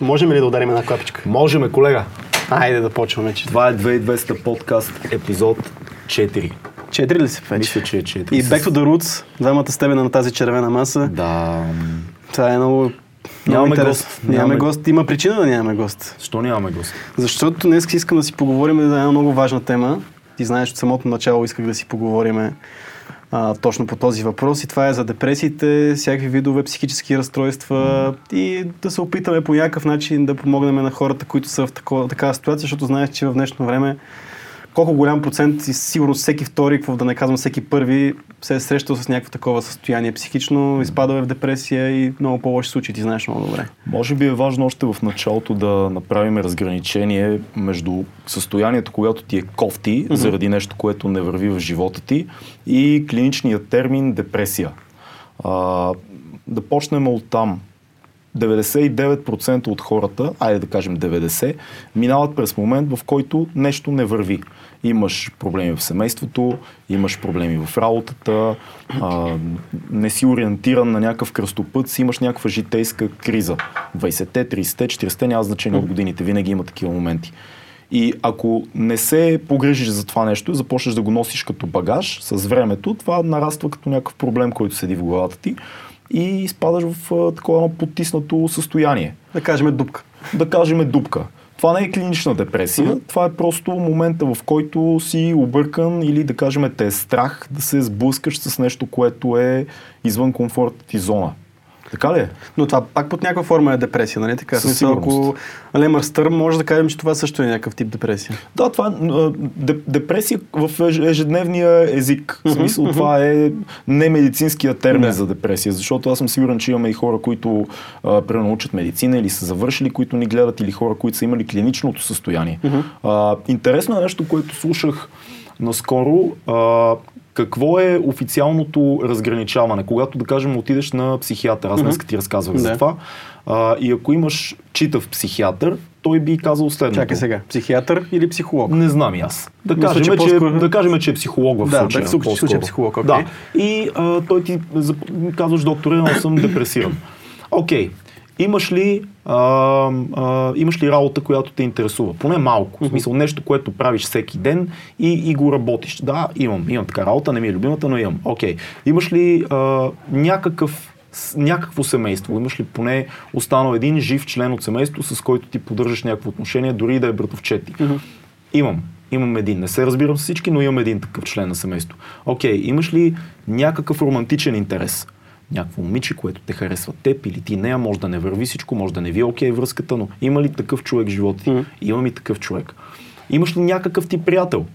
Можем ли да ударим една клапичка? Можеме, колега. Айде да почваме. Че... Това е 2200 подкаст, епизод 4. Четири ли си вече? Мисля, че е 4. И Back to the Roots, двамата с тебе на тази червена маса. Да. Това е много... Нямаме много гост. Нямаме Нямаме- гост. Има причина да нямаме гост. Защо нямаме гост? Защото днес искам да си поговорим за една много важна тема. Ти знаеш, от самото начало исках да си поговорим а, точно по този въпрос. И това е за депресиите, всякакви видове психически разстройства и да се опитаме по някакъв начин да помогнем на хората, които са в такова, такава ситуация, защото знаеш, че в днешно време колко голям процент и сигурно всеки втори, какво да не казвам всеки първи, се е срещал с някакво такова състояние психично, изпадал е в депресия и много по-лоши случаи, ти знаеш много добре. Може би е важно още в началото да направим разграничение между състоянието, когато ти е кофти, заради нещо, което не върви в живота ти, и клиничният термин депресия. А, да почнем от там. 99% от хората, айде да кажем 90, минават през момент, в който нещо не върви. Имаш проблеми в семейството, имаш проблеми в работата, а, не си ориентиран на някакъв кръстопът, си имаш някаква житейска криза. 20-те, 30-те, 40-те, няма значение от годините, винаги има такива моменти. И ако не се погрижиш за това нещо и започнеш да го носиш като багаж с времето, това нараства като някакъв проблем, който седи в главата ти и изпадаш в такова потиснато състояние. Да кажем дупка. Да кажем дупка. Това не е клинична депресия, Мгм. това е просто момента, в който си объркан или да кажем те е страх да се сблъскаш с нещо, което е извън комфортната ти зона. Така ли е? Но това пак под някаква форма е депресия, нали така? Със Смисъл, ако. Лемър Стърм, може да кажем, че това също е някакъв тип депресия. Да, това е депресия в еж- ежедневния език. В смисъл, това е не медицинския термин Да. за депресия, защото аз съм сигурен, че имаме и хора, които а, примерно учат медицина или са завършили, които ни гледат, или хора, които са имали клиничното състояние. А, интересно е нещо, което слушах наскоро. А, какво е официалното разграничаване? Когато, да кажем, отидеш на психиатър, аз днес ти разказвах за това, а, и ако имаш читав психиатър, той би казал следното. Чакай сега, психиатър или психолог? Не знам и аз. Да, Мисля, кажем, че че, по-скоро- да кажем, че е психолог в Да, случая. да, в случая, е психолог, окей. Да. И а, той ти казваш, докторе, но съм депресиран. Окей. Имаш ли, а, а, имаш ли работа, която те интересува? Поне малко. В смисъл нещо, което правиш всеки ден и, и го работиш. Да, имам. Имам така работа, не ми е любимата, но имам. Окей. Имаш ли а, някакъв някакво семейство, имаш ли поне останал един жив член от семейство, с който ти поддържаш някакво отношение, дори да е братовчет ти. Имам. Имам един. Не се разбирам с всички, но имам един такъв член на семейство. Окей, имаш ли някакъв романтичен интерес? Някакво момиче, което те харесва теб или ти нея, може да не върви всичко, може да не ви е окей връзката, но има ли такъв човек в живота ти? Имам и такъв човек. Имаш ли някакъв ти приятел?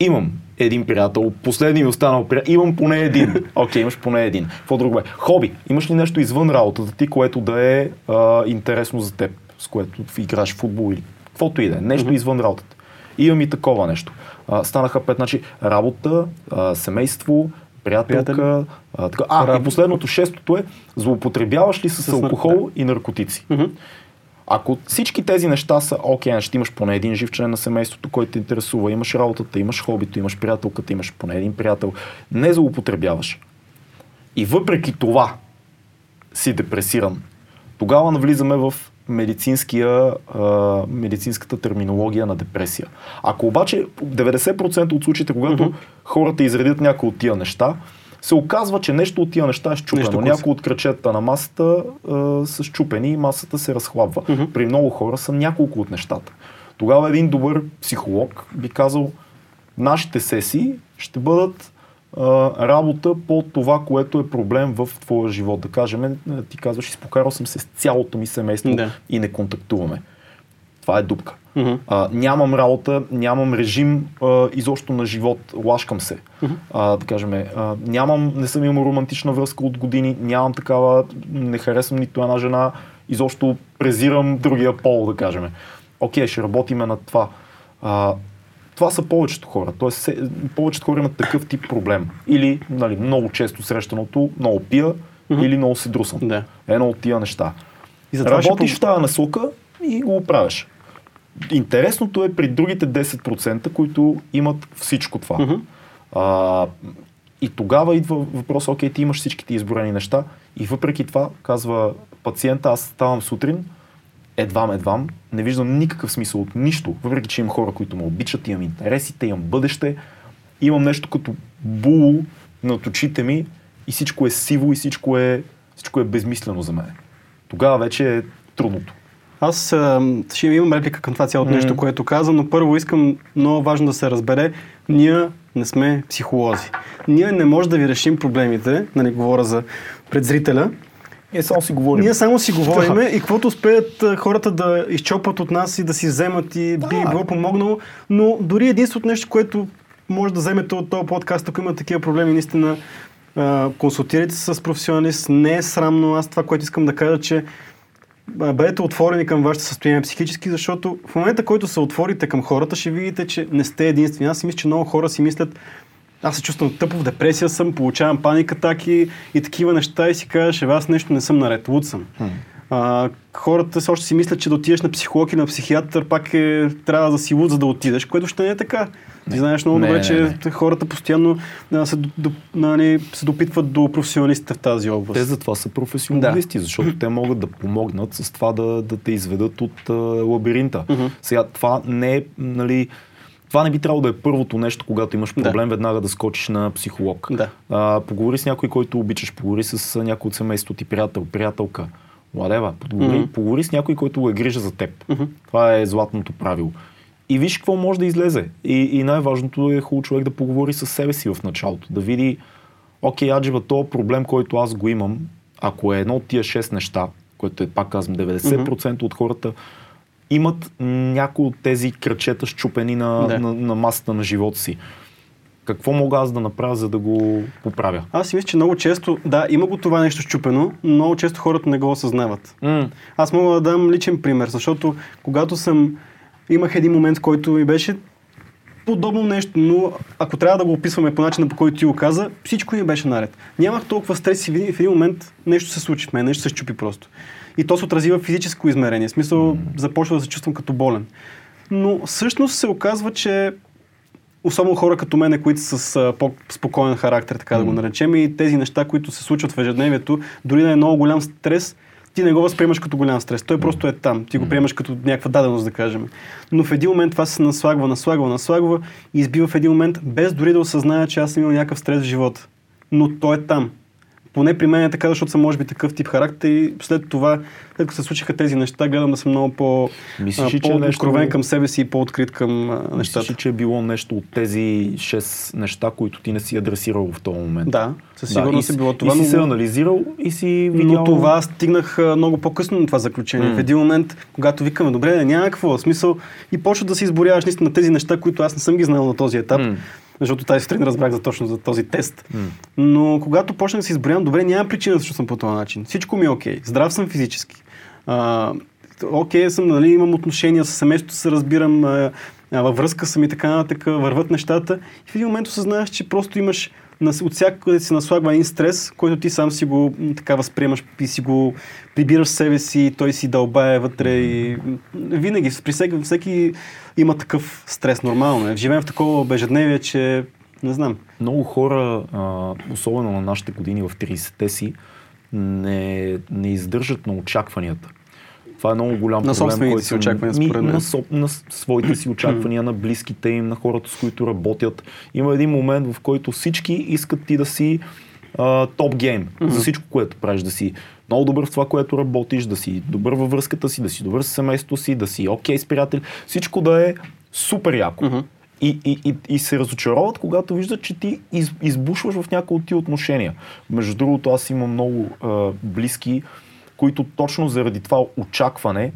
Имам един приятел, последния ми останал приятел. Имам поне един. Окей, имаш поне един. Какво друго бе? Хоби. Имаш ли нещо извън работата ти, което да е а, интересно за теб, с което играеш в футбол или каквото и да е. Нещо извън работата. Имам и такова нещо. А, станаха пет, значи работа, а, семейство, приятелка. А, така. а и последното, шестото е, злоупотребяваш ли с, С алкохол и наркотици? Ако всички тези неща са окей, ще имаш поне един жив член на семейството, който те интересува, имаш работата, имаш хобито, имаш приятелката, имаш поне един приятел, не злоупотребяваш. И въпреки това си депресиран, тогава навлизаме в медицинския, а, медицинската терминология на депресия. Ако обаче 90% от случаите, когато хората изредят някои от тия неща, се оказва, че нещо от тия неща е щупено. Някои от кръчета на масата а, са щупени и масата се разхлабва. При много хора са няколко от нещата. Тогава един добър психолог би казал, нашите сесии ще бъдат работа по това, което е проблем в твоя живот. Да кажем, е, ти казваш, изпокарал съм се с цялото ми семейство Да. и не контактуваме. Това е дупка. Мгм. А, нямам работа, нямам режим а, изобщо на живот, лашкам се. А, да кажем, а, нямам, не съм имал романтична връзка от години, нямам такава, не харесвам нито една жена, изобщо презирам другия пол, да кажем. Окей, ще работиме над това. А, това са повечето хора. Тоест, повечето хора имат такъв тип проблем. Или нали, много често срещаното, много пия, или много се друсам. Да. Едно от тия неща. И затова Работиш в тази насока и го оправяш. Интересното е при другите 10%, които имат всичко това. А, И тогава идва въпрос, окей, ти имаш всичките изборени неща и въпреки това, казва пациента, аз ставам сутрин, едвам, едвам, не виждам никакъв смисъл от нищо, въпреки че имам хора, които ме обичат, имам интересите, имам бъдеще, имам нещо като було над очите ми и всичко е сиво и всичко е, всичко е безмислено за мен. Тогава вече е трудното. Аз ще имам реплика към това цялото mm-hmm. нещо, което казвам, но първо искам много важно да се разбере, ние не сме психолози. Ние не можем да ви решим проблемите, нали, говоря за пред зрителя. Ние само си говорим. Ние само си говориме и каквото успеят хората да изчопат от нас и да си вземат и да. би било помогнало, но дори единственото нещо, което може да вземете от този подкаст, ако има такива проблеми, наистина консултирайте се с професионалист. Не е срамно. Аз това, което искам да кажа, че бъдете отворени към вашето състояние психически, защото в момента, който се отворите към хората, ще видите, че не сте единствени. Аз си мисля, че много хора си мислят, аз се чувствам тъпо, в депресия съм, получавам паника атаки и такива неща и си кажеш, аз нещо не съм наред, луд съм. Hmm. А, хората се още си мислят, че да отидеш на психолог и на психиатър пак е, трябва да си луд, за да отидеш, което ще не е така. Ти знаеш много не, добре, че не, не. хората постоянно а, се, до, нали, се допитват до професионалистите в тази област. Те затова са професионалисти, да. защото те могат да помогнат с това да, да те изведат от а, лабиринта. Uh-huh. Сега това не е, нали, това не би трябвало да е първото нещо, когато имаш проблем, да. веднага да скочиш на психолог. Да. А, поговори с някой, който обичаш, поговори с някой от семейството ти, приятел, приятелка. Младева, поговори, mm-hmm. поговори с някой, който го е грижа за теб. Mm-hmm. Това е златното правило. И виж какво може да излезе. И, и най-важното е хубаво човек да поговори с себе си в началото. Да види, окей, аджиба, този проблем, който аз го имам, ако е едно от тия 6 неща, което е, пак казвам, 90% mm-hmm. от хората имат някои от тези кръчета щупени на, да. на, на масата на живота си. Какво мога аз да направя, за да го поправя? Аз си мисля, че много често, да, има го това нещо щупено, но много често хората не го осъзнават. Mm. Аз мога да дам личен пример, защото когато съм имах един момент, в който ми беше подобно нещо, но ако трябва да го описваме по начина, по който ти го каза, всичко ми беше наред. Нямах толкова стрес и в един момент нещо се случи в мен, нещо се щупи просто. И то се отрази в физическо измерение. В смисъл, започва да се чувствам като болен. Но всъщност се оказва, че особено хора като мене, които са с по-спокоен характер, така mm. да го наречем, и тези неща, които се случват в ежедневието, дори да е много голям стрес, ти не го възприемаш като голям стрес. Той просто е там. Ти го приемаш като някаква даденост, да кажем. Но в един момент това се наслагва, наслагва, наслагва и избива в един момент, без дори да осъзная, че аз съм имал някакъв стрес в живота. Но той е там поне при мен е така, защото съм може би такъв тип характер и след това, като се случиха тези неща, гледам да съм много по, Мислиш, а, по-откровен нещо... към себе си и по-открит към нещата. Мислиш, че е било нещо от тези 6 неща, които ти не си адресирал в този момент? Да, със сигурност да, е било това. И си но... се анализирал и си видял... Но това стигнах много по-късно на това заключение. Mm. В един момент, когато викаме, добре, няма какво смисъл и почва да си изборяваш наистина тези неща, които аз не съм ги знал на този етап. Mm защото тази сутрин разбрах за точно за този тест. Mm. Но когато почнах да си изброявам, добре, няма причина защо съм по този начин. Всичко ми е окей. Okay. Здрав съм физически. Окей okay, съм, нали, имам отношения с семейството, се разбирам, а, във връзка съм и така нататък, върват нещата. И в един момент осъзнаваш, че просто имаш от всякъде си наслагва един стрес, който ти сам си го така възприемаш и си го прибираш себе си, той си дълбае вътре и винаги, при всеки, всеки има такъв стрес, нормално е. Живеем в такова обежедневие, че не знам. Много хора, особено на нашите години в 30-те си, не, не издържат на очакванията. Това е много голям на проблем. който, си очаквания, според мен. На, со, на своите си очаквания, на близките им, на хората, с които работят. Има един момент, в който всички искат ти да си топ гейм mm-hmm. за всичко, което правиш, да си много добър в това, което работиш, да си добър във връзката си, да си добър с семейството си, да си окей okay с приятели. Всичко да е супер яко. Mm-hmm. И, и, и, и се разочароват, когато виждат, че ти из, избушваш в някои от ти отношения. Между другото, аз имам много а, близки, които точно заради това очакване,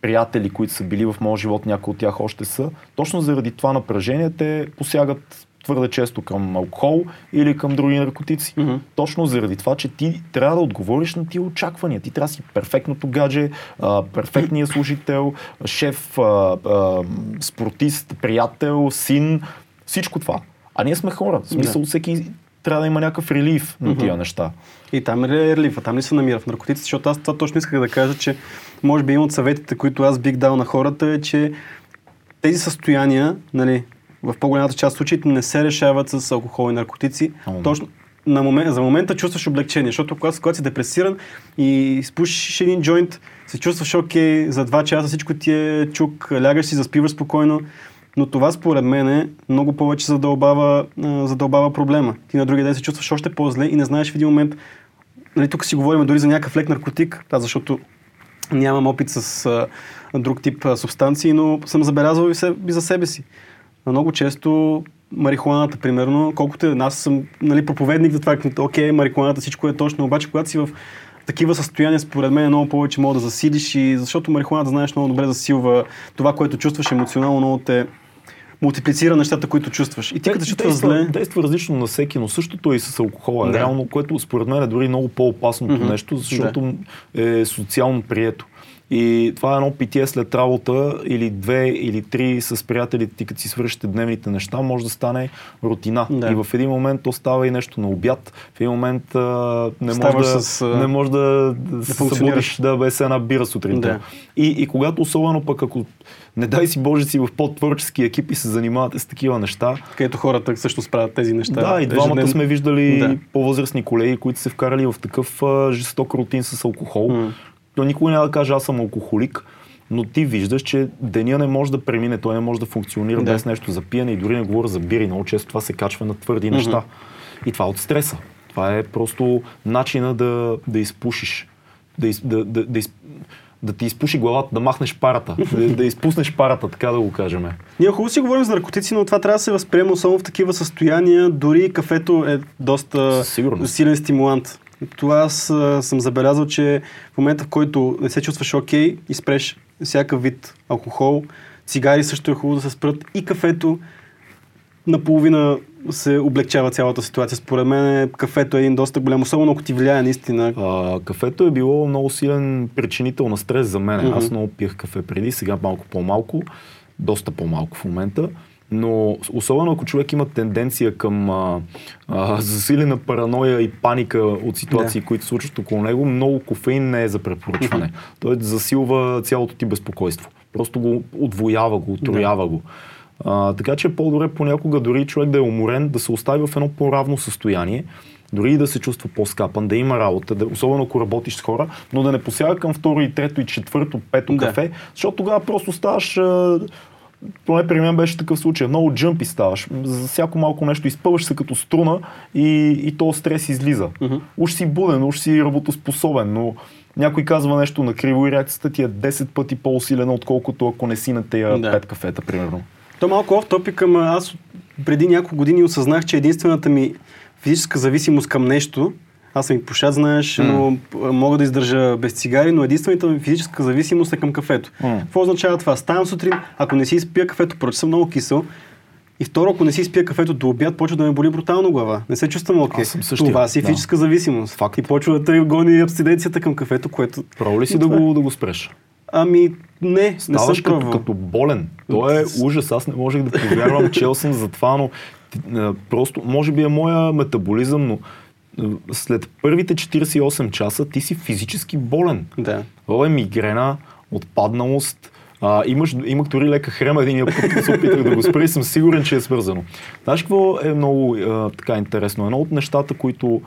приятели, които са били в моят живот, някои от тях още са, точно заради това напрежение те посягат твърде често към алкохол или към други наркотици. Mm-hmm. Точно заради това, че ти трябва да отговориш на тия очаквания. Ти трябва да си перфектното гадже, а, перфектният служител, шеф, а, а, спортист, приятел, син, всичко това. А ние сме хора. В смисъл, yeah. всеки трябва да има някакъв релив на тия mm-hmm. неща. И там е релифа, там ли се намира в наркотиците, защото аз това точно исках да кажа, че може би един от съветите, които аз бих дал на хората е, че тези състояния, нали, в по-голямата част от случаите не се решават с алкохол и наркотици. Да. Точно на момент, за момента чувстваш облегчение, защото когато, когато си депресиран и изпушиш един джойнт, се чувстваш окей, за два часа всичко ти е чук, лягаш си, заспиваш спокойно, но това според мен е много повече задълбава, задълбава проблема. Ти на другия ден се чувстваш още по-зле и не знаеш в един момент, нали, тук си говорим дори за някакъв лек наркотик, да, защото нямам опит с а, друг тип а, субстанции, но съм забелязал и, се, и за себе си. Много често марихуаната, примерно, колкото е, аз съм нали, проповедник за това, окей, марихуаната всичко е точно, обаче когато си в такива състояния, според мен, много повече мога да засилиш и защото марихуаната, знаеш, много добре засилва това, което чувстваш емоционално, много те мултиплицира нещата, които чувстваш. И ти като чувстваш зле, действа различно на всеки, но същото е и с алкохола. Да. Реално, което според мен е дори много по-опасното Мгм. нещо, защото е социално прието. И това е едно питие след работа или две или три с приятелите ти, като си свършите дневните неща, може да стане рутина. Да. И в един момент то става и нещо на обяд. В един момент а, не, Ставаш може да, с, не може да, да се събудиш да без една бира сутринта. Да. И, и когато особено пък ако не дай си Боже си в по-творчески екип и се занимавате с такива неща, където хората също правят тези неща. да, и двамата ежедневно. сме виждали Да. по-възрастни колеги, които се вкарали в такъв а, жесток рутин с алкохол. М. То никой няма да каже аз съм алкохолик, но ти виждаш, че деня не може да премине, той не може да функционира Да. без нещо за пиене и дори не говоря за бири. Много често това се качва на твърди неща. И това е от стреса. Това е просто начина да, да изпушиш. Да, из, да, да, да, из, да ти изпуши главата, да махнеш парата, да, да изпуснеш парата, така да го кажем. Ние хубаво си говорим за наркотици, но това трябва да се възприема особено в такива състояния. Дори кафето е доста Със сигурност. силен стимулант. Това аз съм забелязал, че в момента, в който не се чувстваш окей и спреш всякакъв вид алкохол, цигари също е хубаво да се спрат и кафето наполовина се облегчава цялата ситуация. Според мен кафето е един доста голям, особено ако ти влияе наистина. А, кафето е било много силен причинител на стрес за мен. Мгм. Аз много пиех кафе преди, сега малко по-малко, доста по-малко в момента. Но особено ако човек има тенденция към а, а, засилена параноя и паника от ситуации, Да. които случват около него, много кофеин не е за препоръчване. Той засилва цялото ти безпокойство. Просто го отвоява го, отроява го. А, така че е по-добре понякога дори човек да е уморен, да се остави в едно по-равно състояние, дори и да се чувства по-скапан, да има работа, да, особено ако работиш с хора, но да не посяга към второ и трето и четвърто, пето Да. кафе, защото тогава просто ставаш поне при мен беше такъв случай. Много джъмпи ставаш. За всяко малко нещо изпъваш се като струна и, и то стрес излиза. Мгм. Уж си буден, уж си работоспособен, но някой казва нещо на криво и реакцията ти е 10 пъти по-усилена, отколкото ако не си на тея Да. 5 кафета, примерно. То е малко оф топик, ама аз преди няколко години осъзнах, че единствената ми физическа зависимост към нещо, аз съм и пушат, знаеш, но п- мога да издържа без цигари, но единствената ми физическа зависимост е към кафето. М. Какво означава това? Ставам сутрин, ако не си изпия кафето, поръча съм много кисел, и второ, ако не си изпия кафето до обяд, почва да ме боли брутално глава. Не се чувствам окей. Същия, Това си е да. физическа зависимост. Факт. И почва да те гони абстиненцията към кафето, което... Право ли си да е. го, да го спреш? Ами, не, не съм Ставаш като, като болен. То е ужас. Аз не можех да повярвам, чел съм за това, но просто, може би е моя метаболизъм, но след първите 48 часа ти си физически болен. Да. Това е мигрена, отпадналост. А, имаш, имах дори лека хрема един път, се опитах да го спра и съм сигурен, че е свързано. Знаеш какво е много а, така интересно? Едно от нещата, които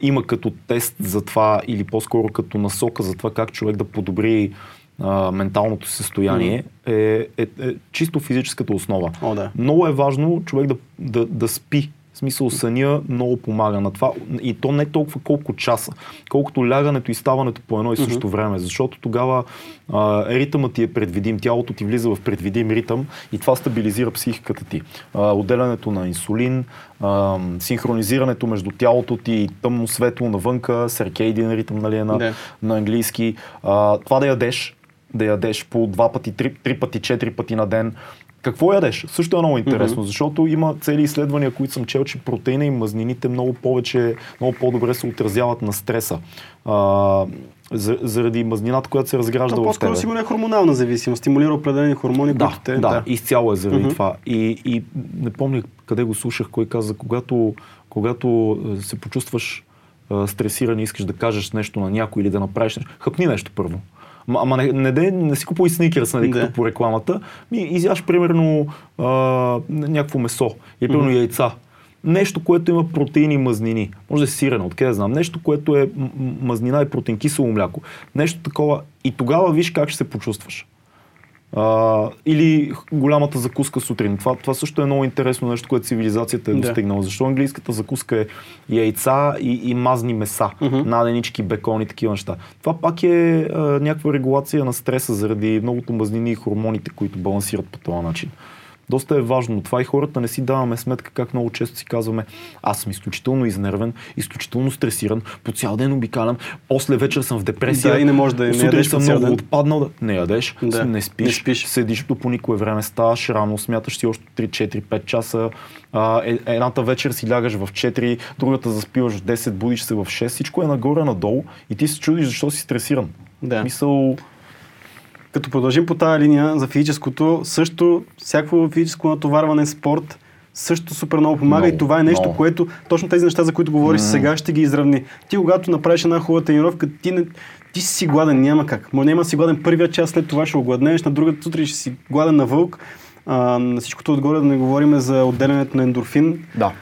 има като тест за това или по-скоро като насока за това как човек да подобри а, менталното състояние е, е, е чисто физическата основа. О, да. Много е важно човек да, да, да спи. Смисъл съня много помага на това. И то не толкова колко часа, колкото лягането и ставането по едно и също време. Защото тогава а, ритъмът ти е предвидим, тялото ти влиза в предвидим ритъм и това стабилизира психиката ти. А, отделянето на инсулин, а, синхронизирането между тялото ти и тъмно светло навънка, серкейдин ритъм нали, е на, Да. на английски. А, това да ядеш, да ядеш по два пъти, три, три пъти, четири пъти на ден. Какво ядеш? Също е много интересно, защото има цели изследвания, които съм чел, че протеина и мазнините много повече, много по-добре се отразяват на стреса. А, за- заради мазнината, която се разгражда То в тебе. сигурно е хормонална зависимост. Стимулира определени хормони, Да, които те... да, изцяло е заради Мгм. това. И, и не помня къде го слушах, кой каза, когато, когато е, се почувстваш е, стресиран и искаш да кажеш нещо на някой или да направиш нещо, хъпни нещо първо. Ама, не, не, не, не си купувай сникерс, нали, като по рекламата. Ми изяш примерно а, някакво месо или примерно яйца. Нещо, което има протеини и мазнини. Може да е сирене, откъде знам. Нещо, което е мазнина и протеин, кисело мляко. Нещо такова. И тогава виж как ще се почувстваш. А, или голямата закуска сутрин. Това, това също е много интересно нещо, което цивилизацията е Да. достигнала. Защо английската закуска е яйца и, и мазни меса, наденички, бекони, такива неща. Това пак е а, някаква регулация на стреса заради многото мазнини и хормоните, които балансират по този начин. Доста е важно това и хората не си даваме сметка как много често си казваме аз съм изключително изнервен, изключително стресиран, по цял ден обикалям, после вечер съм в депресия, Да, и не можеш да- не сутрин ядеш съм много ден. отпаднал, да не ядеш, Да, не, спиш, не спиш. седиш до по никое време, ставаш рано, смяташ си още 3-4-5 часа, а, е, едната вечер си лягаш в 4, другата заспиваш в 10, будиш се в 6, всичко е нагоре-надолу и ти се чудиш защо си стресиран. Да. Мисъл, Като продължим по тази линия за физическото, също всяко физическо натоварване, спорт, също супер много помага Много, и това е нещо, много. което точно тези неща, за които говориш сега, ще ги изравни. Ти когато направиш една хубава тренировка, ти, не, ти си гладен, няма как. Може няма си гладен първия час, след това ще огладнеш, на другата сутрин ще си гладен на вълк. А, на всичкото отгоре да не говорим за отделянето на ендорфин. да.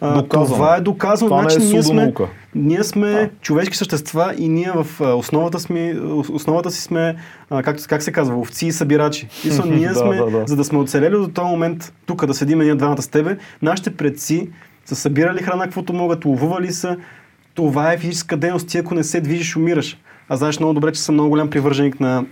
А, това е доказано. Това не значи, е ние, сме, ние сме Да. човешки същества и ние в основата, сме, основата си сме, а, как, как се казва, овци и събирачи. Мисля, ние Да, сме, да, да. за да сме оцелели до този момент, тук да седим ние двамата с тебе, нашите предци са събирали храна, каквото могат, ловували са. Това е физическа дейност. Ти ако не се движиш, умираш. А знаеш много добре, че съм много голям привърженик на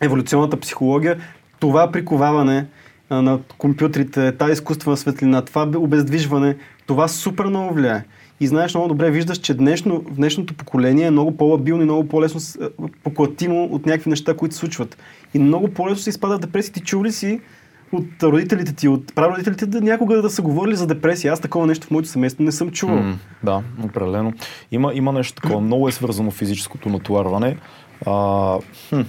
еволюционната психология. Това приковаване на компютрите, тази изкуствена светлина, това бе- обездвижване, това супер много влияе. И знаеш много добре, виждаш, че днешно, днешното поколение е много по-лабилно и много по-лесно а, поклатимо от някакви неща, които се случват. И много по-лесно се изпада в депресия. Ти чул ли си от родителите ти, от прародителите да някога да са говорили за депресия? Аз такова нещо в моето семейство не съм чувал. М, да, определено. Има, има нещо такова. Много е свързано физическото натоварване. А, хм.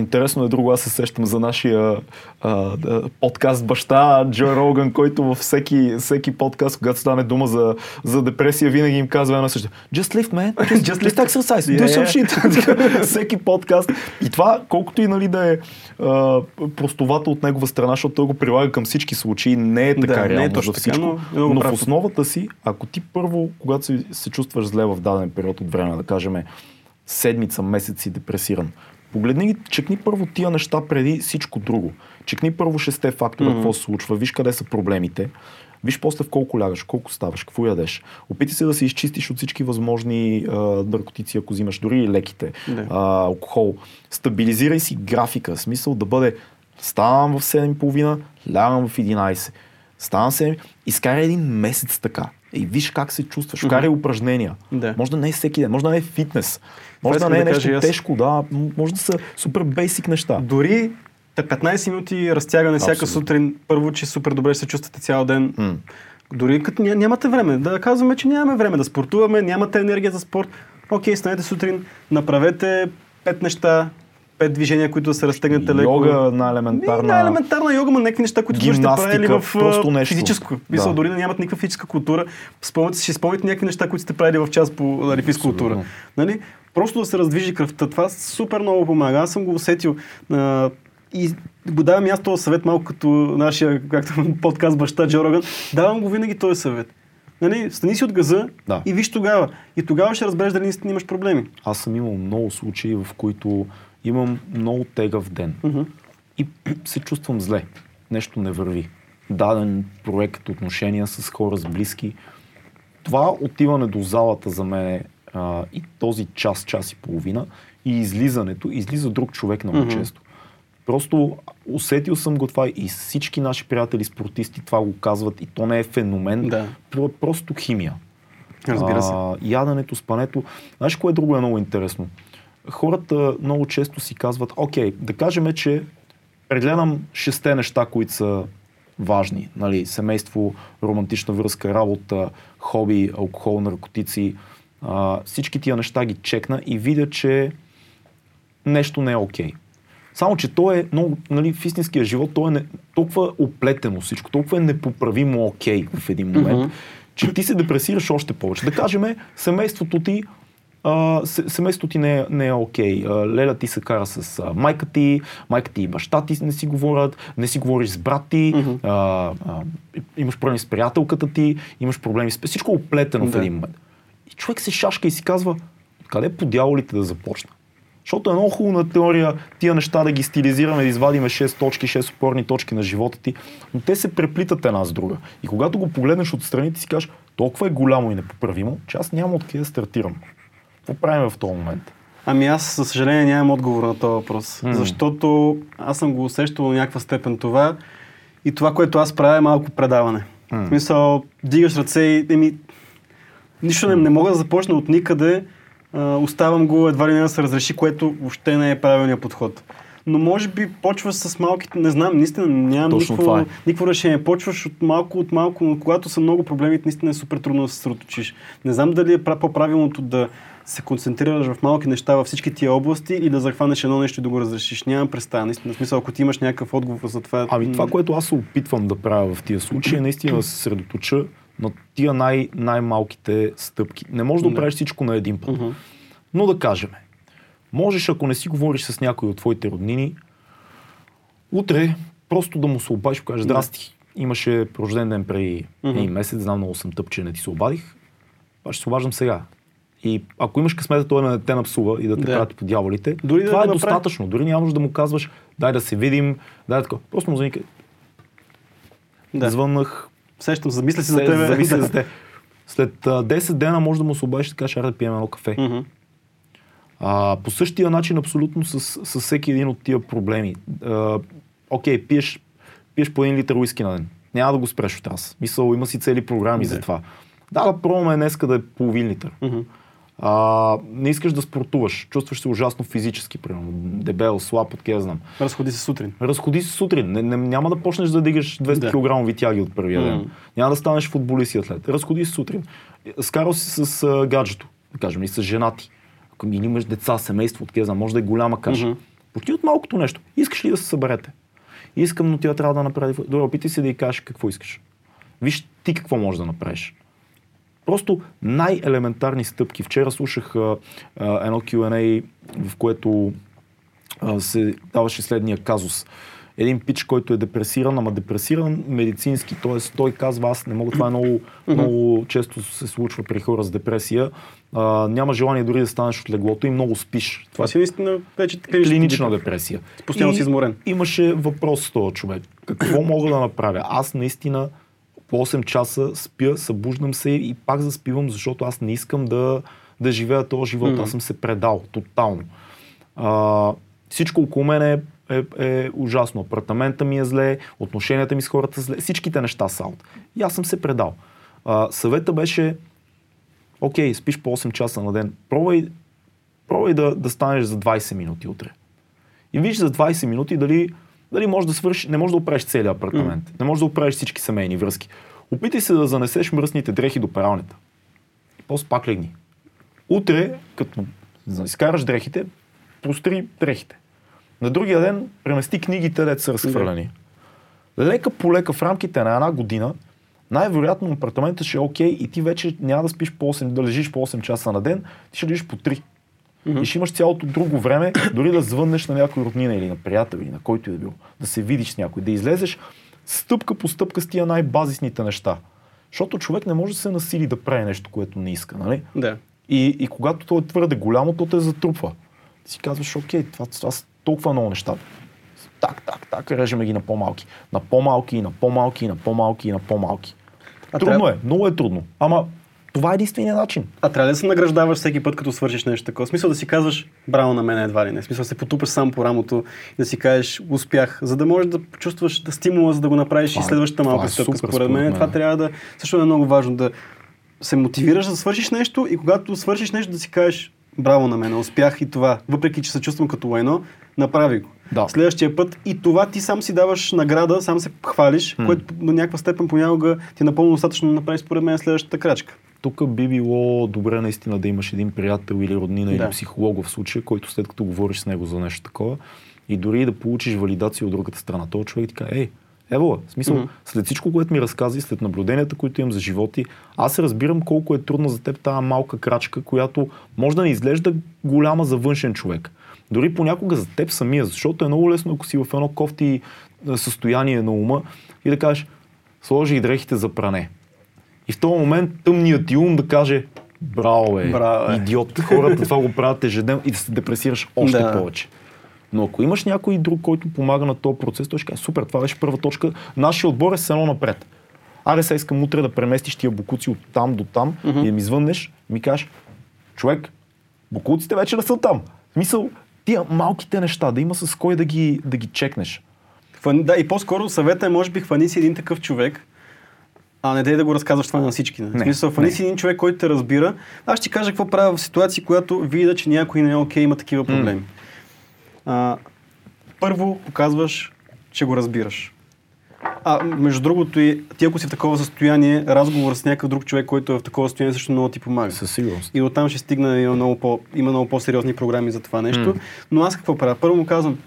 Интересно е друго, аз се сещам за нашия а, да, подкаст баща Джо Роган, който във всеки, всеки подкаст, когато стане дума за, за депресия, винаги им казва едно също. Just lift, man. Just, just lift exercise. Do Yeah, some shit. всеки подкаст. И това, колкото и нали, да е а, простовато от негова страна, защото той го прилага към всички случаи, не е така Да, не е реално точно за така, всичко. но е много но прав. в основата си, ако ти първо, когато се, се чувстваш зле в даден период от време, да кажем седмица, месец си депресиран, погледни ги, чекни първо тия неща преди всичко друго. Чекни първо шесте фактора, Мгм. какво се случва, виж къде са проблемите, виж после в колко лягаш, колко ставаш, какво ядеш. Опитай се да се изчистиш от всички възможни а, наркотици, ако взимаш, дори и леките, а, алкохол. Стабилизирай си графика, смисъл да бъде ставам в 7.30, лягам в 11. Ставам се, изкарай един месец така. И виж как се чувстваш. Вкарай упражнения. Да. Може да не е всеки ден, може да не е фитнес. Може да не е да нещо аз. тежко, да. Може да са супер бейсик неща. Дори та 15 минути разтягане всяка сутрин, първо, че супер добре ще се чувствате цял ден. М. Дори като ня, нямате време, да казваме, че нямаме време да спортуваме, нямате енергия за спорт. Окей, станете сутрин, направете пет неща, пет движения, които да се разтегнете леко. Йога на Не, елементарна... на елементарна йога, но някакви неща, които сте правили в просто нещо. физическо. Мисля, Да. дори да нямат никаква физическа култура. Спомняте, си, ще спомните някакви неща, които сте правили в час по нали, физкултура. Нали? Просто да се раздвижи кръвта. Това супер много помага. Аз съм го усетил. А, и го давам аз този съвет малко като нашия, както подкаст баща Джо Роган. Давам го винаги този съвет. Нали, стани си от газа Да. и виж тогава. И тогава ще разбереш дали наистина имаш проблеми. Аз съм имал много случаи, в които имам много тегав ден. И се чувствам зле. Нещо не върви. Даден проект, отношения с хора, с близки. Това отиване до залата за мен е, а, и този час, час и половина и излизането, излиза друг човек много Мгм. често. Просто усетил съм го това и всички наши приятели спортисти това го казват и то не е феномен, Да. то просто химия. Разбира се. А, яденето, спането. Знаеш кое друго е много интересно? Хората много често си казват, окей, да кажем, че прегледам шесте неща, които са важни. Нали, семейство, романтична връзка, работа, хоби, алкохол, наркотици. А, всички тия неща ги чекна и видя, че нещо не е окей. Само, че то е много, нали, в истинския живот, то е не, толкова оплетено всичко, толкова е непоправимо окей в един момент, Мгм. че ти се депресираш още повече. Да кажем, семейството ти а, семейството ти не е, не е окей. А, Леля ти се кара с а, майка ти, майка ти и баща ти не си говорят, не си говориш с брат ти, Мгм. а, а, имаш проблеми с приятелката ти, имаш проблеми с... Всичко е оплетено в Да. един момент. И човек се шашка и си казва, къде по дяволите да започна? Защото е много хубава теория тия неща да ги стилизираме, да извадиме 6 точки, 6 опорни точки на живота ти, но те се преплитат една с друга. И когато го погледнеш отстрани, ти си кажеш, толкова е голямо и непоправимо, че аз няма откъде да стартирам. Какво правим в този момент? Ами аз, за съжаление, нямам отговор на този въпрос. М. Защото аз съм го усещал до някаква степен това и това, което аз правя е малко предаване. М. В смисъл, дигаш ръце и еми, нищо не, не мога да започна от никъде, а, оставам го едва ли не да се разреши, което въобще не е правилният подход. Но може би почваш с малките, не знам, наистина нямам Точно никакво, е. никакво решение. Почваш от малко от малко, но когато са много проблеми, наистина е супер трудно да се съсредоточиш. Не знам дали е пра- по-правилното да се концентрираш в малки неща във всички тия области и да захванеш едно нещо и да го разрешиш. Нямам представа. Наистина, в смисъл, ако ти имаш някакъв отговор за това. Ами това, което аз се опитвам да правя в тия случаи, е наистина да се съсредоточа на тия най- най-малките стъпки. Не можеш да Да. правиш всичко на един път. Мгм. Но да кажем, можеш, ако не си говориш с някой от твоите роднини, утре просто да му се обадиш и кажеш, здрасти, имаше рожден ден преди един месец, знам много съм тъп, че не ти се обадих, аз ще се обаждам сега. И ако имаш късмета, той да не те напсува и да те Да. прати по дяволите, Дори да това го е направи. достатъчно. Дори нямаш да му казваш, дай да се видим, дай да такова. Просто му звъни, Да. звъннах, Сещам, замисля си за тебе. зависи Да. за те. След а, 10 дена може да му се обадиш и да кажеш, да пием едно кафе. Мгм. А, по същия начин абсолютно с, с всеки един от тия проблеми. А, окей, пиеш, пиеш по един литър уиски на ден. Няма да го спреш от раз. Мисъл, има си цели програми Да. за това. Да, да пробваме днеска да е половин литър. Мгм. А, не искаш да спортуваш. Чувстваш се ужасно физически, примерно. Дебел, слаб, откъде да знам. Разходи се сутрин. Разходи се сутрин. Не, не, няма да почнеш да дигаш 200 Да. кг витяги от първия ден. М. Няма да станеш футболист и атлет. Разходи се сутрин. Скарал си с а, гаджето, да кажем, и с жена ти. Ако ми имаш деца, семейство, откъде знам, може да е голяма каша. Мгм. Почти от малкото нещо. Искаш ли да се съберете? Искам, но тя трябва да направи. Добре, опитай се да й кажеш какво искаш. Виж ти какво можеш да направиш. Просто най-елементарни стъпки. Вчера слушах а, а, едно Q&A, в което а, се даваше следния казус. Един пич, който е депресиран, ама депресиран медицински, т.е. той казва, аз не мога, това е много, много често се случва при хора с депресия, а, няма желание дори да станеш от леглото и много спиш. Това си наистина вече клинична, клинична депресия. Постоянно си изморен. Имаше въпрос с този човек. Какво мога да направя? Аз наистина по 8 часа спя, събуждам се и пак заспивам, защото аз не искам да, да живея този живот. Мгм. Аз съм се предал тотално. А, всичко около мен е, е, е ужасно. Апартамента ми е зле, отношенията ми с хората зле, всичките неща са аут. И аз съм се предал. А, съвета беше, окей, спиш по 8 часа на ден, пробвай, пробвай да, да станеш за 20 минути утре. И виж за 20 минути дали, дали можеш да свършиш, не можеш да оправиш целият апартамент, не можеш да оправиш всички семейни връзки. Опитай се да занесеш мръсните дрехи до пералнята. И после пак легни. Утре, като изкараш дрехите, простри дрехите. На другия ден премести книгите, дето са разхвърляни. Лека по лека в рамките на една година, най-вероятно апартаментът ще е окей и ти вече няма да спиш по 8, да лежиш по 8 часа на ден, ти ще лежиш по 3. И ще имаш цялото друго време, дори да звъннеш на някой роднина или на приятел или на който и да било, да се видиш с някой, да излезеш стъпка по стъпка с тия най-базисните неща. Защото човек не може да се насили да прави нещо, което не иска, нали? Да. И, и когато то е твърде голямо, то те затрупва. Ти си казваш, окей, това, това са толкова много неща. Так, так, так, режеме ги на по-малки. На по-малки, на по-малки, на по-малки, на по-малки. Трудно трябва- е, много е трудно. Ама това е единствения начин. А трябва да се награждаваш всеки път, като свършиш нещо такова? Смисъл да си казваш, браво на мен едва ли не. Смисъл да се потупаш сам по рамото и да си кажеш, успях, за да можеш да почувстваш да стимула, за да го направиш Това и е- следващата малка е стъпка. според мен това трябва да... Също е много важно да се мотивираш да свършиш нещо и когато свършиш нещо да си кажеш, браво на мен, успях и това. Въпреки, че се чувствам като лайно, направи го. Да. Следващия път и това ти сам си даваш награда, сам се хвалиш, което до някаква степен понякога ти е напълно достатъчно да направиш според мен следващата крачка. Тук би било добре наистина да имаш един приятел или роднина Да. или психолог в случая, който след като говориш с него за нещо такова и дори да получиш валидация от другата страна. Този човек ти казва, ей, Ево, в смисъл, Мгм. след всичко, което ми разказа след наблюденията, които имам за животи, аз разбирам колко е трудно за теб тази малка крачка, която може да не изглежда голяма за външен човек. Дори понякога за теб самия, защото е много лесно, ако си в едно кофти състояние на ума и да кажеш, сложи и дрехите за пране. И в този момент тъмният ти ум да каже, браво е, Браво е. идиот, хората това го правят ежедневно и да се депресираш още Да. повече. Но ако имаш някой друг, който помага на този процес, той ще каже, супер, това беше първа точка. Нашия отбор е с едно напред. Аре сега искам утре да преместиш тия букуци от там до там и да ми звъннеш ми кажеш, човек, букуците вече не са там. В смисъл, тия малките неща, да има с кой да ги, да ги чекнеш. Хвани, да, и по-скоро съвета е, може би, хвани си един такъв човек, а не дай да го разказваш това на всички. Не. В смисъл, не. си един човек, който те разбира. Аз ще ти кажа какво правя в ситуации, когато видя, че някой не е окей, има такива проблеми. А, първо показваш, че го разбираш. А, между другото, и ти ако си в такова състояние, разговор с някакъв друг човек, който е в такова състояние, също много ти помага. Със сигурност. И оттам ще стигна, има много, по, има много по-сериозни програми за това нещо. М. Но аз какво правя? Първо му казвам,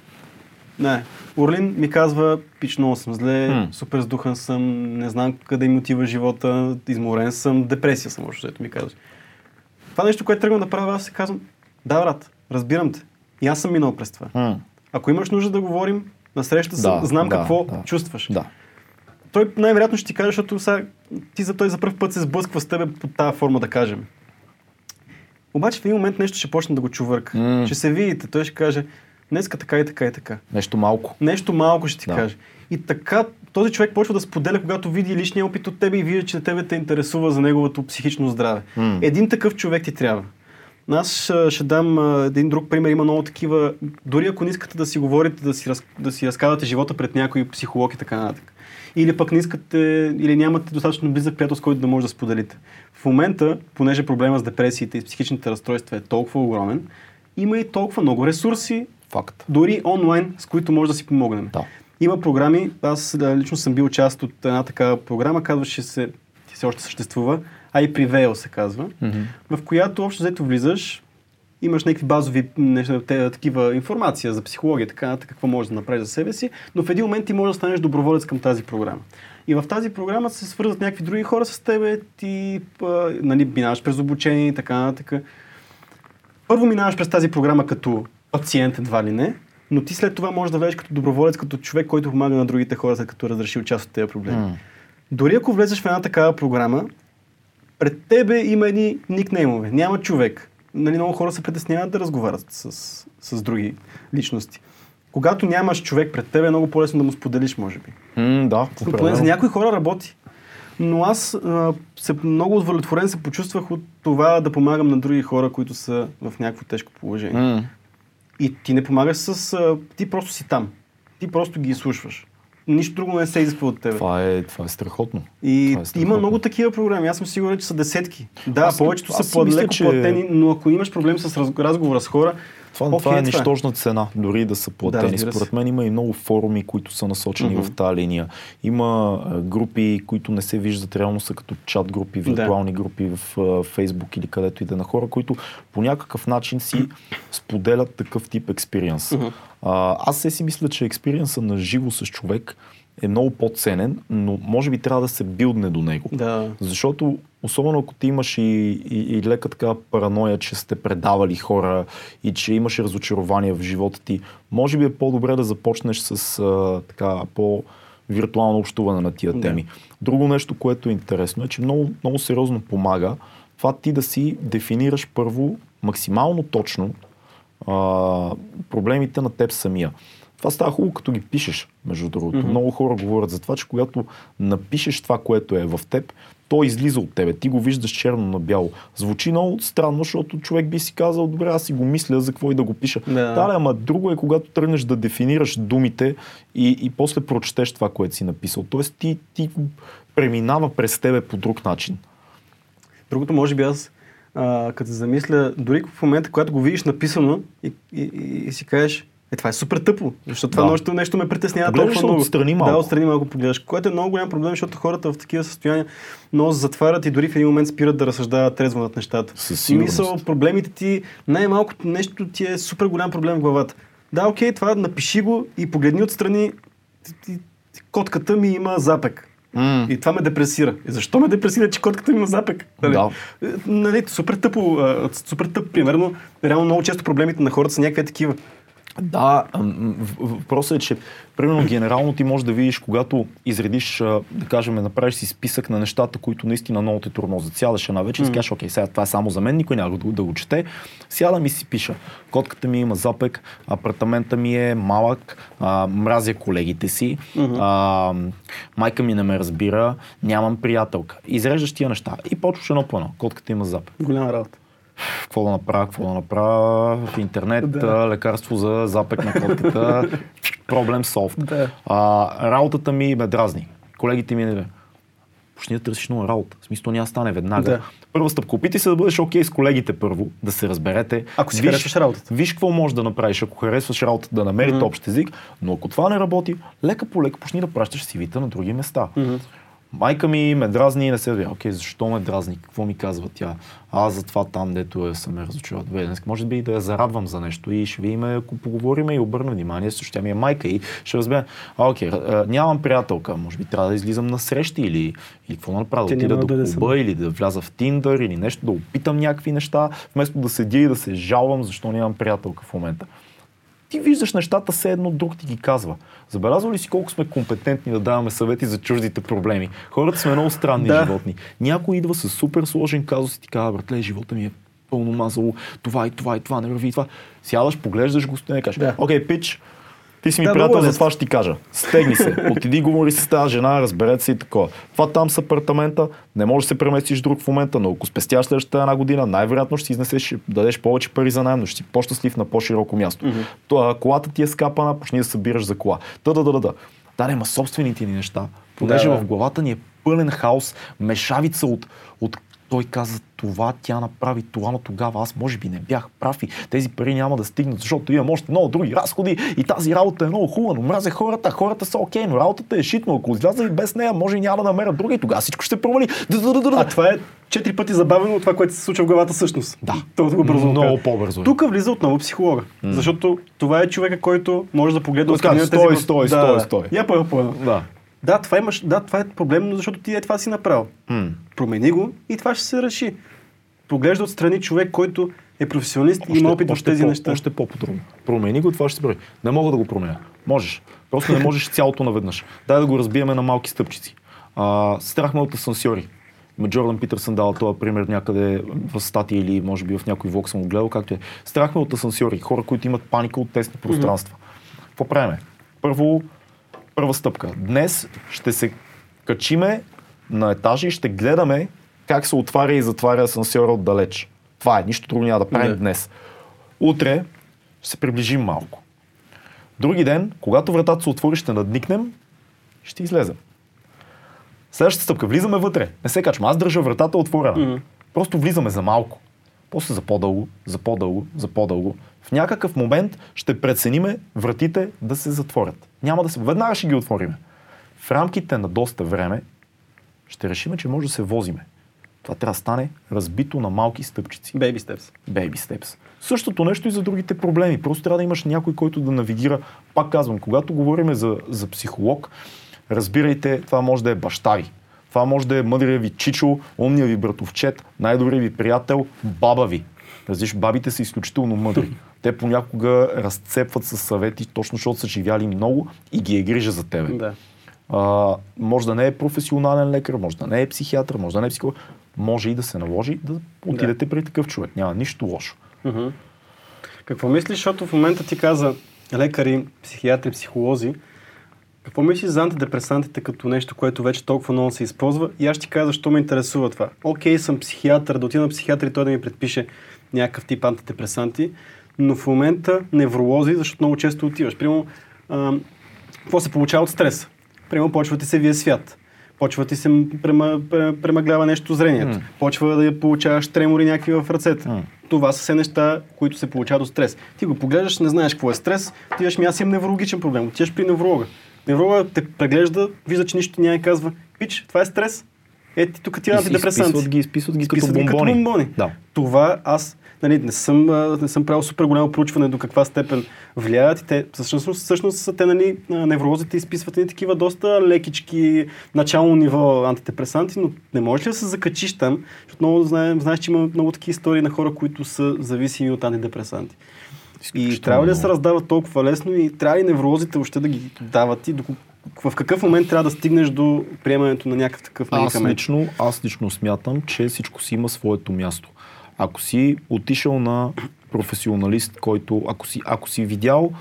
не, Орлин ми казва, пич, много съм зле, М. супер сдухан съм, не знам къде ми отива живота, изморен съм, депресия съм, ето ми казваш. Това нещо, което тръгвам да правя, аз се казвам, да, брат, разбирам те. И аз съм минал през това. М. Ако имаш нужда да говорим, на среща съм, Да, знам да, какво да. чувстваш. Да. Той най-вероятно ще ти каже, защото сега, ти за той за първ път се сблъсква с тебе по тази форма, да кажем. Обаче в един момент нещо ще почне да го чувърка. М. Ще се видите, той ще каже, днеска така и така и така. Нещо малко. Нещо малко ще ти Да. каже. И така този човек почва да споделя, когато види личния опит от тебе и вижда, че тебе те интересува за неговото психично здраве. М. Един такъв човек ти трябва. Аз ще, дам един друг пример. Има много такива. Дори ако не искате да си говорите, да си, раз, да си разказвате живота пред някой психолог и така нататък. Или пък не искате, или нямате достатъчно близък приятел, с който да може да споделите. В момента, понеже проблема с депресиите и с психичните разстройства е толкова огромен, има и толкова много ресурси, Факт. дори онлайн, с които може да си помогнем. Да. Има програми, аз лично съм бил част от една такава програма, казваше се, ти все още съществува, I Prevail се казва, Мгм. в която общо взето влизаш, имаш някакви базови неща, те, такива информация за психология, така нататък, какво можеш да направиш за себе си, но в един момент ти можеш да станеш доброволец към тази програма. И в тази програма се свързват някакви други хора с тебе, ти а, нали, минаваш през обучение и така нататък. Първо минаваш през тази програма като пациент, едва ли не, но ти след това можеш да влезеш като доброволец, като човек, който помага на другите хора, след като разрешил част от тези проблеми. М. Дори ако влезеш в една такава програма, пред тебе има едни никнеймове. Няма човек. Нали, много хора се притесняват да разговарят с, с други личности. Когато нямаш човек пред тебе, е много по-лесно да му споделиш, може би. М, да, Но поне за някои хора работи. Но аз а, се, много удовлетворен се почувствах от това да помагам на други хора, които са в някакво тежко положение. М. И ти не помагаш с... А, ти просто си там. Ти просто ги изслушваш. Нищо друго не се изисква от тебе. Това е, това е страхотно. И Това е страхотно. има много такива програми. Аз съм сигурен, че са десетки. Да, Аз- повечето аз са по-леко че- платени, но ако имаш проблем с раз- разговора с хора, Това, това е е. нищожна цена, дори да са платени. се. Според мен има и много форуми, които са насочени Мгм. в тази линия. Има групи, които не се виждат, реално са като чат групи, Да. виртуални групи в Фейсбук или където и да е на хора, които по някакъв начин си споделят такъв тип експириенс. А, аз се си мисля, че експириенса на живо с човек е много по-ценен, но може би трябва да се билдне до него. да. Защото, особено ако ти имаш и, и, и лека така параноя, че сте предавали хора и че имаш разочарование в живота ти, може би е по-добре да започнеш с а, така по-виртуално общуване на тия Да. теми. Друго нещо, което е интересно е, че много, много сериозно помага това ти да си дефинираш първо максимално точно а, проблемите на теб самия. Това става хубаво, като ги пишеш, между другото. Мгм. Много хора говорят за това, че когато напишеш това, което е в теб, то излиза от тебе. Ти го виждаш черно на бяло. Звучи много странно, защото човек би си казал, добре, аз си го мисля, за какво и да го пиша. Да. Да, да, ама друго е, когато тръгнеш да дефинираш думите и, и после прочетеш това, което си написал. Тоест ти, ти преминава през тебе по друг начин. Другото, може би аз, а, като се замисля, дори в момента, когато го видиш написано и, и, и, и си кажеш, е, това е супер тъпо, защото това Да. нещо, нещо ме притеснява Погледнеш толкова много. отстрани малко. Да, отстрани малко погледаш, което е много голям проблем, защото хората в такива състояния много затварят и дори в един момент спират да разсъждават трезво над нещата. Със сигурност. Смисъл, проблемите ти, най-малкото нещо ти е супер голям проблем в главата. Да, окей, това напиши го и погледни отстрани. Котката ми има запек. М. И това ме депресира. И защо ме депресира, че котката ми има запек? Нали? Да. Е, Нали, супер тъпо, супер тъп, примерно. Реално много често проблемите на хората са някакви такива. Да, въпросът е, че примерно генерално ти можеш да видиш, когато изредиш, да кажем, направиш си списък на нещата, които наистина много те тормозят. Сядаш една вечер и кажеш, окей, сега това е само за мен, никой няма да, да го чете. Сядам и си пиша. Котката ми има запек, апартамента ми е малък, а, мразя колегите си, а, майка ми не ме разбира, нямам приятелка. Изреждаш тия неща и почваш едно по едно. Котката има запек Голяма работа. Какво да направя, какво да направя в интернет, Да. лекарство за запек на котката, проблем солв. Да. А, работата ми ме дразни. Колегите ми не почни да търсиш нова работа. В смисъл няма стане веднага. Да. Първа стъпка. Опитай се да бъдеш окей с колегите първо, да се разберете. Ако си харесваш работата. Виж какво можеш да направиш, ако харесваш работата, да намерите общ език, но ако това не работи, лека по лека почни да пращаш сивита на други места. Майка ми ме дразни и не се. Окей, защо ме дразни? Какво ми казва тя? Аз затова там, дето е, съм ме. Добре, днес може би да я зарадвам за нещо и ще видим, ако поговорим и обърна внимание, също тя ми е майка и ще разбера. А, окей, нямам приятелка, може би трябва да излизам на срещи или, или какво направя, да отида до клуба или да вляза в Тиндър или нещо, да опитам някакви неща, вместо да седя и да се жалвам, защо нямам приятелка в момента ти виждаш нещата, все едно друг ти ги казва. Забелязва ли си колко сме компетентни да даваме съвети за чуждите проблеми? Хората сме много странни Да. животни. Някой идва с супер сложен казус и ти казва, братле, живота ми е пълно мазало, това и това и това, не върви и това. Сядаш, поглеждаш го и кажеш, Да. окей, пич, ти си ми Да, приятел, е за лесно. това ще ти кажа. Стегни се, отиди говори с тази жена, разберете се и такова. Това там с апартамента, не можеш да се преместиш друг в момента, но ако спестяваш следващата една година, най-вероятно ще изнесеш, ще дадеш повече пари за найем, но ще си по-щастлив на по-широко място. Mm-hmm. колата ти е скапана, почни да събираш за кола. Та да да да да. Да, има собствените ни неща. Понеже Да, да. в главата ни е пълен хаос, мешавица от, от той каза това, тя направи това, но тогава аз може би не бях прав и тези пари няма да стигнат, защото имам още много други разходи и тази работа е много хубава, но мразя хората, хората са окей, но работата е шитно, ако изляза и без нея, може и няма да намеря други, тогава всичко ще провали. А това е четири пъти забавено от това, което се случва в главата всъщност. Да. Толкова бързо. Много по-бързо е. Тук влиза отново психолога. Защото това е човека, който може да погледне тези стой, стой, стой, стой. Я по едно. Да. Да, това, имаш, да, това е проблемно, защото ти е това си направил. М. Промени го и това ще се реши. Поглежда отстрани човек, който е професионалист и има опит в тези по, неща. Още по-подробно. Промени го, това ще се прави. Не мога да го променя. Можеш. Просто не можеш цялото наведнъж. Дай да го разбиеме на малки стъпчици. А, страх ме от асансьори. Джордан Питърсън дава този пример някъде в статия или може би в някой влог съм го гледал, както е. Страх ме от асансьори, хора, които имат паника от тесни пространства. Какво правиме? Първо, първа стъпка. Днес ще се качиме на етажи и ще гледаме как се отваря и затваря асансьора отдалеч. Това е, нищо друго няма да правим Да. днес. Утре ще се приближим малко. Други ден, когато вратата се отвори, ще надникнем, ще излезем. Следващата стъпка, влизаме вътре. Не се качваме. Аз държа вратата отворена. Мгм. Просто влизаме за малко. После за по-дълго, за по-дълго, за по-дълго. В някакъв момент ще прецениме вратите да се затворят. Няма да се... Веднага ще ги отвориме. В рамките на доста време ще решиме, че може да се возиме. Това трябва да стане разбито на малки стъпчици. Baby steps. Baby steps. Същото нещо и за другите проблеми. Просто трябва да имаш някой, който да навигира. Пак казвам, когато говорим за, за психолог, разбирайте, това може да е баща ви. Това може да е мъдрия ви чичо, умния ви братовчет, най-добрият ви приятел, баба ви. Разбираш, бабите са изключително мъдри. Те понякога разцепват със съвети, точно защото са живяли много и ги е грижа за тебе. Да. А, може да не е професионален лекар, може да не е психиатър, може да не е психолог. Може и да се наложи да отидете при такъв човек. Няма нищо лошо. Какво мислиш, защото в момента ти каза лекари, психиатри, психолози, какво мислиш за антидепресантите като нещо, което вече толкова много се използва? И аз ще ти кажа защо ме интересува това. Окей, съм психиатър, да отида на психиатър и той да ми предпише някакъв тип антидепресанти, но в момента невролози, защото много често отиваш. Примерно, а, какво се получава от стрес? Примерно, почва ти се вие свят. Почва ти се према, пре- премъглява нещо зрението. М. Почва да получаваш тремори някакви в ръцете. М. Това са все неща, които се получават от стрес. Ти го поглеждаш, не знаеш какво е стрес, ти ми аз имам неврологичен проблем. Отиваш при невролога. Невролога те преглежда, вижда, че нищо няма и казва, пич, това е стрес. Ето ти тук ти И си антидепресанти. изписват ги, изписват ги Изписват като бомбони. като бомбони. Да. Това аз нали, не, съм, не съм правил супер голямо проучване до каква степен влияят и те, всъщност, всъщност са те, нали, а, невролозите изписват и такива доста лекички, начално ниво антидепресанти, но не можеш ли да се закачиш там, защото много знаем, знаеш, че има много такива истории на хора, които са зависими от антидепресанти. И трябва ли да се раздават толкова лесно и трябва ли невролозите още да ги дават и доку- в какъв момент трябва да стигнеш до приемането на някакъв такъв Аз медикамент? лично, аз лично смятам, че всичко си има своето място. Ако си отишъл на професионалист, който, ако си, ако си видял,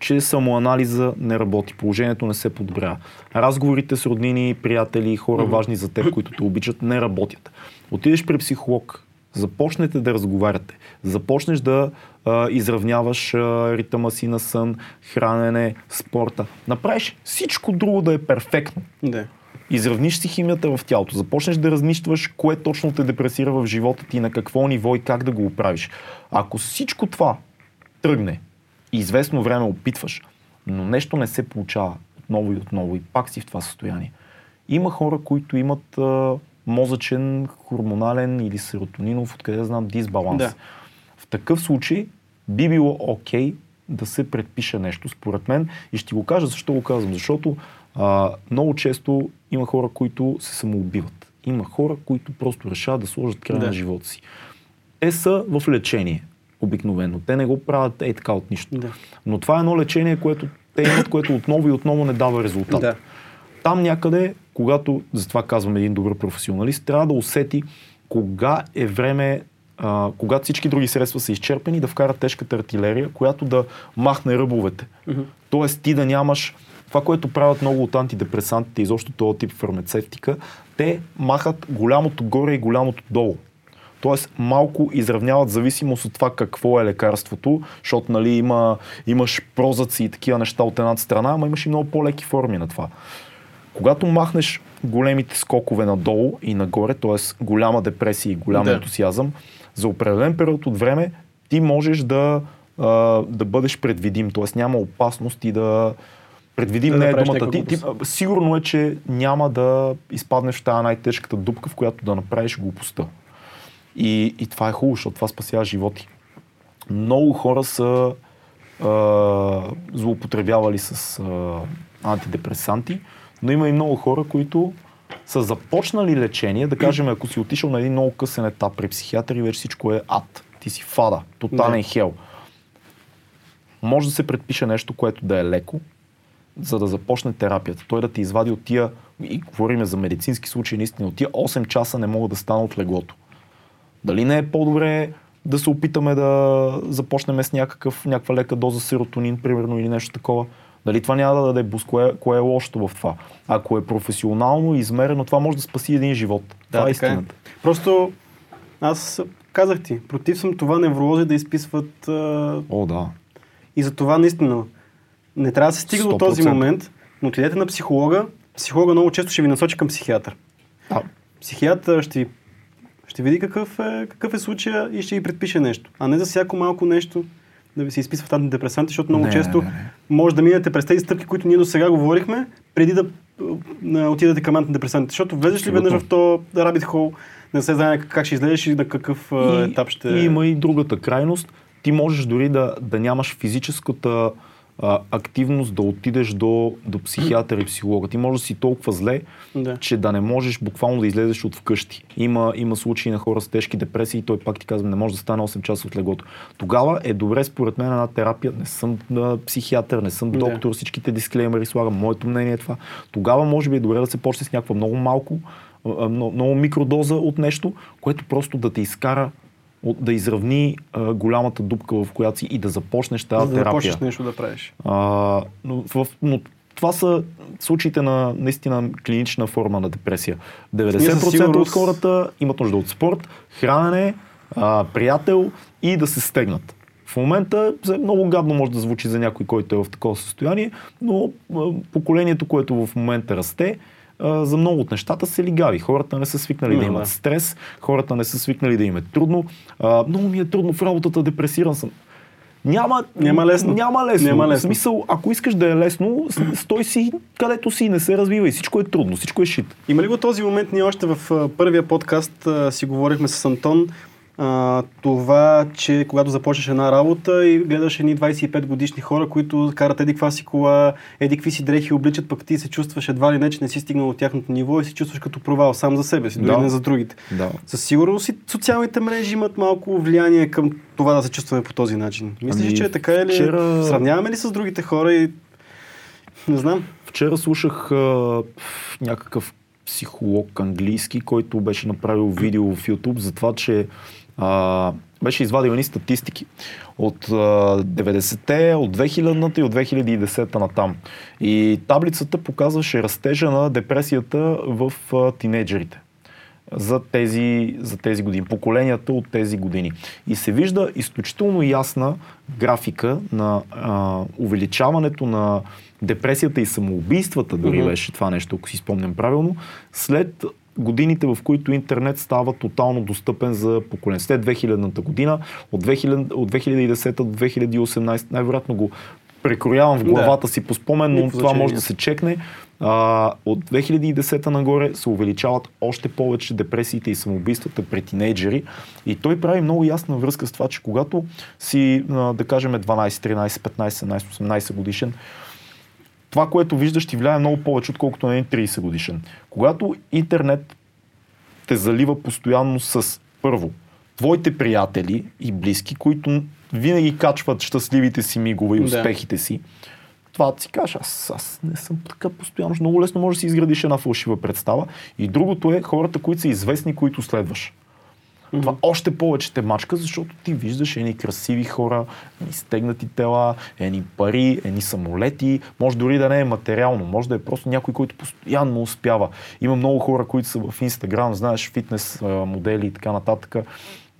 че самоанализа не работи, положението не се подобрява. Разговорите с роднини, приятели, хора важни за теб, които те обичат, не работят. Отидеш при психолог, започнете да разговаряте, започнеш да а, изравняваш а, ритъма си на сън, хранене, спорта. Направиш всичко друго да е перфектно Да. изравниш си химията в тялото, започнеш да разнищваш кое точно те депресира в живота ти, на какво ниво и как да го оправиш. Ако всичко това тръгне известно време опитваш, но нещо не се получава отново и отново и пак си в това състояние. Има хора, които имат а, мозъчен, хормонален или серотонинов, откъде знам, дисбаланс. Да. В такъв случай би било окей да се предпише нещо, според мен. И ще ти го кажа защо го казвам. Защото а, много често има хора, които се самоубиват. Има хора, които просто решават да сложат край Да. на живота си. Те са в лечение, обикновено. Те не го правят ей така от нищо. Да. Но това е едно лечение, което те имат, което отново и отново не дава резултат. Да. Там някъде, когато, затова казвам един добър професионалист, трябва да усети кога е време, а, когато всички други средства са изчерпани, да вкара тежката артилерия, която да махне ръбовете. Тоест ти да нямаш това, което правят много от антидепресантите, изобщо този тип фармацевтика, те махат голямото горе и голямото долу. Тоест малко изравняват зависимост от това какво е лекарството, защото нали, има, имаш прозъци и такива неща от едната страна, ама имаш и много по-леки форми на това. Когато махнеш големите скокове надолу и нагоре, т.е. голяма депресия и голям Да. ентусиазъм, за определен период от време ти можеш да, а, да бъдеш предвидим, т.е. няма опасност и да предвидим Да не е думата. Ти, ти, сигурно е, че няма да изпаднеш в тази най-тежката дупка, в която да направиш глупостта. И, и това е хубаво, защото това спасява животи. Много хора са а, злоупотребявали с а, антидепресанти, но има и много хора, които са започнали лечение, да кажем, ако си отишъл на един много късен етап при психиатър и вече всичко е ад. Ти си фада, тотален Да. хел. Може да се предпише нещо, което да е леко, за да започне терапията. Той да ти извади от тия, и говорим за медицински случаи, наистина, от тия 8 часа не могат да стана от леглото. Дали не е по-добре да се опитаме да започнем с някакъв, някаква лека доза серотонин, примерно, или нещо такова? Дали това няма да даде буст? Кое, кое е лошото в това? Ако е професионално и измерено, това може да спаси един живот. това е така истината. Просто аз казах ти, против съм това невролози да изписват а, О, да. и за това наистина не трябва да се стига до този 100%. момент, но отидете на психолога, психолога много често ще ви насочи към психиатър. А, Психиатър ще ви ще види какъв е, какъв е случая и ще ви предпише нещо. А не за всяко малко нещо да ви се изписват антидепресанти, защото много Не, често не, не. може да минете през тези стъпки, които ние до сега говорихме, преди да отидете към антидепресантите. Защото влезеш ли веднъж в то rabbit hole, не се знае как ще излезеш и на какъв а, етап ще... И има и другата крайност. Ти можеш дори да, да нямаш физическата а, активност да отидеш до, до психиатър и психолога. Ти можеш да си толкова зле, Да. че да не можеш буквално да излезеш от вкъщи. Има, има случаи на хора с тежки депресии и той пак ти казва, не може да стане 8 часа от леглото. Тогава е добре според мен една терапия. Не съм а, психиатър, не съм Да. доктор, всичките дисклеймери слагам. Моето мнение е това. Тогава може би е добре да се почне с някаква много малко, много, много микродоза от нещо, което просто да те изкара да изравни а, голямата дупка, в която си и да започнеш тази За да терапия. започнеш нещо да правиш. А, но, в, но това са случаите на наистина клинична форма на депресия. 90% от сигурност- хората имат нужда от спорт, хранене, а, приятел и да се стегнат. В момента много гадно може да звучи за някой, който е в такова състояние, но поколението, което в момента расте, а, за много от нещата се лигави. Хората не са свикнали да Именно, имат да. стрес, хората не са свикнали да им е трудно. А, много ми е трудно в работата, депресиран съм. Няма, Няма лесно. Няма лесно. Няма В лесно. смисъл, ако искаш да е лесно, стой си където си, не се развивай. Всичко е трудно, всичко е шит. Има ли го този момент? Ние още в първия подкаст си говорихме с Антон. А, това, че когато започнеш една работа и гледаш едни 25 годишни хора, които карат еди каква си кола, еди какви си дрехи обличат, пък ти се чувстваш едва ли не, че не си стигнал от тяхното ниво и се чувстваш като провал сам за себе си, дори Да. не за другите. Да. Със сигурност и социалните мрежи имат малко влияние към това да се чувстваме по този начин. Мислиш, Ами, че е така или вчера- сравняваме ли с другите хора и не знам. Вчера слушах а, някакъв психолог английски, който беше направил видео в YouTube за това, че а, беше извадил едни статистики от а, 90-те, от 2000-та и от 2010-та натам. И таблицата показваше растежа на депресията в а, тинейджерите за тези, за тези години, поколенията от тези години. И се вижда изключително ясна графика на а, увеличаването на депресията и самоубийствата, дори Мгм. беше това нещо, ако си спомням правилно, след годините, в които интернет става тотално достъпен за поколение. След 2000-та година, от, 2000, от 2010 до 2018, най-вероятно го прекроявам в Да. главата си по спомен, но това може да се чекне. А, от 2010 нагоре се увеличават още повече депресиите и самоубийствата при тинейджери. И той прави много ясна връзка с това, че когато си, да кажем, 12, 13, 15, 17, 18 годишен, това, което виждаш, ти влияе много повече, отколкото на един 30 годишен. Когато интернет те залива постоянно с първо, твоите приятели и близки, които винаги качват щастливите си мигове и успехите си, това си кажеш, аз, аз не съм така постоянно. Много лесно може да си изградиш една фалшива представа. И другото е хората, които са известни, които следваш. Това още повече те мачка, защото ти виждаш едни красиви хора, едни стегнати тела, едни пари, едни самолети. Може дори да не е материално, може да е просто някой, който постоянно успява. Има много хора, които са в Инстаграм, знаеш, фитнес модели и така нататък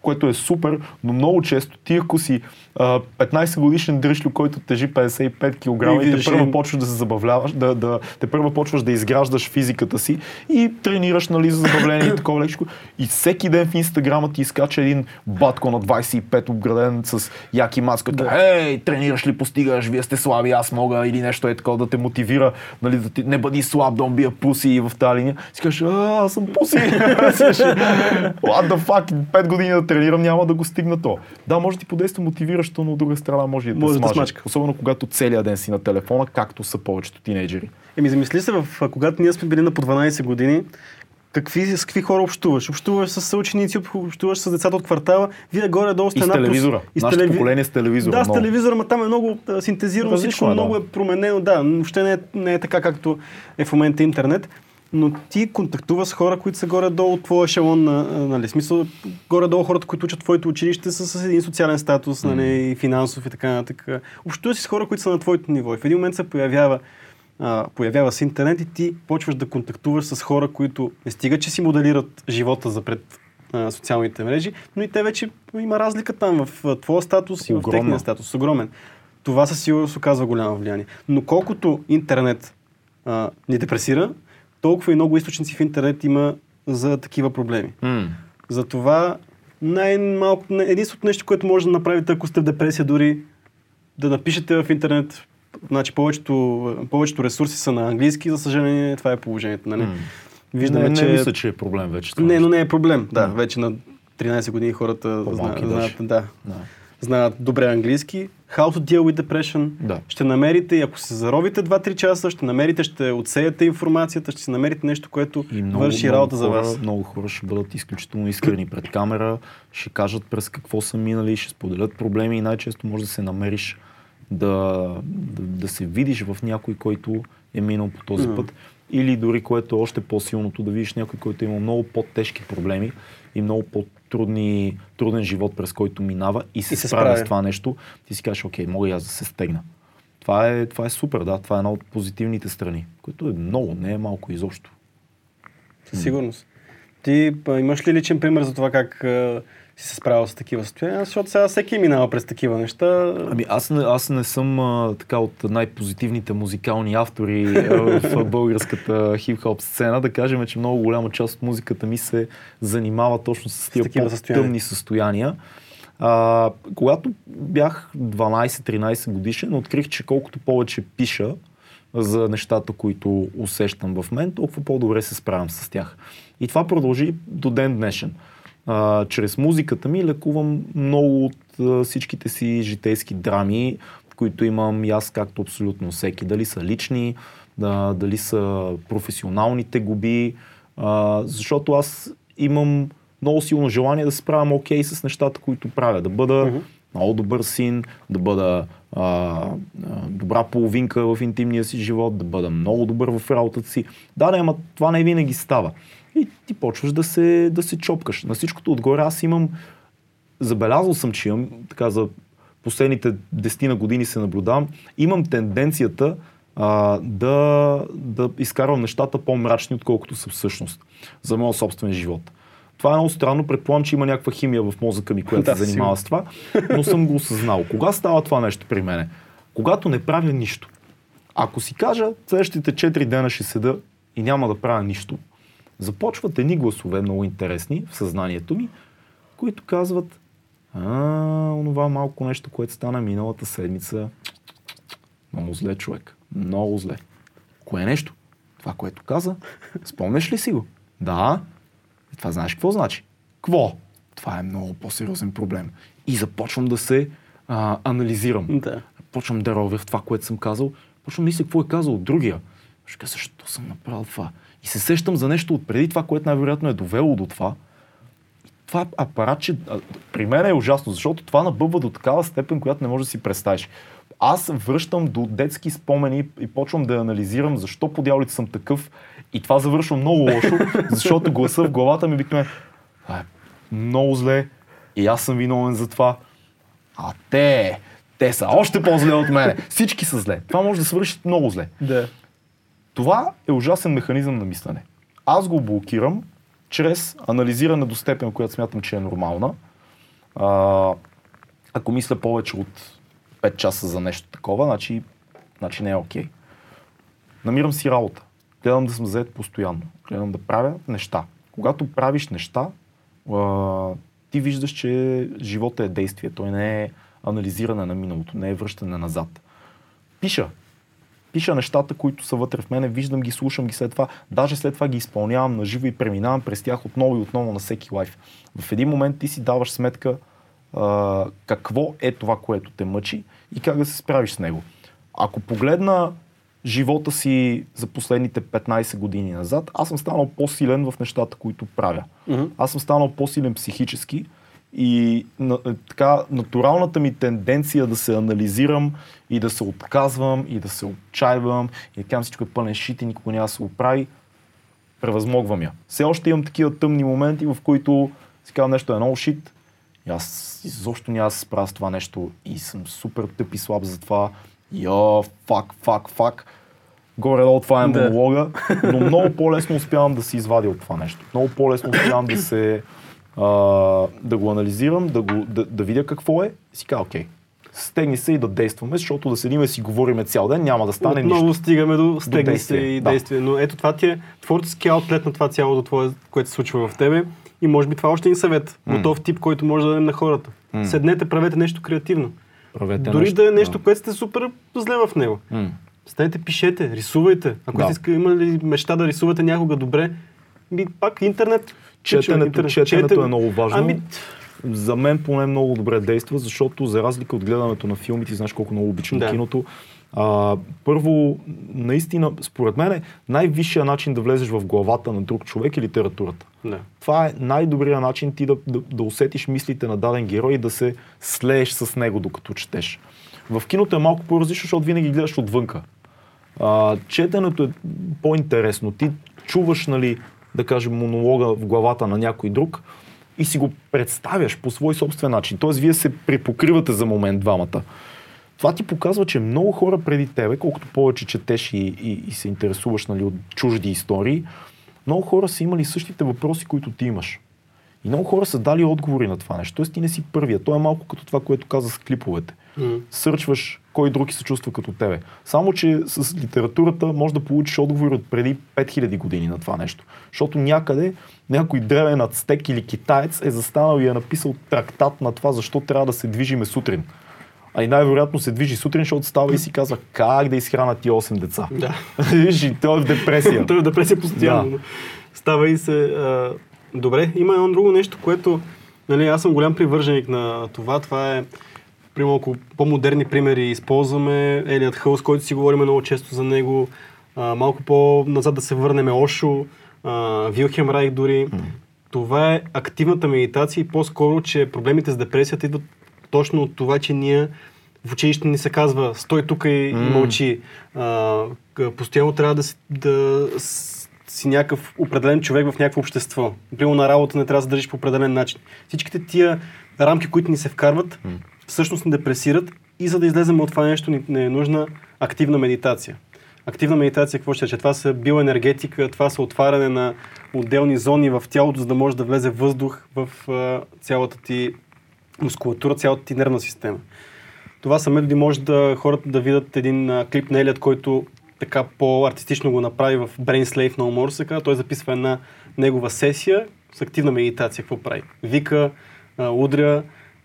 което е супер, но много често ти ако си а, 15 годишен дръжлю, който тежи 55 кг И и те първо почваш да се забавляваш, да, да, те първо почваш да изграждаш физиката си и тренираш нали, за забавление и такова лекичко. И всеки ден в инстаграма ти изкача един батко на 25 обграден с яки маска. Да. Ей, тренираш ли, постигаш, вие сте слаби, аз мога или нещо е такова да те мотивира, нали, да ти, не бъди слаб, да бия пуси в тази линия. Си кажеш, а, аз съм пуси. What the fuck, 5 години да тренирам, няма да го стигна то. Да, може да ти подейства мотивиращо, но от друга страна може и да, Може да смаже. смачка. Особено когато целият ден си на телефона, както са повечето тинейджери. Еми, замисли се, в, когато ние сме били на по 12 години, какви, с какви хора общуваш? Общуваш с съученици, общуваш с децата от квартала, вие горе-долу сте И с една... прос- телевизора. Нашето поколение с телевизора, Да, с телевизора, но там е много синтезирано, Различно всичко е, да. много е променено. Да, въобще не е, не е така, както е в момента интернет. Но ти контактуваш с хора, които са горе-долу твоя ешелон, на, нали, смисъл, горе-долу хората, които учат твоето училище са с един социален статус, нали, и финансов и така нататък. Общуваш си с хора, които са на твоето ниво. И в един момент се появява а, появява се интернет и ти почваш да контактуваш с хора, които не стига, че си моделират живота за пред а, социалните мрежи, но и те вече има разлика там в твоя статус и в техния статус. Огромен. Това със сигурност оказва голямо влияние. Но колкото интернет а, ни депресира, толкова и много източници в интернет има за такива проблеми. Mm. Затова най-малко, единственото нещо, което може да направите, ако сте в депресия, дори да напишете в интернет, значи повечето, повечето ресурси са на английски, за съжаление, това е положението. Нали? М. Виждаме, не, че... не мисля, че е проблем вече. това Не, но не е проблем. Да, М. вече на 13 години хората знаят, да, Да. знаят добре английски. How to deal with depression. Да. Ще намерите, ако се заровите 2-3 часа, ще намерите, ще отсеяте информацията, ще си намерите нещо, което И много, върши много работа за хора, вас. Много хора ще бъдат изключително искрени пред камера, ще кажат през какво са минали, ще споделят проблеми и най-често може да се намериш да, да, да се видиш в някой, който е минал по този Мгм. път. Или дори, което е още по-силното, да видиш някой, който е имал много по-тежки проблеми и много по-трудни, труден живот, през който минава и се, И се справя справя. с това нещо. Ти си кажеш, окей, мога и аз да се стегна. Това е, това е супер, да. Това е една от позитивните страни, което е много, не е малко изобщо. Със сигурност. Ти имаш ли личен пример за това как си се справил с такива състояния? Защото сега всеки е минал през такива неща. Ами аз не, аз не съм а, така от най-позитивните музикални автори в българската хип-хоп сцена. Да кажем, че много голяма част от музиката ми се занимава точно с тия такива по-тъмни състояния. А, когато бях 12-13 годишен, открих, че колкото повече пиша за нещата, които усещам в мен, толкова по-добре се справям с тях. И това продължи до ден днешен. А, чрез музиката ми лекувам много от а, всичките си житейски драми, които имам и аз, както абсолютно всеки. Дали са лични, да, дали са професионалните губи, а, защото аз имам много силно желание да се справям окей с нещата, които правя. Да бъда Мгм. много добър син, да бъда а, а, добра половинка в интимния си живот, да бъда много добър в работата си. Да, не, ама това не винаги става. И ти почваш да се, да се чопкаш. На всичкото отгоре аз имам, забелязал съм, че имам, така за последните десетина години се наблюдавам, имам тенденцията а, да, да изкарвам нещата по-мрачни, отколкото са всъщност за моят собствен живот. Това е много странно, предполагам, че има някаква химия в мозъка ми, която Да, се занимава с това, но съм го осъзнал. Кога става това нещо при мене? Когато не правя нищо. Ако си кажа, следващите 4 дена ще седа и няма да правя нищо, започват едни гласове, много интересни в съзнанието ми, които казват, а, онова малко нещо, което стана миналата седмица, много зле човек, много зле. Кое нещо? Това, което каза? Спомняш ли си го? Да. И това знаеш какво значи? Кво? Това е много по-сериозен проблем. И започвам да се а, анализирам. Да. Почвам да ровя в това, което съм казал. Почвам да мисля какво е казал другия. Ще кажа, защо съм направил това? И се сещам за нещо от преди това, което най-вероятно е довело до това. И това апаратче при мен е ужасно, защото това набъбва до такава степен, която не можеш да си представиш. Аз връщам до детски спомени и почвам да анализирам защо по дяволите съм такъв. И това завършва много лошо, защото гласа в главата ми обикновено е много зле и аз съм виновен за това. А те, те са още по-зле от мене. Всички са зле. Това може да свърши много зле. Да. Това е ужасен механизъм на мислене. Аз го блокирам чрез анализиране до степен, която смятам, че е нормална. А, ако мисля повече от 5 часа за нещо такова, значи, значи не е окей. Намирам си работа. Гледам да съм заед постоянно. Гледам да правя неща. Когато правиш неща, а, ти виждаш, че живота е действие. Той не е анализиране на миналото, не е връщане назад. Пиша. Пиша нещата, които са вътре в мене, виждам ги, слушам ги след това. Даже след това ги изпълнявам на живо и преминавам през тях отново и отново на всеки лайф. В един момент ти си даваш сметка а, какво е това, което те мъчи и как да се справиш с него. Ако погледна живота си за последните 15 години назад, аз съм станал по-силен в нещата, които правя. Мгм. Аз съм станал по-силен психически и на, е, така, натуралната ми тенденция да се анализирам и да се отказвам и да се отчаивам и да казвам всичко е пълен шит и никога няма да се оправи, превъзмогвам я. Все още имам такива тъмни моменти, в които си казвам нещо е много шит и аз изобщо няма да се справя с това нещо и съм супер тъп и слаб за това. Йо, фак, фак, фак. Горе-долу това е монолога, но много по-лесно успявам да се извадя от това нещо. Много по-лесно успявам да се да го анализирам, да, го, да, да видя какво е и си кажа, окей, стегни се и да действаме, защото да седим и си говориме цял ден, няма да стане Отново нищо. стигаме до стегни се действие, и да. действие. Но ето това ти е творчески аутлет на това цялото твое, което се случва в тебе. И може би това е още един съвет. Готов тип, който може да дадем на хората. М. Седнете, правете нещо креативно. Правете Дори да е нещо, което сте супер зле в него. М. Станете, пишете, рисувайте. Ако Да. сте иска, имали мечта да рисувате някога добре, ми, пак интернет. Четенето, Интернет. четенето Чете- е много важно. Ами, За мен поне много добре действа, защото за разлика от гледането на филми, ти знаеш колко много обичам Да. киното. А, първо, наистина, според мен е най-висшия начин да влезеш в главата на друг човек е литературата. да. Това е най-добрият начин ти да, да, да усетиш мислите на даден герой и да се слееш с него докато четеш. В киното е малко по-различно, защото винаги гледаш отвънка. А, четенето е по-интересно. Ти чуваш, нали, да кажем, монолога в главата на някой друг и си го представяш по свой собствен начин. Тоест, вие се препокривате за момент двамата. Това ти показва, че много хора преди тебе, колкото повече четеш и, и, и се интересуваш нали, от чужди истории, много хора са имали същите въпроси, които ти имаш. И много хора са дали отговори на това нещо. Тоест ти не си първия. То е малко като това, което каза с клиповете. М. Сърчваш кой друг се чувства като тебе. Само, че с литературата може да получиш отговори от преди 5000 години на това нещо. Защото някъде някой древен ацтек или китаец е застанал и е написал трактат на това, защо трябва да се движиме сутрин. А и най-вероятно се движи сутрин, защото става и си казва как да изхрана ти 8 деца. Да. Виж, той е в депресия. Той е в депресия постоянно. Да. Става и се... А, Добре, има едно друго нещо, което нали, аз съм голям привърженик на това. Това е Примерно, ако по-модерни примери използваме, Елият Хълс, който си говорим много често за него, а, малко по-назад да се върнем Ошо, а, Вилхем Райх дори. Mm. Това е активната медитация и по-скоро, че проблемите с депресията идват точно от това, че ние в училище ни се казва стой тук и, mm. и мълчи. А, постоянно трябва да си, да си някакъв определен човек в някакво общество. Примерно на работа не трябва да се държиш по определен начин. Всичките тия рамки, които ни се вкарват, mm всъщност ни депресират и за да излезем от това нещо ни не е нужна активна медитация. Активна медитация, какво ще е? Това са биоенергетика, това са отваряне на отделни зони в тялото, за да може да влезе въздух в цялата ти мускулатура, цялата ти нервна система. Това са методи, може да хората да видят един а, клип на Елият, който така по-артистично го направи в Brain Slave No More. Той записва една негова сесия с активна медитация. Какво прави? Вика, а, удря,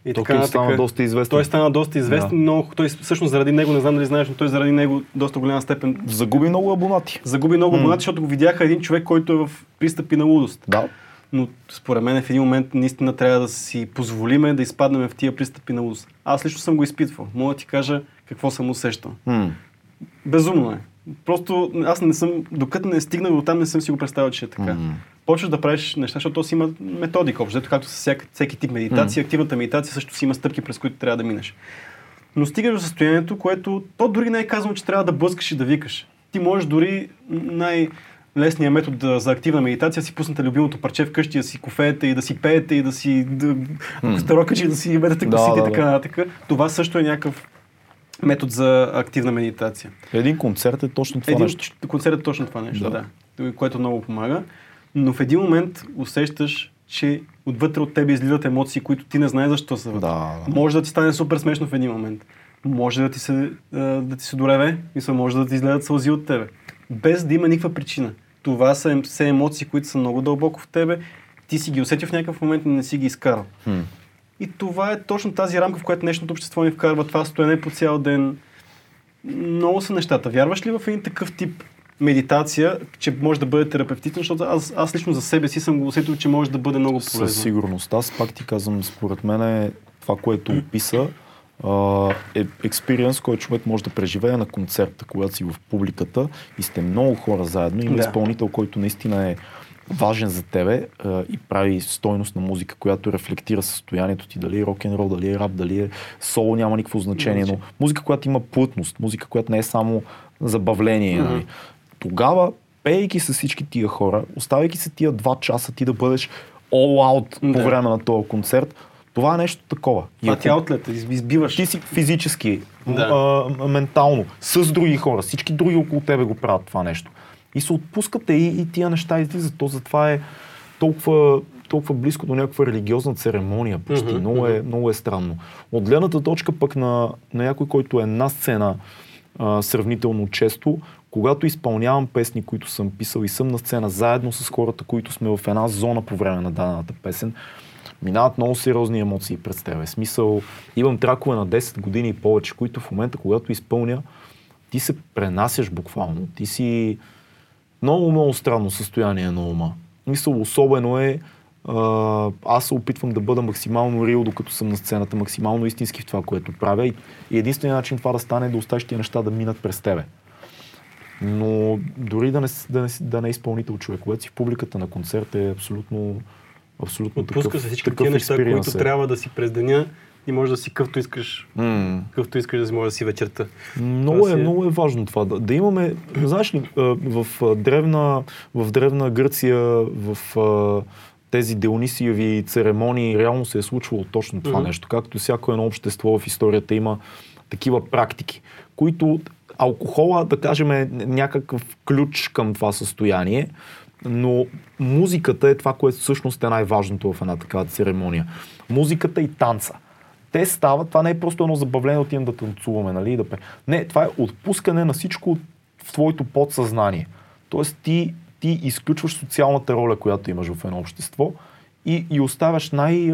и той така, стана така, доста известен. Той стана доста известен, да. но той всъщност заради него, не знам дали знаеш, но той заради него доста голяма степен... Загуби много абонати. Загуби много абонати, защото го видяха един човек, който е в пристъпи на лудост. Да. Но според мен в един момент наистина трябва да си позволиме да изпаднем в тия пристъпи на лудост. Аз лично съм го изпитвал. Мога да ти кажа какво съм усещал. Mm. Безумно е. Просто аз не съм, докато не стигна до там, не съм си го представил, че е така. Mm почваш да правиш неща, защото то си има методика. Общо, както с всяка, всеки тип медитация, mm. активната медитация също си има стъпки, през които трябва да минеш. Но стигаш до състоянието, което то дори не е казано, че трябва да блъскаш и да викаш. Ти можеш дори най- лесният метод за активна медитация си пуснете любимото парче вкъщи, да си кофеете и да си пеете и да си да, mm. да си метате косите да, и така нататък. Да, да. Това също е някакъв метод за активна медитация. Един концерт е точно това Един нещо. концерт е точно това нещо, да. да. Което много помага но в един момент усещаш, че отвътре от тебе излизат емоции, които ти не знаеш защо са вътре. Да. Може да ти стане супер смешно в един момент. Може да ти се, да ти се дореве, мисля, може да ти излезат сълзи от тебе. Без да има никаква причина. Това са все емоции, които са много дълбоко в тебе. Ти си ги усетил в някакъв момент и не си ги изкарал. Хм. И това е точно тази рамка, в която днешното общество ни вкарва това стоене по цял ден. Много са нещата. Вярваш ли в един такъв тип медитация, че може да бъде терапевтична, защото аз, аз лично за себе си съм го усетил, че може да бъде много полезно. Със сигурност. Аз пак ти казвам, според мен е това, което описа, е експириенс, който човек може да преживее на концерта, когато си в публиката и сте много хора заедно. Има да. изпълнител, който наистина е важен за тебе а, и прави стойност на музика, която рефлектира състоянието ти, дали е рок-н-рол, дали е рап, дали е соло, няма никакво значение, но музика, която има плътност, музика, която не е само забавление. Mm-hmm. Нали тогава, пейки с всички тия хора, оставяйки се тия два часа ти да бъдеш all out по време на този концерт, това е нещо такова. Това ти аутлет, избиваш. Ти си физически, да. а, ментално, с други хора, всички други около тебе го правят това нещо. И се отпускате и, и тия неща излизат. То затова е толкова, толкова близко до някаква религиозна церемония. Почти. Mm-hmm. Много, е, много е странно. От гледната точка пък на, на някой, който е на сцена а, сравнително често, когато изпълнявам песни, които съм писал и съм на сцена заедно с хората, които сме в една зона по време на дадената песен, минават много сериозни емоции пред тебе. Смисъл, имам тракове на 10 години и повече, които в момента, когато изпълня, ти се пренасяш буквално. Ти си много, много странно състояние на ума. Мисъл, особено е, аз се опитвам да бъда максимално рил, докато съм на сцената, максимално истински в това, което правя. И единственият начин това да стане е да оставиш тия неща да минат през тебе. Но дори да не, да не, да не е изпълнител човек, когато си в публиката на концерт е абсолютно, абсолютно Отпуска такъв, се всички такива неща, които е. трябва да си през деня и може да си къвто искаш, mm. къвто искаш да си може да си вечерта. Много е, е, много е важно това. Да, да имаме, знаеш ли, в древна, в древна Гърция, в тези Дионисиеви церемонии реално се е случвало точно това mm-hmm. нещо. Както всяко едно общество в историята има такива практики, които алкохола, да кажем, е някакъв ключ към това състояние, но музиката е това, което всъщност е най-важното в една такава церемония. Музиката и танца. Те стават, това не е просто едно забавление, отивам да танцуваме, нали, да пе. Не, това е отпускане на всичко в твоето подсъзнание. Тоест ти, ти изключваш социалната роля, която имаш в едно общество и, и оставяш най-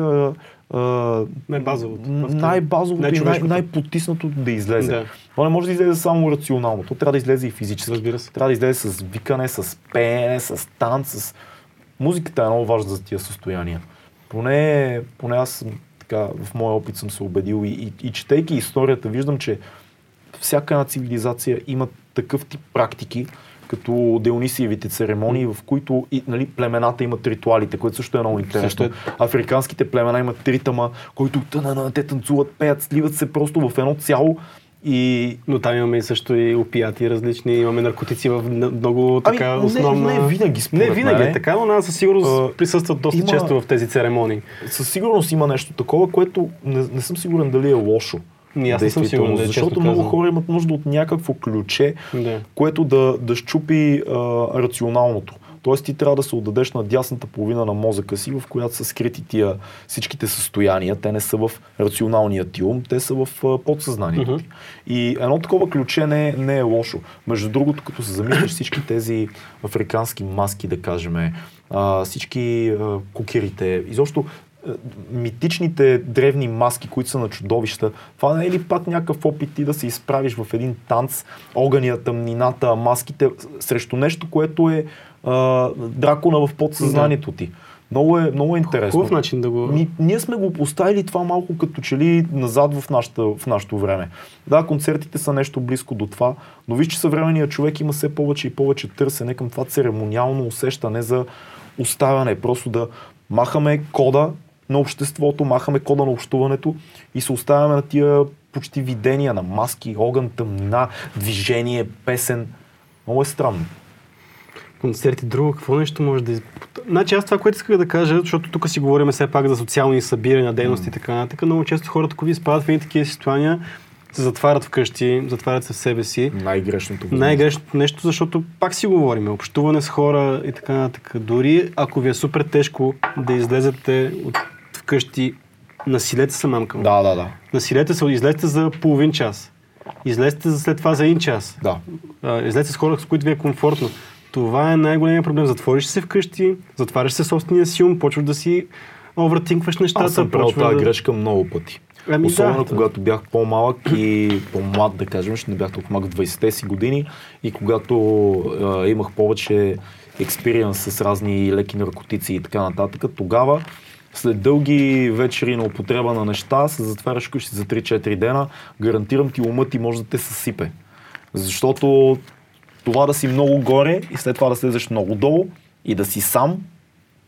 най-базовото. Най-базовото и най- най-потиснато да излезе. Да. Това не може да излезе само рационално. То трябва да излезе и физически. Разбира се. Трябва да излезе с викане, с пеене, с танц, с музиката е много важна за тия състояния. Поне, поне аз съм, така, в моя опит съм се убедил и, и, и четейки историята, виждам, че всяка една цивилизация има такъв тип практики, като Дионисиевите церемонии, в които и, нали, племената имат ритуалите, което също е много интересно. Е. Африканските племена имат ритъма, който тъна, те танцуват, пеят, сливат се просто в едно цяло и Но там имаме и също и опияти различни, имаме наркотици в много така Ами, не- основна... не винаги, според Не винаги е така, но нас със сигурност А, присъстват доста има- често в тези церемонии. със сигурност има нещо такова, което не, не съм сигурен дали е лошо. Ни аз не съм сигурен, да е защото много хора имат нужда от някакво ключе, Да. което да, да щупи а, рационалното. Тоест ти трябва да се отдадеш на дясната половина на мозъка си, в която са скрити тия всичките състояния. Те не са в рационалния ти ум, те са в подсъзнанието ти. И едно такова ключе не, е- не е лошо. Между другото, като се замислиш всички тези африкански маски, да кажем, всички кукерите, изобщо митичните древни маски, които са на чудовища, това не е ли пак някакъв опит ти да се изправиш в един танц, огъня, тъмнината, маските срещу нещо, което е а, дракона в подсъзнанието ти. Много е, много е интересно. Хубав начин да го... Ни, ние сме го поставили това малко като че ли назад в, нашата, в нашото време. Да, концертите са нещо близко до това, но виж, че съвременният човек има все повече и повече търсене към това церемониално усещане за оставяне. Просто да махаме кода на обществото, махаме кода на общуването и се оставяме на тия почти видения на маски, огън, тъмнина, движение, песен. Много е странно. Концерти, друго, какво нещо може да... Значи аз това, което исках да кажа, защото тук си говорим все пак за социални събирания, дейности и така нататък, много често хората, които изпадат в едни такива състояния, се затварят вкъщи, затварят се в себе си. Най-грешното. Най-грешното нещо, защото пак си говорим, общуване с хора и така нататък. Дори ако ви е супер тежко да излезете от вкъщи, насилете се мамка. Да, да, да. Насилете се, излезте за половин час. Излезте за след това за един час. Да. Излезте с хора, с които ви е комфортно. Това е най-големият проблем. Затвориш се вкъщи, затваряш се собствения си ум, почваш да си овъртинкваш нещата. Аз съм правил тази да... грешка много пъти. Ами Особено да. когато бях по-малък и по-млад, да кажем, ще не бях толкова малък в 20-те си години и когато а, имах повече експириенс с разни леки наркотици и така нататък, тогава след дълги вечери на употреба на неща, се затваряш къщи за 3-4 дена, гарантирам ти умът ти може да те съсипе. Защото това да си много горе и след това да слезеш много долу и да си сам,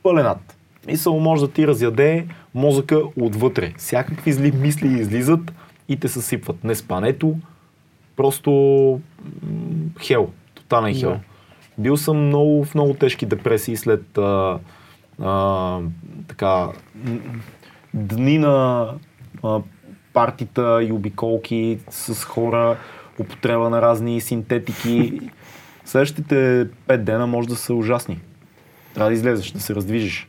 пъленат. Мисъл може да ти разяде мозъка отвътре. Всякакви зли мисли излизат и те съсипват. Не спането, просто хел, тотален хел. Да. Бил съм много, в много тежки депресии след а, а, така, дни на а, партита и обиколки с хора, употреба на разни синтетики. Следващите пет дена може да са ужасни. Трябва да излезеш, да се раздвижиш.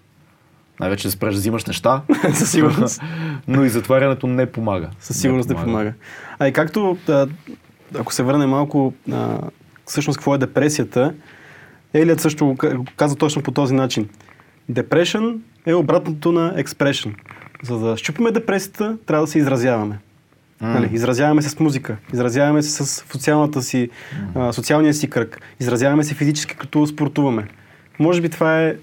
Най-вече да спреш да взимаш неща. Със сигурност. Но и затварянето не помага. Със сигурност не помага. А и както, а, ако се върне малко, а, всъщност какво е депресията, Елият също го каза точно по този начин. Depression е обратното на expression. За да щупиме депресията, трябва да се изразяваме. Нали, изразяваме се с музика, изразяваме се с социалната си, а, социалния си кръг, изразяваме се физически, като спортуваме. Може би това е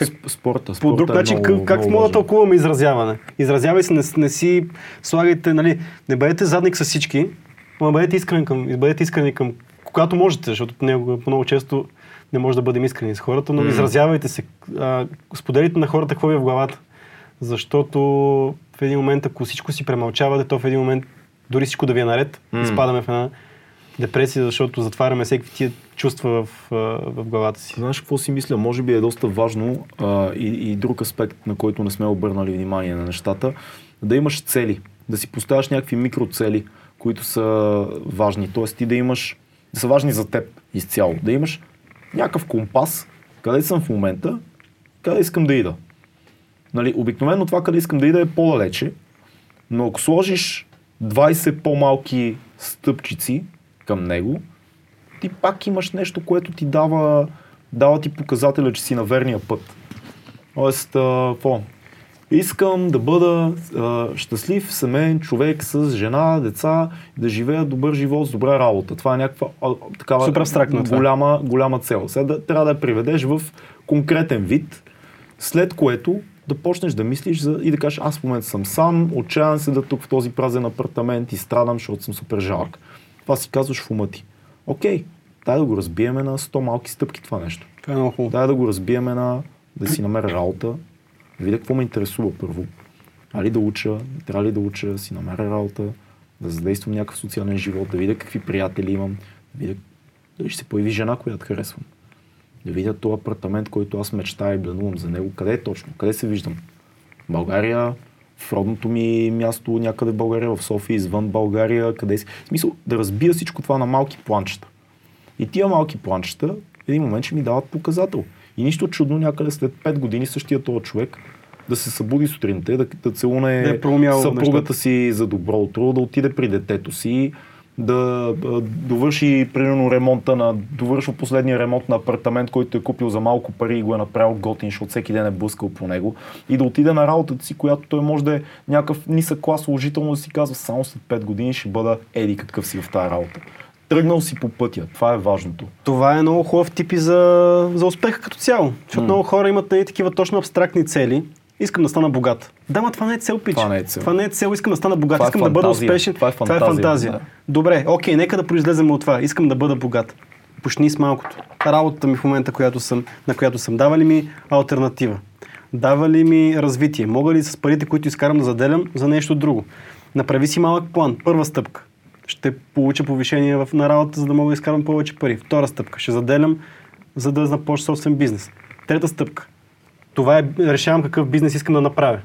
Сп- Спорта, по спорта друг е начин, много, как, как мога да тълкуваме изразяване? Изразявай се, не, не си слагайте, нали, не бъдете задник с всички, но бъдете искрени към, бъдете искрени към, когато можете, защото понякога, много често не може да бъдем искрени с хората, но М. изразявайте се, а, споделите на хората какво ви е в главата. Защото в един момент, ако всичко си премълчавате, то в един момент, дори всичко да ви е наред, М. изпадаме в една депресия, защото затваряме всеки тия чувства в, в главата си. Знаеш какво си мисля? Може би е доста важно а, и, и друг аспект, на който не сме обърнали внимание на нещата, да имаш цели, да си поставяш някакви микроцели, които са важни. Тоест ти да имаш, да са важни за теб изцяло. Да имаш някакъв компас, къде съм в момента, къде искам да ида. Нали, обикновено това къде искам да ида е по-далече, но ако сложиш 20 по-малки стъпчици към него, ти пак имаш нещо, което ти дава, дава ти показателя, че си на верния път. Тоест, а, искам да бъда а, щастлив, семейен човек с жена, деца, да живея добър живот с добра работа. Това е някаква а, такава голяма, голяма цел. Сега да, трябва да я приведеш в конкретен вид, след което да почнеш да мислиш за, и да кажеш, аз в момента съм сам, отчаян се да тук в този празен апартамент и страдам, защото съм супер жалък. Това си казваш в ума ти. Окей, дай да го разбиеме на 100 малки стъпки това нещо. Това е много хубаво. Дай да го разбиеме на да си намеря работа, да видя какво ме интересува първо. Али да уча, трябва ли да уча, да си намеря работа, да задействам някакъв социален живот, да видя какви приятели имам, да видя дали ще се появи жена, която харесвам. Да видя този апартамент, който аз мечтая и бленувам за него. Къде е точно? Къде се виждам? България, в родното ми място някъде в България, в София, извън България, къде си. В смисъл да разбия всичко това на малки планчета. И тия малки планчета в един момент ще ми дават показател. И нищо чудно някъде след 5 години същия този човек да се събуди сутринта, да, да целуне Да е съпругата нещата. си за добро утро, да отиде при детето си, да довърши примерно ремонта на, довършва последния ремонт на апартамент, който е купил за малко пари и го е направил готин, защото всеки ден е блъскал по него и да отиде на работата си, която той може да е някакъв нисък клас служително да си казва само след 5 години ще бъда еди какъв си в тази работа. Тръгнал си по пътя, това е важното. Това е много хубав тип и за, за успеха като цяло. Защото М. много хора имат нали, такива точно абстрактни цели. Искам да стана богат. Да, ма това не е цел, пич. Това не е цел. Това не е цел, искам да стана богат, Това е искам да бъда фантазия. успешен. Това е Това е фантазия, фантазия. да. Добре, окей, нека да произлезем от това. Искам да бъда богат. Почни с малкото. Работата ми в момента, която съм, на която съм, дава ли ми альтернатива? Дава ли ми развитие? Мога ли с парите, които изкарам да заделям за нещо друго? Направи си малък план. Първа стъпка. Ще получа повишение в, на работа, за да мога да изкарам повече пари. Втора стъпка. Ще заделям, за да започна собствен бизнес. Трета стъпка. Това е, решавам какъв бизнес искам да направя.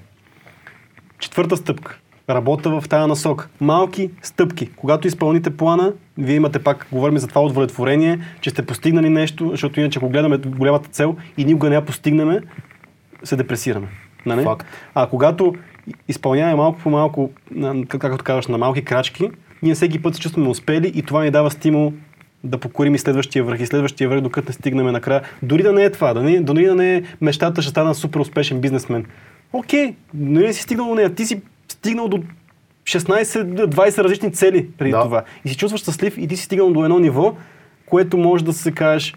Четвърта стъпка. Работа в тази насока. Малки стъпки. Когато изпълните плана, вие имате пак, говорим за това удовлетворение, че сте постигнали нещо, защото иначе ако гледаме голямата цел и никога не я постигнем, се депресираме. Нали? Факт. А когато изпълняваме малко по малко, както казваш, на малки крачки, ние всеки път се чувстваме успели и това ни дава стимул да покорим и следващия връх и следващия връх, докато не стигнем накрая. Дори да не е това, да не, дори да не е мечтата, ще стана супер успешен бизнесмен. Окей, но не си стигнал до нея. Ти си стигнал до 16-20 различни цели преди Да. това. И си чувстваш щастлив и ти си стигнал до едно ниво, което може да се кажеш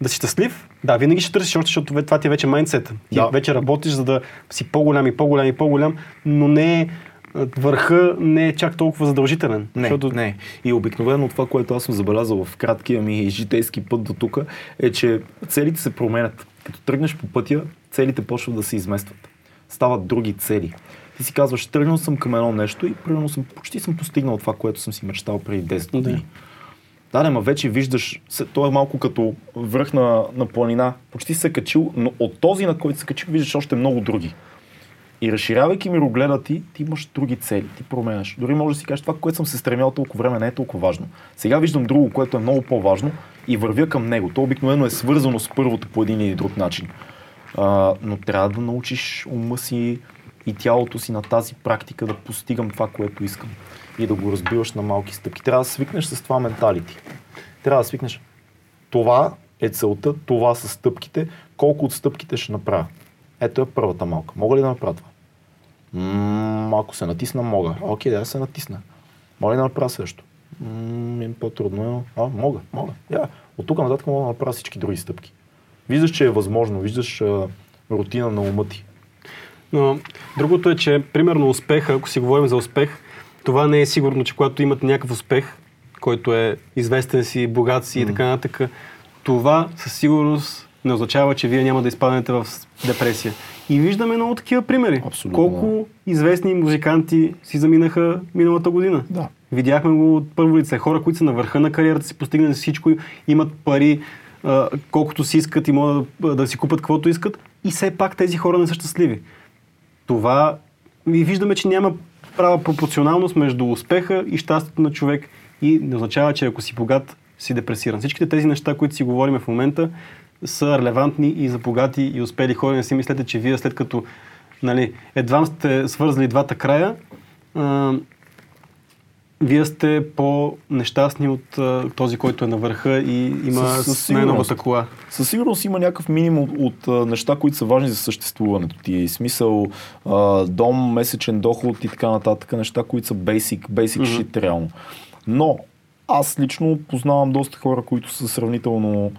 да си щастлив. Да, винаги ще търсиш още, защото това ти е вече майндсет. Ти Да. вече работиш, за да си по-голям и по-голям и по-голям, но не е върха не е чак толкова задължителен. Не, защото не. И обикновено това, което аз съм забелязал в краткия ми житейски път до тук, е, че целите се променят. Като тръгнеш по пътя, целите почват да се изместват. Стават други цели. Ти си казваш, тръгнал съм към едно нещо и примерно съм, почти съм постигнал това, което съм си мечтал преди 10 години. Да, да, ма вече виждаш, то е малко като връх на, на планина. Почти се е качил, но от този, на който се качил, виждаш още много други. И разширявайки мирогледа ти, ти имаш други цели, ти променяш. Дори може да си кажеш, това, което съм се стремял толкова време, не е толкова важно. Сега виждам друго, което е много по-важно и вървя към него. То обикновено е свързано с първото по един или друг начин. А, но трябва да научиш ума си и тялото си на тази практика да постигам това, което искам. И да го разбиваш на малки стъпки. Трябва да свикнеш с това менталити. Трябва да свикнеш. Това е целта, това са стъпките. Колко от стъпките ще направя? Ето е първата малка. Мога ли да направя това? М, ако се натисна, мога. Окей, да се натисна. Мога ли да направя също? М, им по-трудно е. А, мога, мога. Я. От тук нататък мога да направя всички други стъпки. Виждаш, че е възможно. Виждаш а, рутина на ума ти. Но другото е, че примерно успеха, ако си говорим за успех, това не е сигурно, че когато имате някакъв успех, който е известен си, богат си и така нататък, това със сигурност не означава, че вие няма да изпаднете в депресия. И виждаме много такива примери. Абсолютно, Колко известни музиканти си заминаха миналата година. Да. Видяхме го от първо лице. Хора, които са на върха на кариерата си, постигнали всичко, имат пари, колкото си искат и могат да, да си купат каквото искат. И все пак тези хора не са щастливи. Това и виждаме, че няма права пропорционалност между успеха и щастието на човек и не означава, че ако си богат, си депресиран. Всичките тези неща, които си говорим в момента, са релевантни и за богати и успели хора. Не си мислете, че вие след като нали, едва сте свързали двата края, а, вие сте по-нещастни от а, този, който е на върха и има Със- със най-новата кола. Със сигурност има някакъв минимум от а, неща, които са важни за съществуването ти. Смисъл, а, дом, месечен доход и така нататък. Неща, които са basic, basic Мгм. shit реално. Но аз лично познавам доста хора, които са сравнително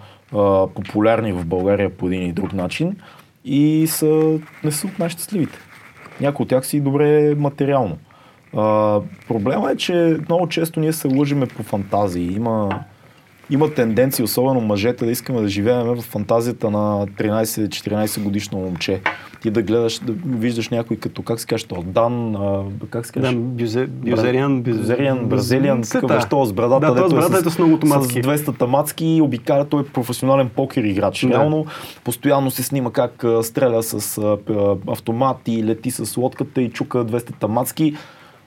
популярни в България по един или друг начин и са, не са от най-щастливите. Някои от тях си добре материално. А, проблема е, че много често ние се лъжиме по фантазии. Има, има тенденция, особено мъжете, да искаме да живеем в фантазията на 13-14 годишно момче. Ти да гледаш, да виждаш някой като, как се каже, Дан, а, как се каже? бюзе, бюзериан, бюзе- Бразилиан, такъв с брадата, Да, с дето е брадата, ето с много тамацки. С 200 тамацки и обикаля, той е професионален покер играч. Да. Реално, постоянно се снима как а, стреля с а, автомат и лети с лодката и чука 200 тамацки.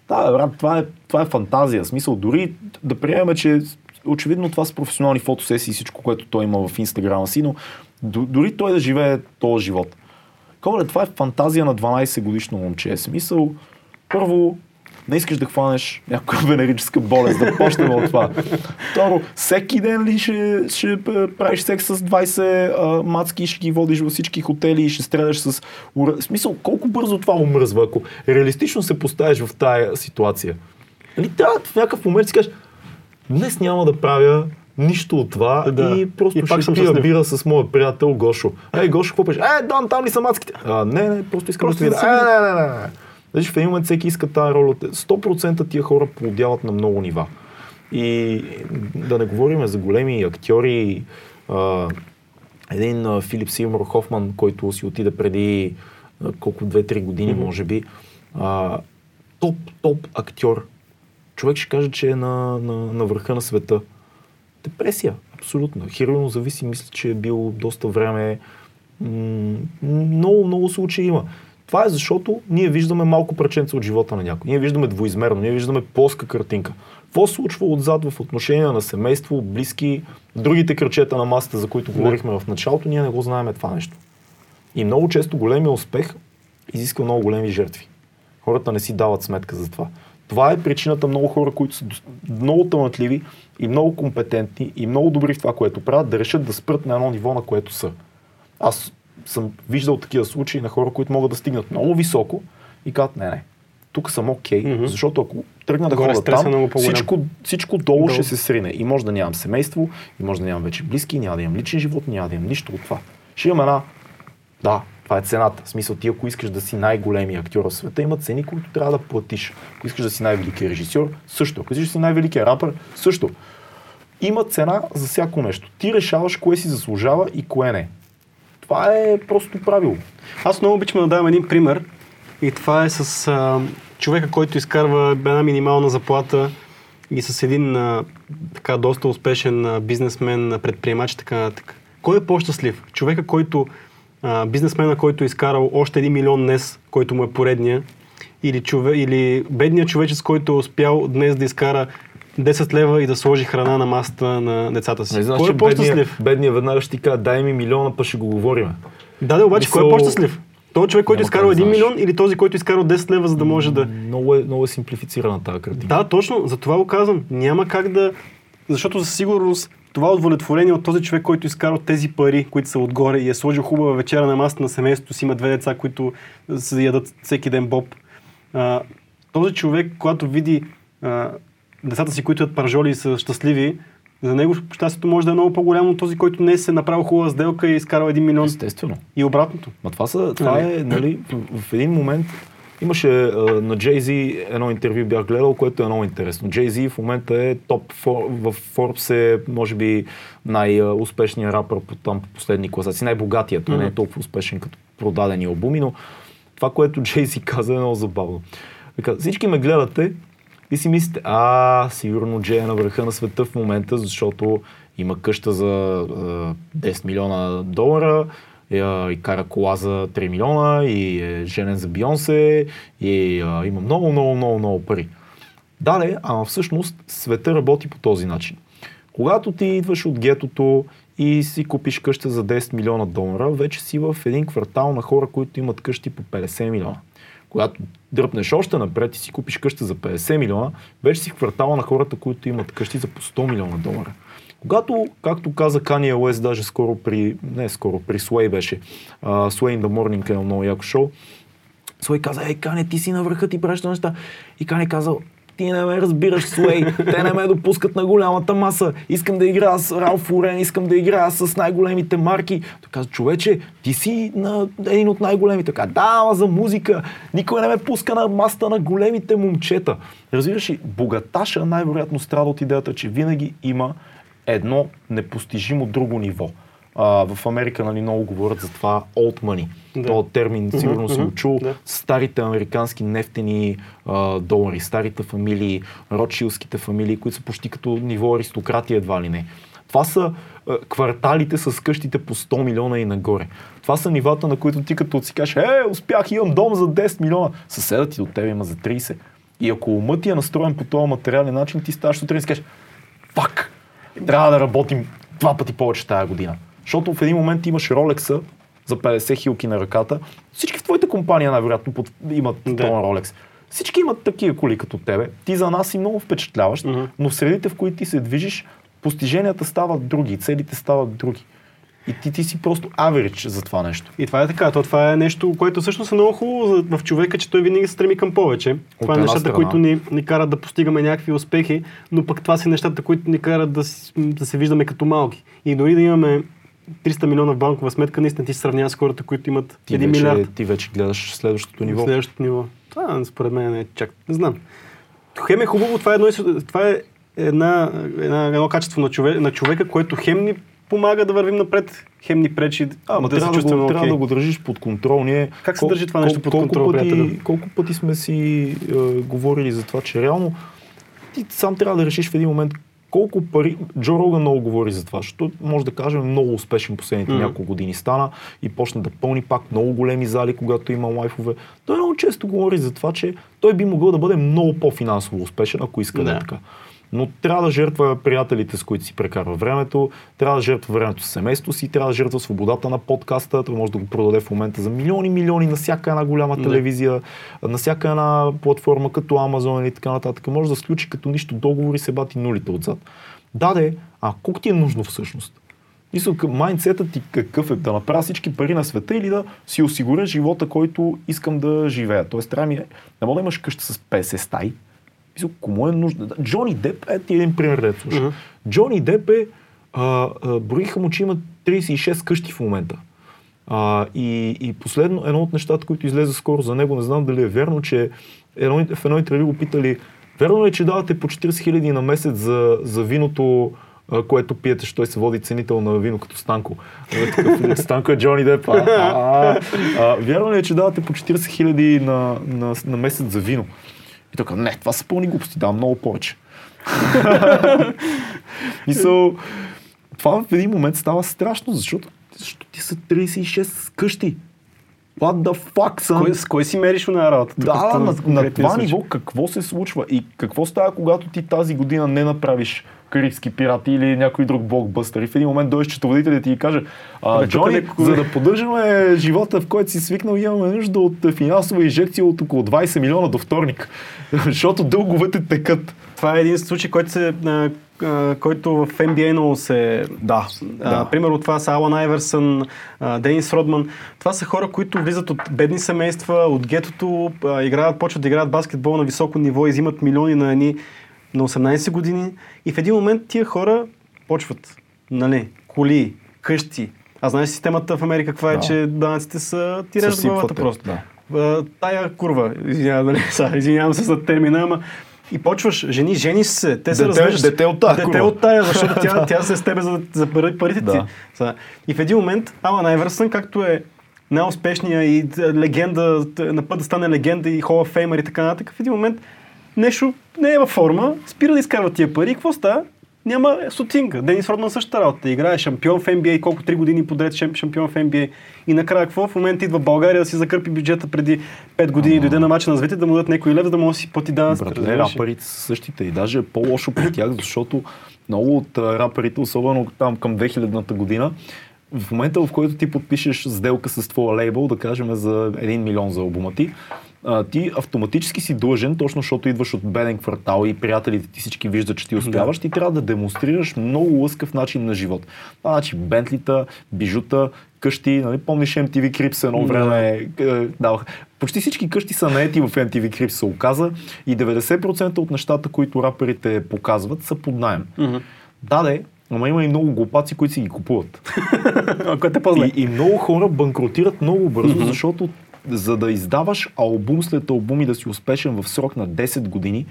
Да, брат, това е, това е фантазия. В смисъл, дори да приемем, че очевидно това са професионални фотосесии и всичко, което той има в инстаграма си, но дори той да живее този живот. Коле, това е фантазия на 12 годишно момче. В Смисъл, първо, не искаш да хванеш някаква венерическа болест, да почнем от това. Второ, всеки ден ли ще, ще е, правиш секс с 20 а, мацки ще ги водиш във всички хотели и ще стреляш с... В смисъл, колко бързо това умръзва, ако реалистично се поставиш в тая ситуация. Нали, трябва в някакъв момент си кажеш, днес няма да правя нищо от това Да. и просто И пак ще пия бира с моя приятел Гошо. Ей, Гошо, какво пеш? Е, Дан, там ли са мацките? А, не, не, просто искам Просто да да видя. Е, не, не, не, не. Значи в един момент всеки иска тази роля. 100% тия хора плодяват на много нива. И да не говорим за големи актьори. А, един а, Филип Силмор Хофман, който си отиде преди а, колко 2-3 години, може би. А, топ, топ актьор. Човек ще каже, че е на, на, на върха на света. Депресия, абсолютно. Хероино зависи, мисля, че е бил доста време. М, много, много случаи има. Това е защото ние виждаме малко праченца от живота на някой. Ние виждаме двоизмерно, ние виждаме плоска картинка. Какво се случва отзад в отношения на семейство, близки, другите кръчета на масата, за които говорихме в началото, ние не го знаем това нещо. И много често големия успех изисква много големи жертви. Хората не си дават сметка за това. Това е причината много хора, които са много талантливи и много компетентни и много добри в това, което правят, да решат да спрат на едно ниво, на което са. Аз съм виждал такива случаи на хора, които могат да стигнат много високо и казват, не, не, тук съм окей, Мгм. защото ако тръгна да ходя там, всичко, всичко долу, Долу. ще се срине. И може да нямам семейство, и може да нямам вече близки, няма да имам личен живот, няма да имам нищо от това. Ще имам една да, това е цената. В смисъл ти, ако искаш да си най-големия актьор в света, има цени, които трябва да платиш. Ако искаш да си най-великият режисьор, също. Ако искаш да си най-великият рапър, също. Има цена за всяко нещо. Ти решаваш кое си заслужава и кое не. Това е просто правило. Аз много обичам да дам един пример и това е с а, човека, който изкарва една минимална заплата и с един а, така доста успешен а, бизнесмен, предприемач и така нататък. Кой е по-щастлив? Човека, който а, бизнесмена, който е изкарал още един милион днес, който му е поредния, или, чове, или бедният човечец, който е успял днес да изкара 10 лева и да сложи храна на масата на децата си. Не знаеш, Кой че е по-щастлив? бедния веднага ще ти кажа, дай ми милиона, па ще го говорим. Да, да, обаче, кой е Мисъл- по-щастлив? Този човек, който изкарал как да 1 знаеш. милион или този, който изкарал 10 лева, за да може да... Много е, много е симплифицирана тази картина. Да, точно, за това го казвам. Няма как да... Защото със сигурност това удовлетворение от този човек, който изкарал тези пари, които са отгоре и е сложил хубава вечера на масата на семейството си, има две деца, които се ядат всеки ден боб. А, този човек, когато види а, децата си, които ядат паржоли и са щастливи, за него щастието може да е много по-голямо от този, който не се е направил хубава сделка и е изкарал 1 милион. Естествено. И обратното. Ма това, са, това Нали? е, нали, в един момент имаше а, на Jay-Z едно интервю бях гледал, което е много интересно. Jay-Z в момента е топ, в Forbes е, може би, най-успешният рапър по, там, по последни класаци, най-богатият. Той не е толкова успешен като продадени албуми, но това, което Jay-Z каза е много забавно. Вика, всички ме гледате и си мислите, а, сигурно Джей е на върха на света в момента, защото има къща за а, 10 милиона долара, а, и кара кола за 3 милиона, и е женен за Бионсе, и а, има много, много, много, много пари. Да, не, ама всъщност света работи по този начин. Когато ти идваш от гетото и си купиш къща за 10 милиона долара, вече си в един квартал на хора, които имат къщи по 50 милиона. Когато дръпнеш още напред и си купиш къща за 50 милиона, вече си в квартала на хората, които имат къщи за по 100 милиона долара. Когато, както каза Кания Уест, даже скоро при, не скоро, при Sway беше, uh, Sway in the Morning е много яко шоу, Sway каза, ей, Кане, ти си на върха, ти правиш неща. И Кане каза, ти не ме разбираш, Суей, те не ме допускат на голямата маса. Искам да играя с Ралф Урен, искам да играя с най-големите марки. Той каза, човече, ти си на един от най-големите. Така, да, ама за музика. Никой не ме пуска на маста на големите момчета. Разбираш ли, богаташа най-вероятно страда от идеята, че винаги има едно непостижимо друго ниво. А, в Америка нали, много говорят за това old money. Да. Този термин сигурно си го чул. Да. Старите американски нефтени а, долари, старите фамилии, ротшилските фамилии, които са почти като ниво аристократи едва ли не. Това са а, кварталите с къщите по 100 милиона и нагоре. Това са нивата, на които ти като си кажеш, е, успях, имам дом за 10 милиона. Съседът ти до тебе има за 30. И ако умът ти е настроен по този материален начин, ти ставаш сутрин и си кажеш, фак, трябва да работим два пъти повече тази година. Защото в един момент имаш Ролекса за 50 хилки на ръката. Всички в твоята компания най-вероятно под... имат да. този Ролекс. Всички имат такива коли като тебе. Ти за нас си много впечатляващ, uh-huh. но в средите, в които ти се движиш, постиженията стават други, целите стават други. И ти, ти си просто аверич за това нещо. И това е така. То, това е нещо, което всъщност е много хубаво в човека, че той винаги се стреми към повече. От това е нещата, страна. които ни, ни карат да постигаме някакви успехи, но пък това са нещата, които ни карат да, да се виждаме като малки. И дори да имаме 300 милиона в банкова сметка, наистина ти се сравнява с хората, които имат ти 1 вече, милиард. Ти вече гледаш следващото ниво. Следващото ниво. Това според мен не е чак. Не знам. Хем е хубаво, това е едно, това е една, една, едно качество на, човек, на човека, което хем ни помага да вървим напред, хем ни пречи. А, ма да трябва, да го, трябва да го държиш под контрол. Ние, как се държи това нещо под колко контрол, пъти, приятели? Колко пъти сме си е, говорили за това, че реално ти сам трябва да решиш в един момент колко пари... Джо Роган много говори за това, защото може да кажем много успешен последните mm-hmm. няколко години стана и почна да пълни пак много големи зали, когато има лайфове. Той много често говори за това, че той би могъл да бъде много по-финансово успешен, ако иска да, да е така. Но трябва да жертва приятелите, с които си прекарва времето, трябва да жертва времето с семейството си, трябва да жертва свободата на подкаста, той може да го продаде в момента за милиони, милиони на всяка една голяма телевизия, да. на всяка една платформа, като Amazon и така нататък. Може да сключи като нищо договори, се бати нулите отзад. Даде, а колко ти е нужно всъщност? Мисля, майндсетът ти какъв е? Да направя всички пари на света или да си осигуря живота, който искам да живея? Тоест, трябва ми е, не мога да имаш къща с 50 стаи, Мисля, кому е нужда? Джони Деп, е ти един пример, да слуша. Uh-huh. Джони Деп е, а, а, броиха му, че има 36 къщи в момента. А, и, и последно, едно от нещата, които излезе скоро за него, не знам дали е вярно, че едно, в едно интервю го питали, вярно ли е, че давате по 40 хиляди на месец за, за виното, което пиете, защото той се води ценител на вино като Станко. Станко е Джони Деп. Вярно ли е, че давате по 40 хиляди на, на, на месец за вино? И така, не, това са пълни глупости, давам много повече. Мисъл, това в един момент става страшно, защото, защото ти са 36 къщи. What the fuck, son? Кой, с кой си мериш на работа? Да, на, на, на това ниво какво се случва и какво става, когато ти тази година не направиш Карибски пирати или някой друг блокбъстър. И в един момент дойде счетоводителят ти и каже, а, Джони, за да поддържаме живота, в който си свикнал, имаме нужда от финансова инжекция от около 20 милиона до вторник. Защото дълговете текат. Това е един случай, който се който в NBA много се... Да, а, да. Примерно това са Алан Айверсън, Денис Родман. Това са хора, които влизат от бедни семейства, от гетото, играят, почват да играят баскетбол на високо ниво и взимат милиони на едни на 18 години и в един момент тия хора почват, нали, коли, къщи. А знаеш системата в Америка каква е, да. че данъците са ти режат главата просто. Да. Тая курва, извинявам, нали, извинявам се за термина, ама и почваш, жени, жени се, те се развеждат. Дете от тая. Дете от тая, защото тя, тя се с тебе за, за парите ти. Да. И в един момент Алан Айверсън, както е най-успешния и легенда, на път да стане легенда и of Famer и така нататък, в един момент нещо не е във форма, спира да изкарва тия пари. Какво става? Няма сотинга. Денис Родман същата работа. Играе шампион в NBA, колко три години подред шампион в NBA. И накрая какво? В момента идва България да си закърпи бюджета преди 5 години, дойде на мача на звите да му дадат някой лев, за да може да си плати данъци. Братле, рапърите са същите и даже е по-лошо при тях, защото много от рапърите, особено там към 2000-та година, в момента, в който ти подпишеш сделка с твоя лейбъл, да кажем за 1 милион за албума ти, а, ти автоматически си длъжен, точно защото идваш от беден квартал и приятелите ти всички виждат, че ти успяваш, ти трябва да демонстрираш много лъскав начин на живот. Това значи бентлита, бижута, къщи, нали, помниш MTV Crips едно време е, даваха. Почти всички къщи са наети в MTV Crips се оказа и 90% от нещата, които раперите показват са под найем. Мгм. Да, де, ама има и много глупаци, които си ги купуват. Което е по-зле. И, и много хора банкротират много бързо, защото за да издаваш албум след албум и да си успешен в срок на 10 години,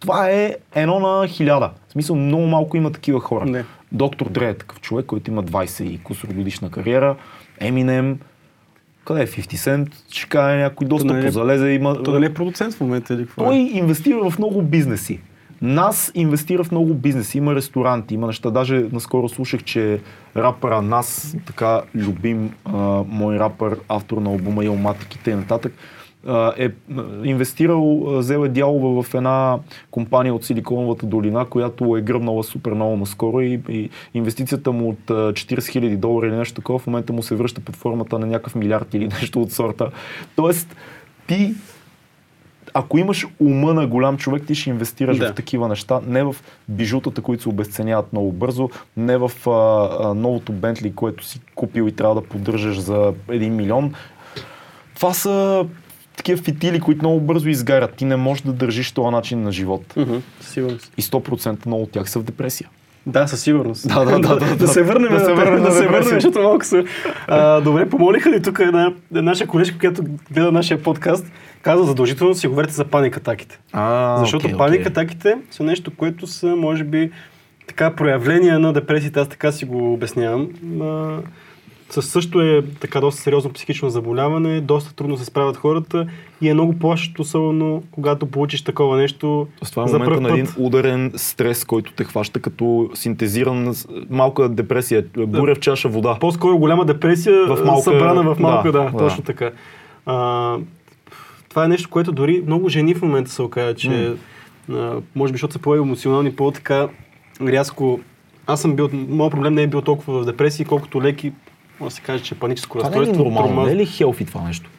това е едно на хиляда. В смисъл много малко има такива хора. Не. Доктор Дре е такъв човек, който има 20 и кусор годишна кариера. Еминем, къде е 50 Cent, ще каже някой доста е- позалезе. Има, То дали е продуцент в момента или какво? той е? инвестира в много бизнеси. Нас инвестира в много бизнеси. Има ресторанти, има неща. Даже наскоро слушах, че рапъра Нас, така любим а, мой рапър, автор на албума Илматиките и а, е инвестирал, взел е дялове в една компания от Силиконовата долина, която е гръбнала супер много наскоро и, и инвестицията му от а, 40 000 долара или нещо такова в момента му се връща под формата на някакъв милиард или нещо от сорта. Тоест, ти ако имаш ума на голям човек, ти ще инвестираш Да. в такива неща, не в бижутата, които се обесценяват много бързо, не в а, а, новото Бентли, което си купил и трябва да поддържаш за 1 милион. Това са такива фитили, които много бързо изгарят. Ти не можеш да държиш този начин на живот. Със сигурност. И 100% много от тях са в депресия. Да, със сигурност. Да, да, да, да, да се върнем, да се върнем да се върнем, защото малко са. Добре, помолиха ли тук една наша колежка, която гледа нашия подкаст, каза задължително си говорите за паникатаките. А, Защото окей, паникатаките са нещо, което са, може би, така проявления на депресията, аз така си го обяснявам. А, със също е така доста сериозно психично заболяване, доста трудно се справят хората и е много плашещо, особено когато получиш такова нещо С това е момента на един ударен стрес, който те хваща като синтезиран малка депресия, буря в чаша вода. По-скоро голяма депресия, В малка- събрана в малка, да, да, да. точно така. А, това е нещо, което дори много жени в момента се оказа, че а, може би, защото са по-емоционални, по-така рязко. Аз съм бил, моят проблем не е бил толкова в депресия, колкото леки, може да се каже, че паническо Това не е разстройство. нормално? травма- Не е ли хелфи това нещо?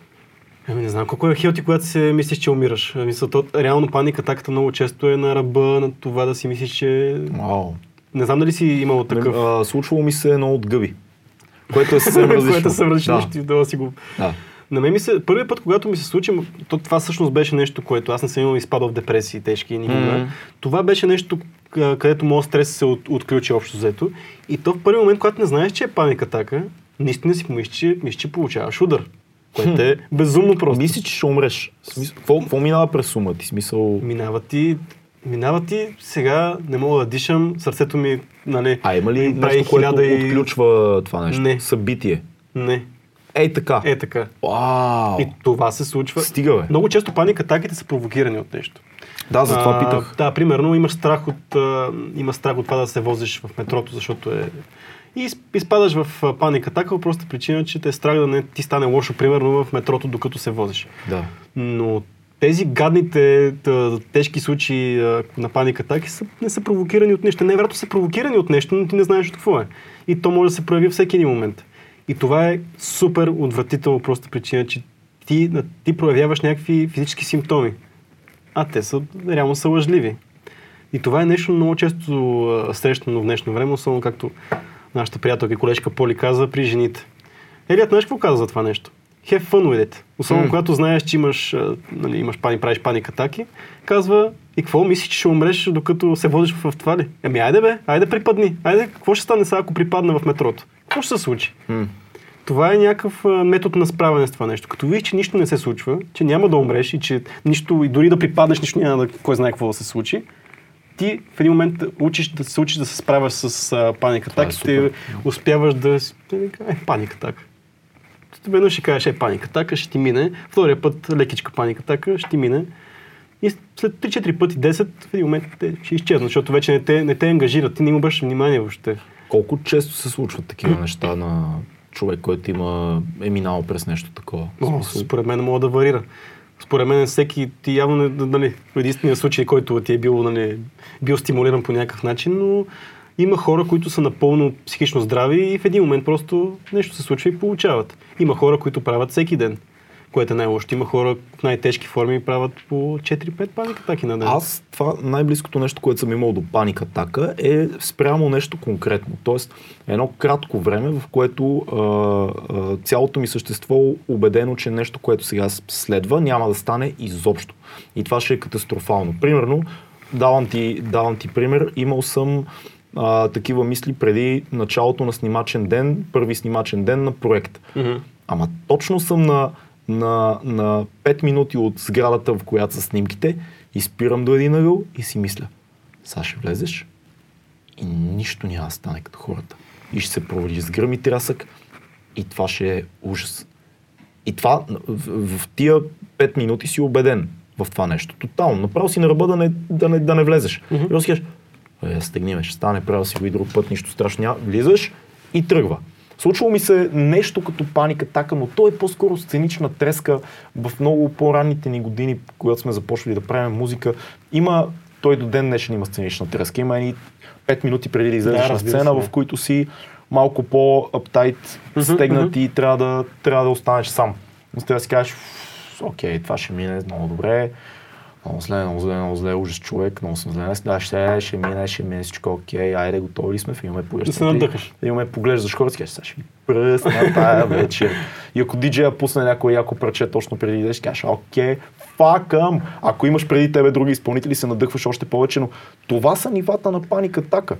Ами не знам, колко е хелти, когато се мислиш, че умираш. Мисля, то, реално паника атаката много често е на ръба на това да си мислиш, че... Вау. Не знам дали си имал такъв. А, случвало ми се едно от гъби. Което е съвсем различно. което се различно, Да. ще да си го Да. На мен ми се, първият път, когато ми се случи, то това всъщност беше нещо, което аз не съм имал изпадал в депресии тежки никога. Мгм. Това беше нещо, където моят стрес се от, отключи общо взето. И то в първи момент, когато не знаеш, че е паника атака, наистина си помислиш, че, мислиш, че получаваш удар. Което е безумно просто. Мисли, че ще умреш. Какво, какво минава през ума ти? Смисъл... Минава ти, минава ти, сега не мога да дишам, сърцето ми, нали, А има ли нещо, което и- отключва това нещо? Не. Събитие. Не, Ей така. е така. Вау. И това се случва. Стига, бе. Много често паника атаките са провокирани от нещо. Да, за това А, питах. Да, примерно имаш страх от, а, има страх от това да се возиш в метрото, защото е... И из- изпадаш в паника атака, по проста причина, че те е страх да не ти стане лошо, примерно в метрото, докато се возиш. Да. Но тези гадните, тежки случаи на паника атаки са, не са провокирани от нещо. Най-вероятно са провокирани от нещо, но ти не знаеш от какво е. И то може да се прояви всеки един момент. И това е супер отвратително, проста причина, че ти, ти проявяваш някакви физически симптоми. А те са, реално са лъжливи. И това е нещо много често срещано в днешно време, особено както нашата приятелка и колежка Поли каза при жените. Елият, знаеш какво каза за това нещо? Have fun with it. Особено М. когато знаеш, че имаш, нали, имаш пани, правиш паник атаки, казва, и какво мислиш, че ще умреш, докато се водиш в това ли? Ами айде бе, айде припадни. Айде, какво ще стане сега, ако припадна в метрото? Какво ще се случи? М. Това е някакъв метод на справяне с това нещо. Като видиш, че нищо не се случва, че няма да умреш и че нищо, и дори да припаднеш, нищо няма да, кой знае какво да се случи, ти в един момент учиш да се учиш да се справяш с а, паника е атаките, супер. успяваш да е, паника атака. Веднъж ще кажеш, е паника атака, ще ти мине, втория път лекичка паника атака, ще ти мине. И след 3-4 пъти 10, в един момент те ще изчезнат, защото вече не те, не те ангажират, ти не им обръщаш внимание въобще. Колко често се случват такива неща на човек, който има е минал през нещо такова? О, според мен мога да варира. Според мен всеки ти явно не, нали, единствения случай, който ти е бил, нали, бил стимулиран по някакъв начин, но има хора, които са напълно психично здрави и в един момент просто нещо се случва и получават. Има хора, които правят всеки ден. Което е най-лошо. Има хора в най-тежки форми и правят по 4-5 паник атаки на ден. Аз това най-близкото нещо, което съм имал до паник атака е спрямо нещо конкретно. Тоест едно кратко време, в което а, а, цялото ми същество е убедено, че нещо, което сега следва, няма да стане изобщо. И това ще е катастрофално. Примерно, давам ти, давам ти пример, имал съм а, такива мисли преди началото на снимачен ден, първи снимачен ден на проект. Мгм. Ама точно съм на, на, на 5 минути от сградата, в която са снимките, и спирам до един ъгъл и си мисля, сега ще влезеш и нищо няма да стане като хората. И ще се провали с гръм и трясък и това ще е ужас. И това, в, в тия 5 минути си убеден в това нещо. Тотално. Направо си на ръба да не, да не, да не влезеш. Мгм. И си кажеш, е, стегни ме, ще стане, правил си го и друг път, нищо страшно няма. Влизаш и тръгва. Случвало ми се нещо като паника така, но то е по-скоро сценична треска в много по-ранните ни години, когато сме започвали да правим музика. Има, той до ден днешен има сценична треска. Има едни 5 минути преди да излезеш Да, на сцена, се. в които си малко по-аптайт, стегнат и трябва да, трябва да останеш сам. Трябва да си кажеш, «Ф, окей, това ще мине много добре, много зле, много зле, много зле, ужас човек, много съм зле, да, ще, ще мине, ще мине всичко окей, айде, готови сме, имаме поглеждаш. Да се надъхаш. Имаме поглеждаш хората, си кажеш, сега ще ви пръсна тая вечер. И ако диджея пусне някой яко пръче точно преди да ще кажеш, окей, факъм. Ако имаш преди тебе други изпълнители, се надъхваш още повече, но това са нивата на паника така.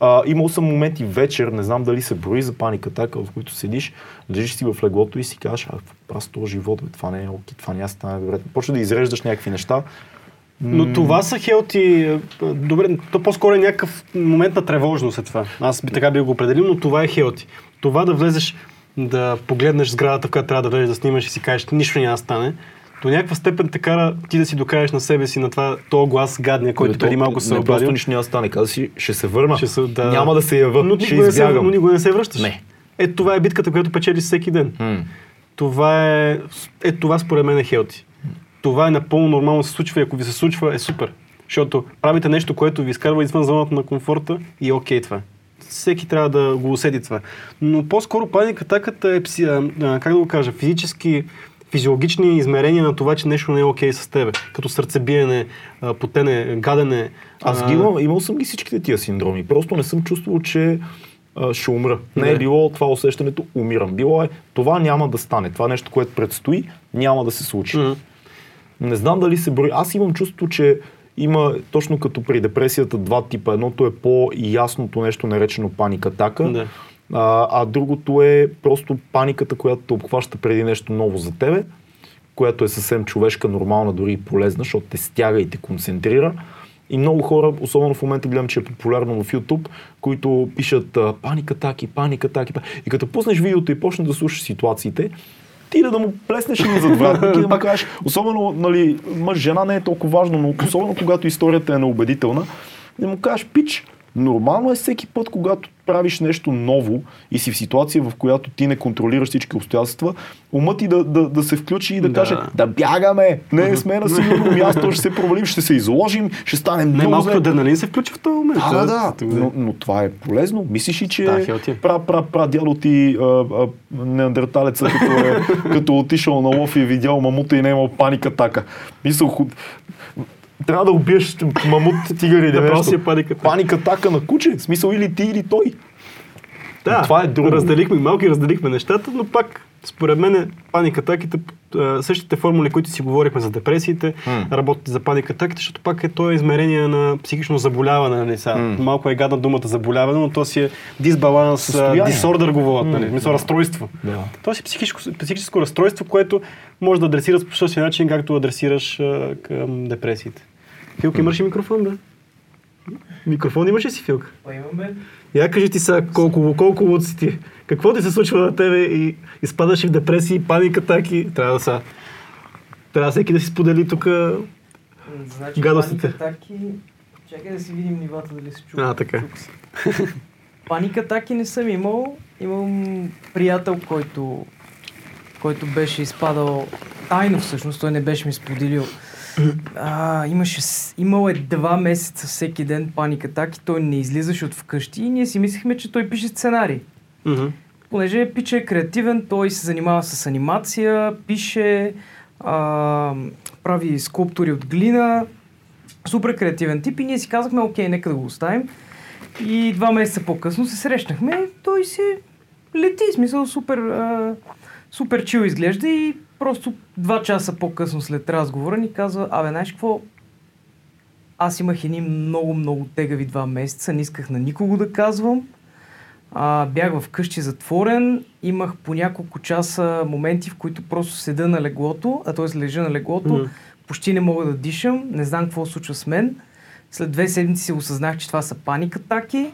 А, имал съм моменти вечер, не знам дали се брои за паника така, в които седиш, лежиш си в леглото и си кажеш, а, аз този живот, бе, това не е окей, това няма да стане добре. Почва да изреждаш някакви неща. Но това са хелти. е, Добре, то по-скоро е някакъв момент на тревожност е това. Аз би така би го определил, но това е хелти. Това да влезеш, да погледнеш сградата, в която трябва да влезеш да снимаш и си кажеш, нищо няма стане, до някаква степен те кара ти да си докажеш на себе си на това, този глас гадния, който преди то- малко се обадил. просто нищо няма да стане. Каза си, ще се върна. Ще се- да. Няма да се ява. но, ще никога не се, избягам. но никога не се връщаш. Не. Е, това е битката, която печелиш всеки ден. М. Това е, е това според мен е хелти. Това е напълно нормално се случва и ако ви се случва е супер. Защото правите нещо, което ви изкарва извън зоната на комфорта и е окей това. Всеки трябва да го усети това. Но по-скоро паника атаката е, как да го кажа, физически, физиологични измерения на това, че нещо не е окей с тебе. Като сърцебиене, потене, гадене. Аз ги имам, имал съм ги всичките тия синдроми. Просто не съм чувствал, че ще умра. Не е Не. било това усещането, умирам. Било е, това няма да стане. Това нещо, което предстои, няма да се случи. М. Не знам дали се брои. Аз имам чувство, че има точно като при депресията два типа. Едното е по-ясното нещо, наречено паника атака. Да. А, а другото е просто паниката, която те обхваща преди нещо ново за тебе, която е съвсем човешка, нормална, дори и полезна, защото те стяга и те концентрира. И много хора, особено в момента гледам, че е популярно в YouTube, които пишат паника атаки, паника атаки. па-». И като пуснеш видеото и почнеш да слушаш ситуациите, ти да, да му плеснеш един зад вратник и да му кажеш, особено, нали, мъж, жена не е толкова важно, но особено когато историята е неубедителна, да му кажеш, пич, нормално е всеки път, когато правиш нещо ново и си в ситуация, в която ти не контролираш всички обстоятелства, умът ти да, да, да се включи и да, Да. каже, да бягаме, не сме на сигурно място, ще се провалим, ще се изложим, ще станем Не, много малко зле. адреналин се включва в този момент. Да, да, да. Е- Но, но това е полезно. Мислиш ли, че Да, е. пра, пра, пра дядо ти, а, а, неандерталеца, като е като отишъл на лов и е видял мамута и не е имал паника така. Мисъл. Трябва да убиеш мамут, тигър или Направо нещо. си е паника така на куче. В смисъл или ти, или той. Да, Това е друго. Разделихме малко и разделихме нещата, но пак, според мен, паника атаките, същите формули, които си говорихме за депресиите, М. работят за паника атаките, защото пак е то измерение на психично заболяване. Нали, сега. М. Малко е гадна думата заболяване, но то си е дисбаланс, Състояние. дисордер го водят, нали, М. в смисъл разстройство. Да. То си психическо, психическо разстройство, което може да адресираш по същия начин, както адресираш а, към депресиите. Филка, имаш ли микрофон, да? Микрофон имаш ли си, Филка? Па имаме Я кажи ти сега колко, колко луд си ти. Какво ти се случва на тебе и изпадаш в депресии, паника, атаки? Трябва да са. Трябва всеки да си сподели тук. значи Гадостите. атаки. Чакай да си видим нивата дали се чува. А, така. Се. Паник атаки не съм имал. Имам приятел, който, който беше изпадал тайно всъщност, той не беше ми споделил. А, имаше, имал е два месеца всеки ден паник атаки, той не излизаше от вкъщи и ние си мислихме, че той пише сценарий. Мгм. понеже Пича е креативен, той се занимава с анимация, пише, а, прави скулптури от глина, супер креативен тип и ние си казахме, окей, нека да го оставим. И два месеца по-късно се срещнахме, той си лети, смисъл супер, а, супер чил изглежда и просто два часа по-късно след разговора ни казва, абе, знаеш какво, аз имах едни много, много тегави два месеца, не исках на никого да казвам. А, бях вкъщи затворен, имах по няколко часа моменти, в които просто седа на леглото, а т.е. лежа на леглото, Мгм. почти не мога да дишам, не знам какво се случва с мен. След две седмици си осъзнах, че това са паник атаки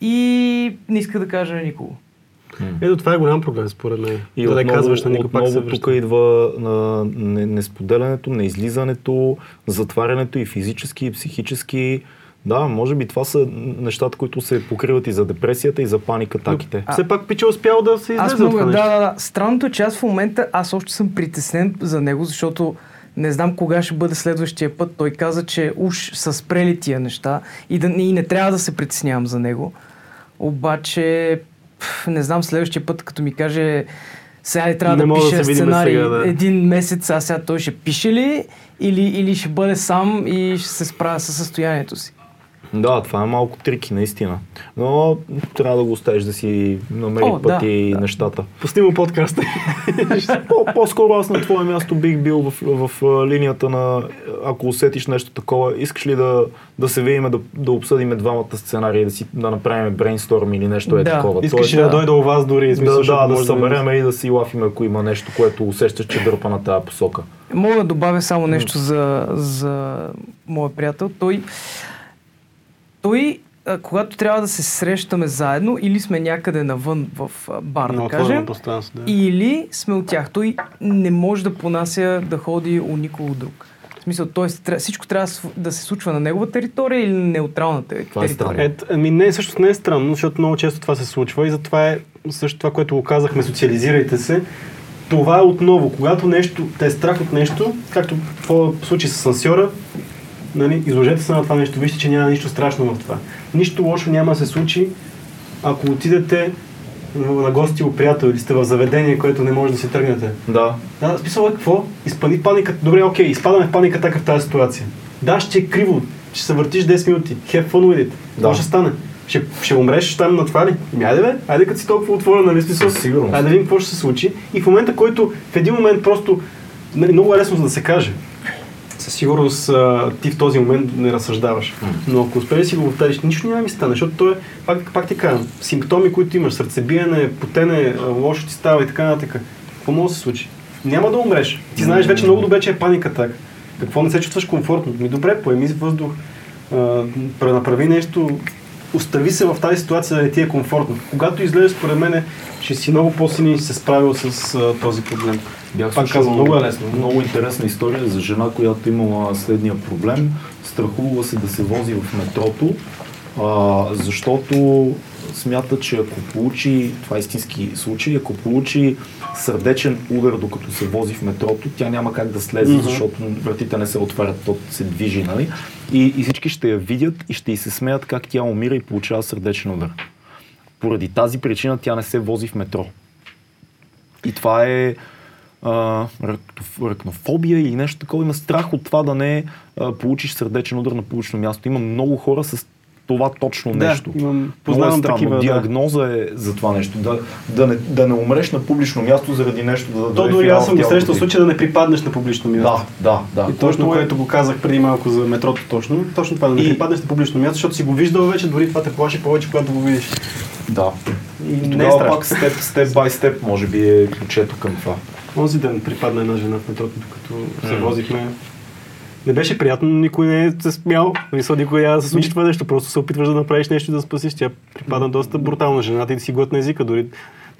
и не иска да кажа на никого. Ето това е голям проблем, според мен. И да не отново, казваш на никой пак се връща. тук идва на не- несподелянето, неизлизането, затварянето и физически, и психически. Да, може би това са нещата, които се покриват и за депресията, и за паник атаките. Все пак Пича е успял да се Аз излезе от мога, това да, нещо. да, да. Странното е, че аз в момента, аз още съм притеснен за него, защото не знам кога ще бъде следващия път. Той каза, че уж са спрели тия неща и, да, и не трябва да се притеснявам за него. Обаче, не знам, следващия път, като ми каже сега ли трябва Не да да пише видим сценарий сега, да. един месец, а сега той ще пише ли или, или ще бъде сам и ще се справя със състоянието си. Да, това е малко трики, наистина. Но трябва да го оставиш да си намери О, да, пъти да. нещата. Пусти му подкаста. По- По-скоро аз на твое място бих бил в, в, в линията на, ако усетиш нещо такова, искаш ли да, да се видим, да, да обсъдим двамата сценарии, да, си, да направим брейнсторм или нещо е Да. такова. Искаш ли Тоест, да дойда у вас дори? да, да, защото да, може съберем и да си лафим, ако има нещо, което усещаш, че дърпа на тази посока. Мога да добавя само нещо за, за моя приятел. Той, той а, когато трябва да се срещаме заедно, или сме някъде навън в а, бар, На да кажем, да. или сме от тях. Той не може да понася да ходи у никого друг. В смисъл, т.е. всичко трябва да се- случва на негова територия или на неутралната Това е територия. Ет, ами не, всъщност не е странно, защото много често това се случва и затова е също това, което го казахме, социализирайте се. Това е отново, когато нещо, те е страх от нещо, както в случай с сансьора, нали, изложете се на това нещо, вижте, че няма нищо страшно в това. Нищо лошо няма да се случи, ако отидете на гости у приятел или сте в заведение, което не може да си тръгнете. Да. Да, смисъл е какво? Изпани паниката. Добре, окей, изпадаме в паника така в тази ситуация. Да, ще е криво, ще се въртиш 10 минути. Have fun with it. Да. ще стане? Ще, ще умреш там на това ли? Ами айде бе, айде като си толкова отворен, нали смисъл? Със сигурност. Айде да видим какво ще се случи. И в момента, който в един момент просто, нали, много е лесно за да се каже. Със сигурност а, ти в този момент не разсъждаваш. Но ако успееш си го повториш, нищо няма ми стане, защото то е, пак, пак ти казвам, симптоми, които имаш, сърцебиене, потене, лошо ти става и така нататък. Какво може да се случи? Няма да умреш. Ти знаеш вече много добре, че е паника так. Какво не се чувстваш комфортно? Ми добре, поеми въздух, а, направи нещо, остави се в тази ситуация да не ти е комфортно. Когато излезеш, според мен, ще си много по-силен и ще се справил с а, този проблем. Бях Пак казвам, много е лесно. Много интересна история за жена, която имала следния проблем. Страхувала се да се вози в метрото, а, защото смята, че ако получи, това е истински случай, ако получи сърдечен удар докато се вози в метрото, тя няма как да слезе, Мгм. защото вратите не се отварят, то се движи, нали? И, и всички ще я видят и ще й се смеят как тя умира и получава сърдечен удар. Поради тази причина тя не се вози в метро. И това е а, ракнофобия или нещо такова. Има страх от това да не а, получиш сърдечен удар на публично място. Има много хора с това точно Да, нещо. имам- Много познавам е такива, да. Диагноза е за това нещо. Да, да, не, да не умреш на публично място заради нещо. Да, да То е дори аз съм го срещал случай да не припаднеш на публично място. Да, да, да. И точно, Което е- което го казах преди малко за метрото точно. Точно това, да не И- припаднеш на публично място, защото си го виждал вече, дори това те плаши повече, когато го видиш. Да. И И не е тогава пак степ, степ бай степ, може би е ключето към това. Онзи ден припадна една жена в метрото, докато се возихме. Не беше приятно, но никой не е се смял. Мисля, никой няма да се случи това нещо. Просто се опитваш да направиш нещо и да спасиш. Тя припадна доста брутално жената и да си глътна езика. Дори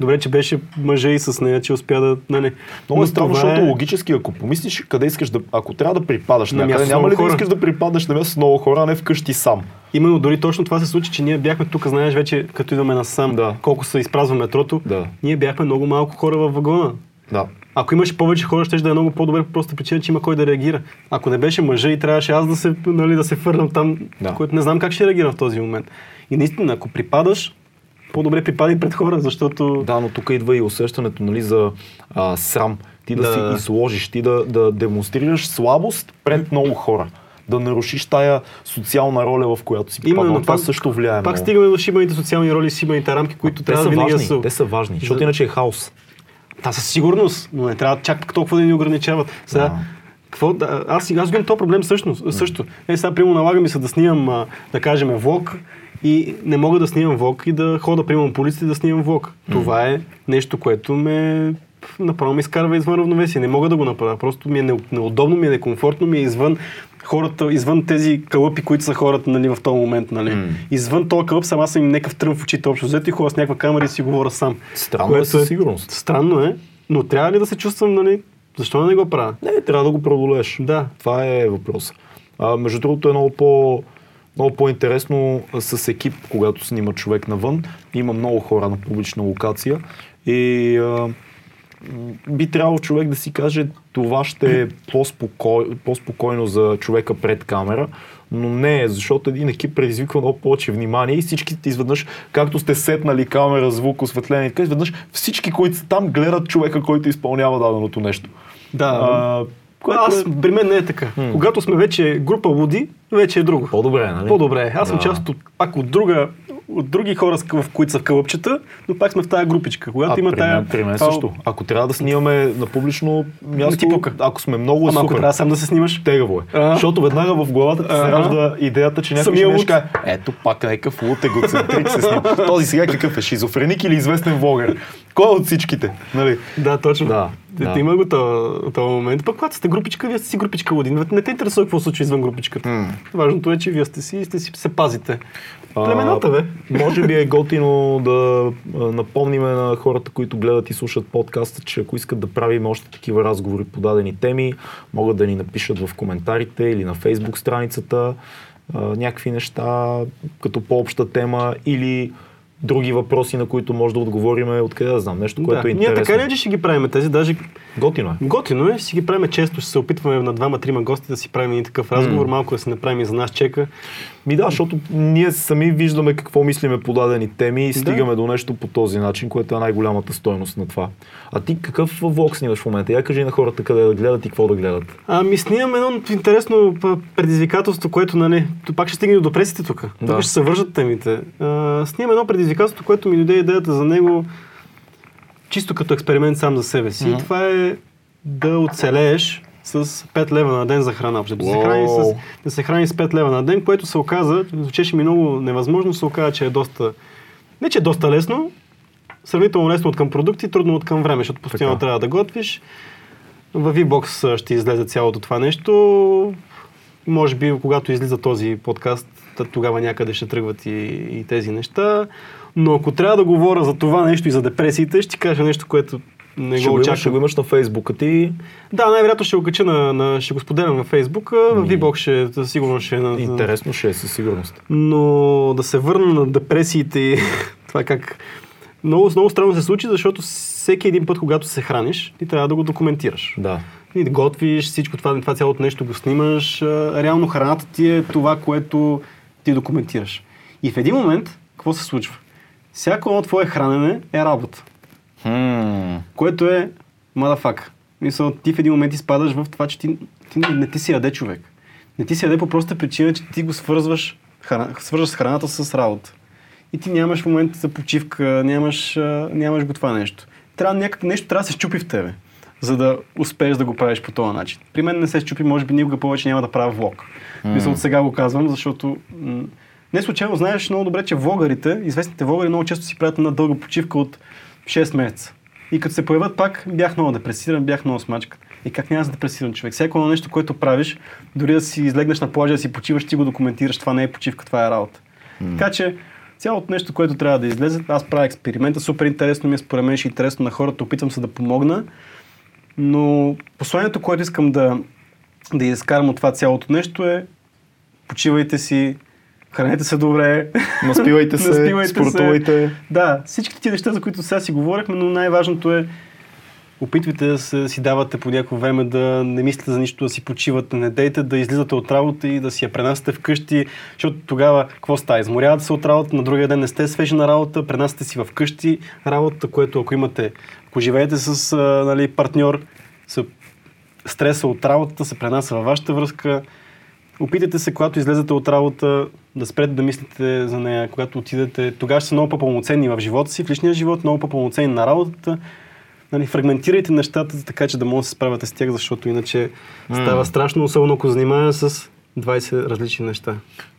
добре, че беше мъже и с нея, че успя да... Нали. Много Но е странно, защото логически, ако помислиш къде искаш да... Ако трябва да припадаш На някъде, няма много ли да хора. искаш да припадаш на място с много хора, а не вкъщи сам? Именно дори точно това се случи, че ние бяхме тук, знаеш вече, като идваме насам, Да. колко се изпразва метрото, Да. ние бяхме много малко хора във вагона. Да. Ако имаше повече хора, ще да е много по-добре по простата причина, че има кой да реагира. Ако не беше мъжа и трябваше аз да се, нали, да се фърнам там, Да. което не знам как ще реагирам в този момент. И наистина, ако припадаш, по-добре припади пред хора, защото... Да, но тук идва и усещането нали, за а, срам. Ти да, Да. си изложиш, ти да, да демонстрираш слабост пред много хора. Да нарушиш тая социална роля, в която си попаднал. Именно, Това пак- също влияе Пак много. стигаме до шибаните социални роли, шибаните рамки, които Те трябва са винаги важни, да са... те са важни, защото За- иначе е хаос. Та със сигурност, но не трябва чак толкова да ни ограничават. Сега, Да. какво, да, аз, аз имам този проблем също. също. Е, сега, примерно, налага ми се да снимам, да кажем, влог и не мога да снимам влог и да хода, примерно, по улиците да снимам влог. Това е нещо, което ме направо ме изкарва извън равновесие. Не мога да го направя. Просто ми е не- неудобно, ми е некомфортно, ми е извън хората, извън тези кълъпи, които са хората нали, в този момент. Нали. М. Извън този кълъп съм, аз съм им някакъв трън в очите общо. Взето и хора с някаква камера и си говоря сам. Странно е със сигурност. Странно е, но трябва ли да се чувствам, нали? Защо да не го правя? Не, трябва да го преодолееш. Да. Това е въпрос. А, между другото е много по много по-интересно с екип, когато снима човек навън. Има много хора на публична локация и а, би трябвало човек да си каже това ще е по-спокой, по-спокойно за човека пред камера, но не е, защото един екип предизвиква много повече внимание и всички изведнъж, както сте сетнали камера, звук, осветление, така изведнъж всички, които са там, гледат човека, който изпълнява даденото нещо. Да. А, което аз, е при мен не е така. М. Когато сме вече група луди, вече е друго. по-добре, нали? По-добре. е. Аз съм Да. част от, пак от друга, от други хора, в които са в кълъпчета, но пак сме в тази групичка. Когато А, има при, тая... мен, при мен това- също. Ако трябва да снимаме на публично място, ако сме много, е Ама ако супер. трябва сам да се снимаш. Тегаво е. Защото веднага в главата ти се ражда идеята, че някой Самия ще нещо луд. каже, ето пак някакъв лут егоцентрик се снима. Този сега какъв е? Шизофреник или известен влогър? Кой е от всичките? Нали? Да, точно. Да, да. Има го този момент. Пък когато сте групичка, вие сте си групичка луди. Не те интересува какво случва извън групичката. Важното е, че вие сте си и сте си се пазите. Племената, бе. Може би е готино да напомниме на хората, които гледат и слушат подкаста, че ако искат да правим още такива разговори по дадени теми, могат да ни напишат в коментарите или на фейсбук страницата някакви неща като по-обща тема или други въпроси, на които може да отговориме, откъде да знам, нещо, което да. е Ние интересно. така не, че ще ги правим тези, даже Готино е. Готино е, ще ги правим често, ще се опитваме на двама-трима гости да си правим един такъв разговор, М. малко да си направим и за нас чека. Ми да, защото ние сами виждаме какво мислиме по дадени теми и стигаме до нещо по този начин, което е най-голямата стойност на това. А ти какъв влог снимаш в момента? Я кажи на хората къде да гледат и какво да гледат. Ами снимам едно интересно предизвикателство, което, нали, то пак ще стигне до депресите тук. Тук Да. ще се вържат темите. А, снимам едно предизвикателство, което ми дойде идеята за него чисто като експеримент сам за себе си. И това е да оцелееш с 5 лева на ден за храна. Въобще, Да се, храни с, да се храни с 5 лева на ден, което се оказа, звучеше ми много невъзможно, се оказа, че е доста, не че е доста лесно, сравнително лесно от към продукти, трудно от към време, защото постоянно Така. трябва да готвиш. В V-Box ще излезе цялото това нещо. Може би, когато излиза този подкаст, тогава някъде ще тръгват и, и тези неща. Но ако трябва да говоря за това нещо и за депресиите, ще кажа нещо, което не ще, го го имаш, ще очаквам. го имаш на фейсбука ти. Да, най-вероятно ще го кача на, на ще го споделям във Фейсбук. В. V-Box ще, сигурно ще е на... Интересно ще е със сигурност. Но да се върна на депресиите и това как... Много, много странно се случи, защото всеки един път, когато се храниш, ти трябва да го документираш. Да. И готвиш, всичко това, това цялото нещо го снимаш. Реално храната ти е това, което ти документираш. И в един момент, какво се случва? Всяко едно твое хранене е работа, Хм. което е мадафак. Мисъл, ти в един момент изпадаш в това, че ти, ти не, ти си яде човек. Не ти си яде по проста причина, че ти го свързваш, храна, свързваш с храната с работа. И ти нямаш момент за почивка, нямаш, нямаш го това нещо. Трябва някак нещо трябва да се щупи в тебе, за да успееш да го правиш по този начин. При мен не се щупи, може би никога повече няма да правя влог. Мисля, от сега го казвам, защото не случайно знаеш много добре, че влогарите, известните влогари много често си правят една дълга почивка от 6 месеца. И като се появят пак, бях много депресиран, бях много смачкан. И как няма да си депресиран човек? Всяко едно нещо, което правиш, дори да си излегнеш на плажа, да си почиваш, ти го документираш, това не е почивка, това е работа. Така че цялото нещо, което трябва да излезе, аз правя експеримента, супер интересно ми е, според мен ще е интересно на хората, опитвам се да помогна, но посланието, което искам да, да изкарам от това цялото нещо е почивайте си, хранете се добре, Наспивайте се, Наспивайте се. спортувайте. да, всички ти неща, за които сега си говорихме, но най-важното е опитвайте да се, си давате по някакво време да не мислите за нищо, да си почивате, не дейте да излизате от работа и да си я пренасяте вкъщи, защото тогава какво става? Изморявате се от работа, на другия ден не сте свежи на работа, пренасяте си вкъщи работа, което ако имате, ако живеете с а, нали, партньор, се, стреса от работата се пренася във вашата връзка, Опитайте се, когато излезете от работа, да спрете да мислите за нея, когато отидете. Тогава ще са много по-пълноценни в живота си, в личния живот, много по-пълноценни на работата. Нали, фрагментирайте нещата, така че да може да се справяте с тях, защото иначе М. става страшно, особено ако занимава с 20 различни неща.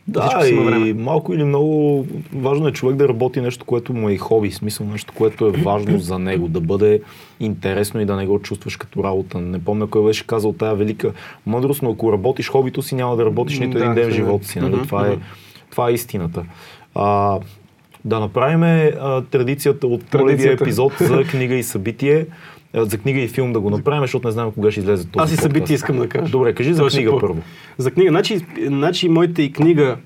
Да, и време. малко или много важно е човек да работи нещо, което му е и хоби, смисъл нещо, което е важно за него, да бъде интересно и да не го чувстваш като работа. Не помня кой беше казал тая велика мъдрост, но ако работиш хобито си, няма да работиш нито Да, един ден в живота си. Нали? Това, е, това е истината. А, да направим а, традицията от първия епизод за книга и събитие. А, За книга и филм да го направим, защото не знам кога ще излезе този Аз и събитие искам да кажа. Добре, кажи за ще книга по- първо. За книга. Значи, значи моите и книга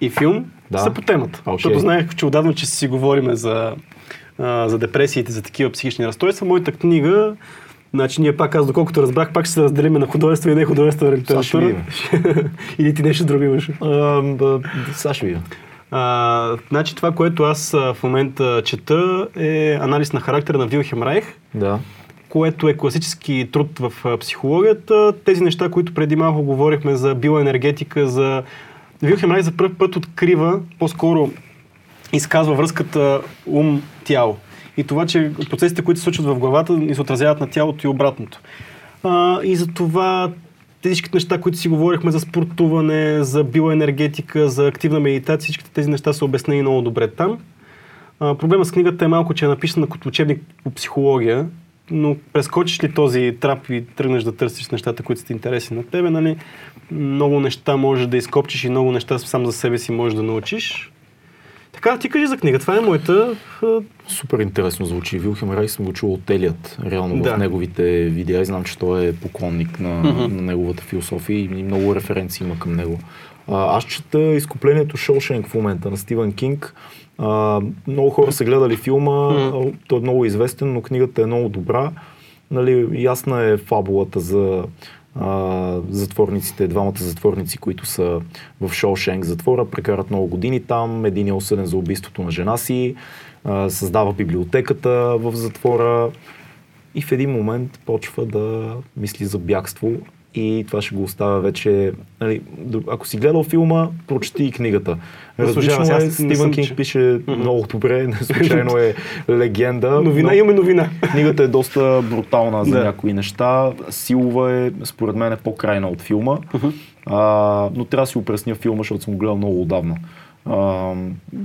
и филм Да. са по темата. Окей. Защото знаех, че отдавна, че си говориме за, а, за депресиите, за такива психични разстройства. Моята книга, значи ние пак, аз доколкото разбрах, пак ще се разделиме на художество и не художествена Сега ще литература. Или ти нещо друго имаш. Сега ще видя. А, значи това, което аз а, в момента чета е анализ на характера на Вилхем Райх, Да. Което е класически труд в психологията. Тези неща, които преди малко говорихме за биоенергетика, за... Вилхем Райх за първ път открива, по-скоро изказва връзката ум-тяло. И това, че процесите, които се случват в главата, ни се отразяват на тялото и обратното. А, и за това всичките неща, които си говорихме за спортуване, за биоенергетика, за активна медитация, всичките тези неща са обяснени много добре там. А, проблема с книгата е малко, че е написана като учебник по психология, но прескочиш ли този трап и тръгнеш да търсиш нещата, които са интересни на тебе, нали, много неща можеш да изкопчиш и много неща сам за себе си можеш да научиш. Така, ти кажи за книга. Това е моята. Супер интересно звучи. Вилхем Райх съм го чул от Елият, реално Да. в неговите видеа и знам, че той е поклонник на, Мгм. на неговата философия и много референции има към него. Аз чета изкуплението Шоушенк в момента на Стивен Кинг. А, много хора са гледали филма, а, той е много известен, но книгата е много добра. Нали, ясна е фабулата за а, затворниците, двамата затворници, които са в Шоушенк затвора, прекарат много години там. Един е осъден за убийството на жена си, а, създава библиотеката в затвора и в един момент почва да мисли за бягство и това ще го оставя вече. Нали, ако си гледал филма, прочети и книгата. Различно се, е, Стивен съм Кинг че- пише много добре, не случайно е легенда. Новина, но- имаме новина. Книгата е доста брутална за Да. някои неща. Силова е, според мен, е по-крайна от филма. А, но трябва да си опресня филма, защото съм го гледал много отдавна. А,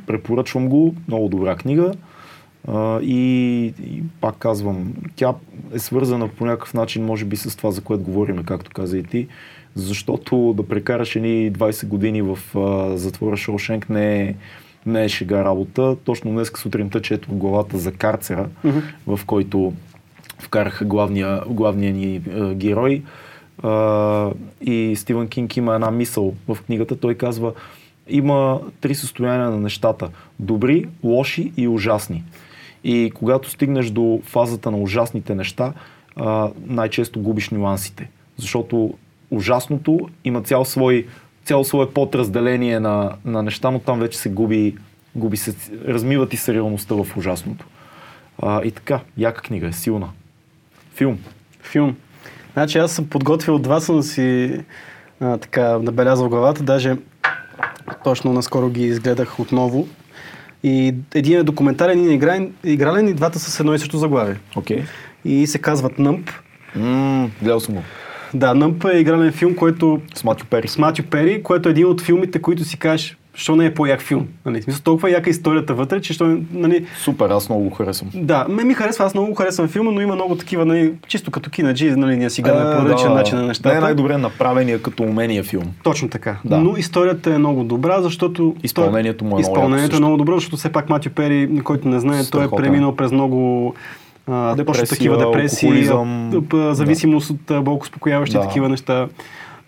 препоръчвам го. Много добра книга. А, и, и пак казвам, тя е свързана по някакъв начин, може би, с това, за което говорим, както каза и ти. Защото да прекараш едни 20 години в а, затвора Шоушенк не е, не е шега работа. Точно днес сутринта чето главата за карцера, в който вкараха главния, главния ни а, герой. А, и Стивен Кинг има една мисъл в книгата. Той казва, има три състояния на нещата. Добри, лоши и ужасни. И когато стигнеш до фазата на ужасните неща, а, най-често губиш нюансите. Защото ужасното има цял свой, цяло свое подразделение на, на неща, но там вече се губи, губи се, размива ти се в ужасното. А, и така, яка книга е, силна. Филм. Филм. Значи аз съм подготвил два, съм си а, така набелязал главата, даже точно наскоро ги изгледах отново. И един е документален, един е игрален, игрален и двата са с едно и също заглавие. Окей. И се казват Нъмп. Okay. гледал съм го. Да, Нъмп е игрален филм, който С Матю Пери. с Матю Пери, което е един от филмите, които си кажеш, що не е по-як филм. Нали? Смисъл, толкова яка историята вътре, че що, нали, Супер, аз много го харесвам. Да, ме ми харесва, аз много го харесвам филма, но има много такива, нали, чисто като кинаджи, нали, ние си гледаме по различен начин на нещата. Не е най-добре направения като умения филм. Точно така. Да. Но историята е много добра, защото... Изпълнението му е много Изпълнението яко е много добро, защото все пак Матю Пери, който не знае, той е Страхотен. преминал през много а, Депресия, точно такива депресии, зависимост от а, болко успокояващи Да. такива неща.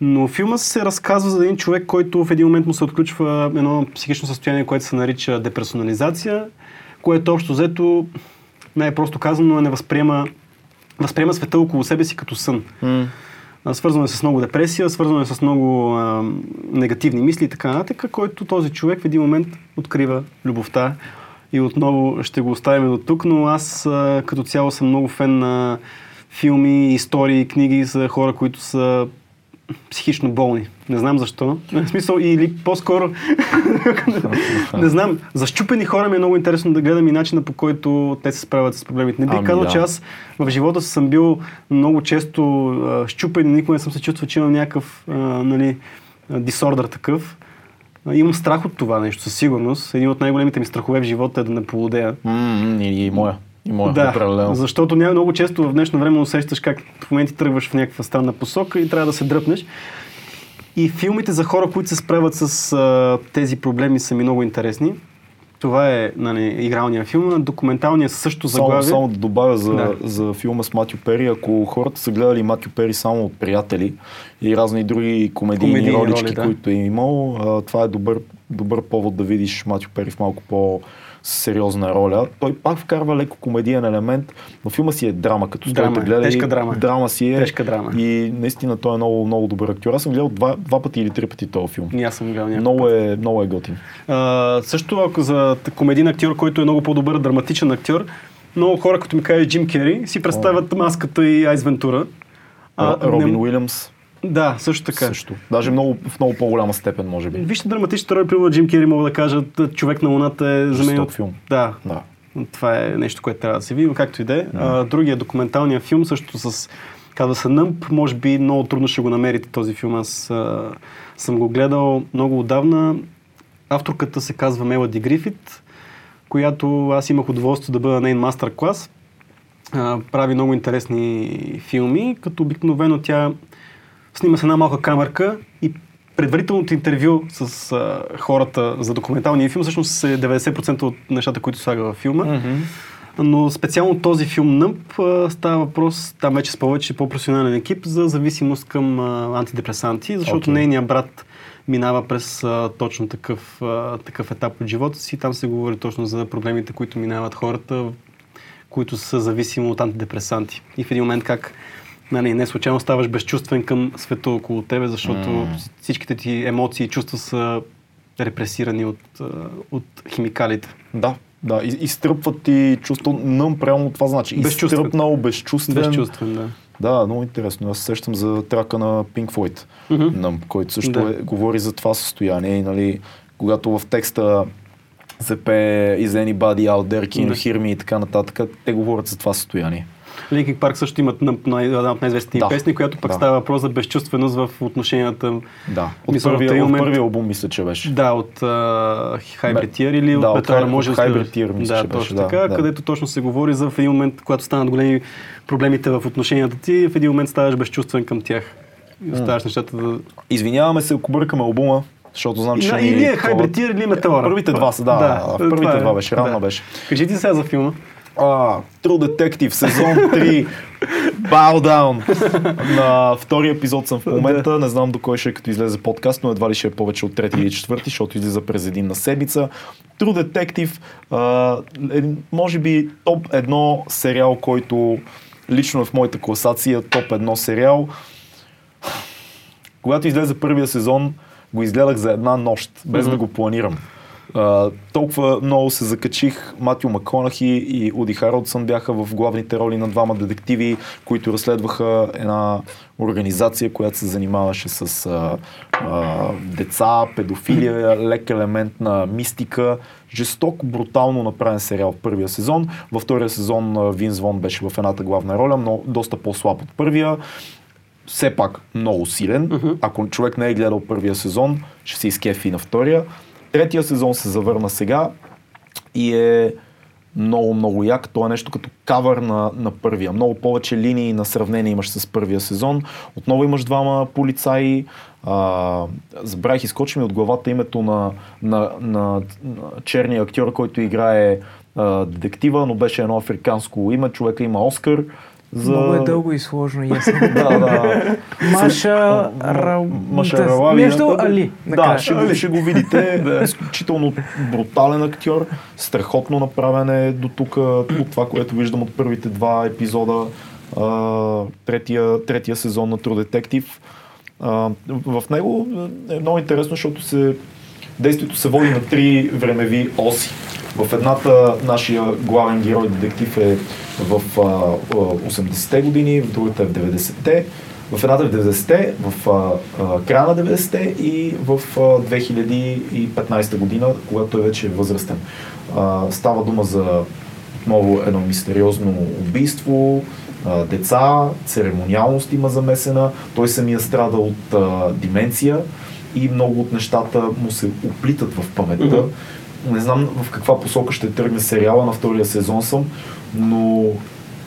Но филма се разказва за един човек, който в един момент му се отключва едно психично състояние, което се нарича деперсонализация, което общо взето, най-просто казано, не възприема възприема света около себе си като сън. А, Свързано е с много депресия, свързано е с много а, негативни мисли и така нататък, който този човек в един момент открива любовта. И отново ще го оставим до тук, но аз а, като цяло съм много фен на филми, истории, книги за хора, които са психично болни. Не знам защо. В смисъл, или по-скоро, не знам, за щупени хора ми е много интересно да гледам и начина по който те се справят с проблемите. Не бих Ами казал, да. че аз в живота съм бил много често а, щупен и никога не съм се чувствал, че имам някакъв а, нали, дисордър такъв. Имам страх от това нещо, със сигурност. Един от най-големите ми страхове в живота е да не полудея. И, и моя. И моя, Да, определено. защото няма много често в днешно време усещаш как в моменти тръгваш в някаква странна посока и трябва да се дръпнеш. И филмите за хора, които се справят с а, тези проблеми са ми много интересни. Това е нали, игралния филм. Документалният със също Само, заглавие. само да добавя за, Да. за филма с Матю Пери. Ако хората са гледали Матю Пери само от приятели и разни други комедийни, Комедийни ролички, роли, да. които е имал, а, това е добър, добър повод да видиш Матю Пери в малко по сериозна роля. Той пак вкарва леко комедиен елемент, но филма си е драма, като сте е, гледали. тежка драма. Драма си е. Тежка драма. И наистина той е много, много добър актьор. Аз съм гледал два, два пъти или три пъти този филм. И аз съм гледал Много е, много е готин. А, също ако за комедиен актьор, който е много по-добър драматичен актьор, много хора, като ми кажат Джим Кери, си представят маската и Айс Вентура. А, Робин не- Уилямс Да, също така. също. Даже много, в много по-голяма степен, може би. Вижте драматичната роля, примерно Джим Кери, мога да кажа, човек на луната е за мен. Филм. Да, Да. това е нещо, което трябва да се види, както и да е. Другия документалния филм, също с казва се Nëmp, може би много трудно ще го намерите този филм. Аз а, съм го гледал много отдавна. Авторката се казва Мелоди Грифит, която аз имах удоволствие да бъда нейн мастер-клас. А, прави много интересни филми, като обикновено тя снима с една малка камерка и предварителното интервю с а, хората за документалния филм всъщност е 90% от нещата, които слага във филма. Но специално този филм а, става въпрос, там вече с повече по-професионален екип, за зависимост към а, антидепресанти, защото Окей. нейният брат минава през а, точно такъв, а, такъв етап от живота си. Там се говори точно за проблемите, които минават хората, които са зависими от антидепресанти. И в един момент как нали, не случайно ставаш безчувствен към света около тебе, защото Mm. всичките ти емоции и чувства са репресирани от, от химикалите. Да, да. Изтръпват ти чувство. Нъм, прямо това значи. Безчувствен. Изтръпнал, безчувствен. Безчувствен, да. Да, много интересно. Аз се сещам за трака на Pink Floyd, Мгм. Нъм, който също Да. е, говори за това състояние. И, нали, когато в текста се пее Is anybody out there, Can you hear me и така нататък, те говорят за това състояние. Linkin Парк също имат на, на, една от най-известните Да. да. песни, която пък Да. става въпрос за безчувственост в отношенията. Да. От, Мисля, първия, от момент- първия албум мисля, че беше. Да, от uh, Hybrid Tear или Да, от от Better може от да Hybrid Tear мисля, да, че беше, точно да, така, да. където точно се говори за в един момент, когато станат големи проблемите в отношенията ти, в един момент ставаш безчувствен към тях. И оставаш нещата да... Извиняваме се, ако бъркаме албума, защото знам, че... И, ще и ни ние това- Hybrid Tear или Meteora. Първите два са, да. първите това е. два беше, равна Да. беше. Кажи ти сега за филма. А, True Detective, сезон 3, Bow Down. На втори епизод съм в момента, не знам до кой ще е като излезе подкаст, но едва ли ще е повече от трети или четвърти, защото излиза през един на седмица. True Detective, а, е, може би топ едно сериал, който лично е в моята класация, топ едно сериал. Когато излезе първия сезон, го изгледах за една нощ, без Мгм. да го планирам. Толкова много се закачих. Матю Маконахи и Уди Харолдсън бяха в главните роли на двама детективи, които разследваха една организация, която се занимаваше с а, а, деца, педофилия, лек елемент на мистика. Жесток, брутално направен сериал в първия сезон. Във втория сезон Винс Вон беше в едната главна роля, но доста по-слаб от първия все пак много силен. Ако човек не е гледал първия сезон, ще се изкефи на втория. Третия сезон се завърна сега и е много, много як. То е нещо като кавър на, на първия. Много повече линии на сравнение имаш с първия сезон. Отново имаш двама полицаи. А, забравих, изкочи ми от главата името на, на, на, на черния актьор, който играе а, детектива, но беше едно африканско име. Човека има Оскар. За... Много е дълго и сложно, ясно. Да, да. Маша. Нещо да, Али. Да, ще го, ще го видите. Изключително брутален актьор. Страхотно направен е до тук от това, което виждам от първите два епизода. а, третия, третия сезон на True Detective. А, в него е много интересно, защото се, действието се води на три времеви оси. В едната нашия главен герой детектив е в а, а, 80-те години, в другата е в 90-те, в едната е в 90-те, в а, края на 90-те и в а, 2015 година, когато той вече е възрастен. А, става дума за отново едно мистериозно убийство, а, деца, церемониалност има замесена, той самия страда от а, деменция и много от нещата му се оплитат в паметта. Не знам в каква посока ще тръгне сериала, на втория сезон съм, но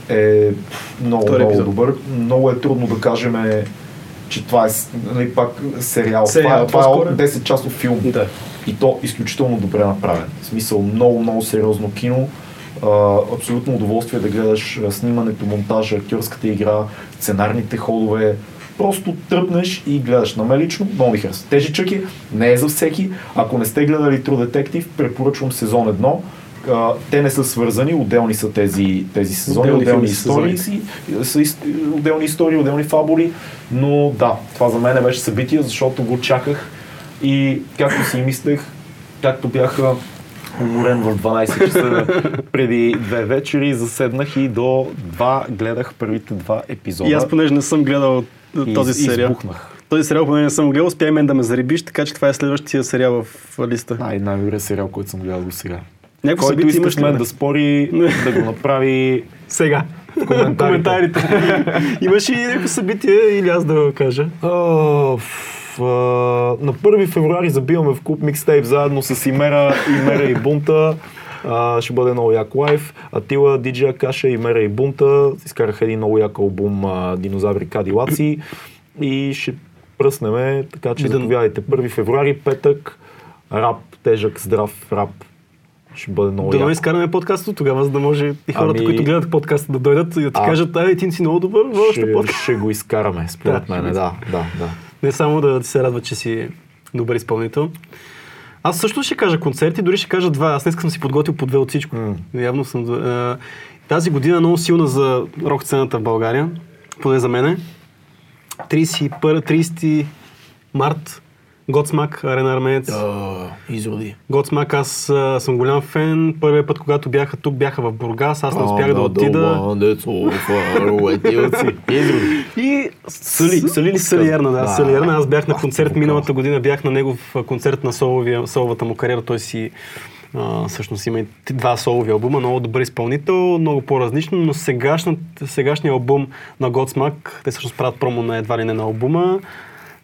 е много, Втори много епизод. добър. Много е трудно да кажем, че това е нали, пак сериал. Сериал, това, е, това е 10 часов филм. Да. И то изключително добре направен. В смисъл много, много сериозно кино. А, абсолютно удоволствие да гледаш снимането, монтажа, актьорската игра, сценарните ходове. Просто тръпнеш и гледаш. На мен лично много ми харесва. Тежичък е, не е за всеки. Ако не сте гледали True Detective, препоръчвам сезон 1. А, те не са свързани, отделни са тези, тези сезони, Отделни отделни, истории си, са отделни истории, отделни фабули, но да, това за мен беше събитие, защото го чаках и както си мислех, както бяха уморен в 12 часа преди две вечери, заседнах и до два гледах първите два епизода. И аз понеже не съм гледал този из- сериал. избухнах. Този сериал, понеже не съм гледал, успя и мен да ме заребиш, така че това е следващия сериал в листа. Най- най-добрият сериал, който съм гледал до сега. Някакво Който събитие иска с мен да спори, да го направи Сега. в коментарите. Коментарите. Имаш ли някакво събитие или аз да го кажа? В, а, на 1 февруари забиваме в клуб микстейп заедно с Имера, Имера и Бунта. А, ще бъде много як лайф. Атила, Диджи Акаша, Имера и Бунта изкараха един много як албум а, Динозаври Кадилаци и ще пръснеме, така че Виден- заповядайте 1 февруари, петък, рап, тежък, здрав рап. Ще бъде много Да яко. изкараме подкаста тогава, за да може и хората, Ами- които гледат подкаста да дойдат и да ти А. кажат, ай, ти си много добър, Ще, подкаст. ще го изкараме, според Да, мен. Да, да, да. Не само да ти се радва, че си добър изпълнител. Аз също ще кажа концерти, дори ще кажа два. Аз днес съм си подготвил по две от всичко. М. Явно съм... а, Тази година е много силна за рок сцената в България, поне за мене. 31, 30 март, Готсмак, Арена Армеец. Изроди. Готсмак, аз а, съм голям фен. Първият път, когато бяха тук, бяха в Бургас. Аз не успях да отида. И Сали- Сали ли Салиерна, да? Салиерна. Аз бях на концерт миналата година, бях на негов концерт на соловия, соловата му кариера. Той си а, всъщност има и два солови албума, много добър изпълнител, много по-различно, но сегашният, сегашният албум на Godsmack, те всъщност правят промо на едва ли не на албума,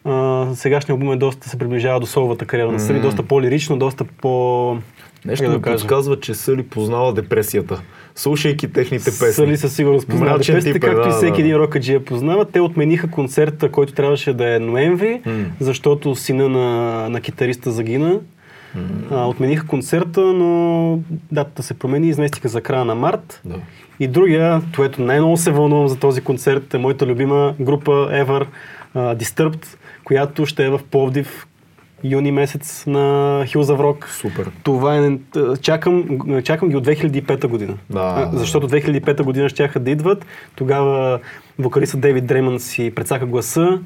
а, сегашният албум е доста се приближава до соловата кариера на Сали, доста по-лирично, доста по... Нещо да ми подсказва, че Съли познава депресията, слушайки техните песни. Сали със сигурност познава депресите, тип е, както и да, всеки да. един я познава. Те отмениха концерта, който трябваше да е ноември, М. защото сина на, на китариста загина. А, отмениха концерта, но датата се промени, изместиха за края на март. Да. И другия, което най-много се вълнувам за този концерт, е моята любима група Ever, uh, Disturbed, която ще е в Пловдив юни месец на of Rock. Супер. Това е... Чакам, чакам ги от 2005 година. Да, защото 2005 година щяха да идват. Тогава вокалистът Дейвид Дреймън си прецака гласа.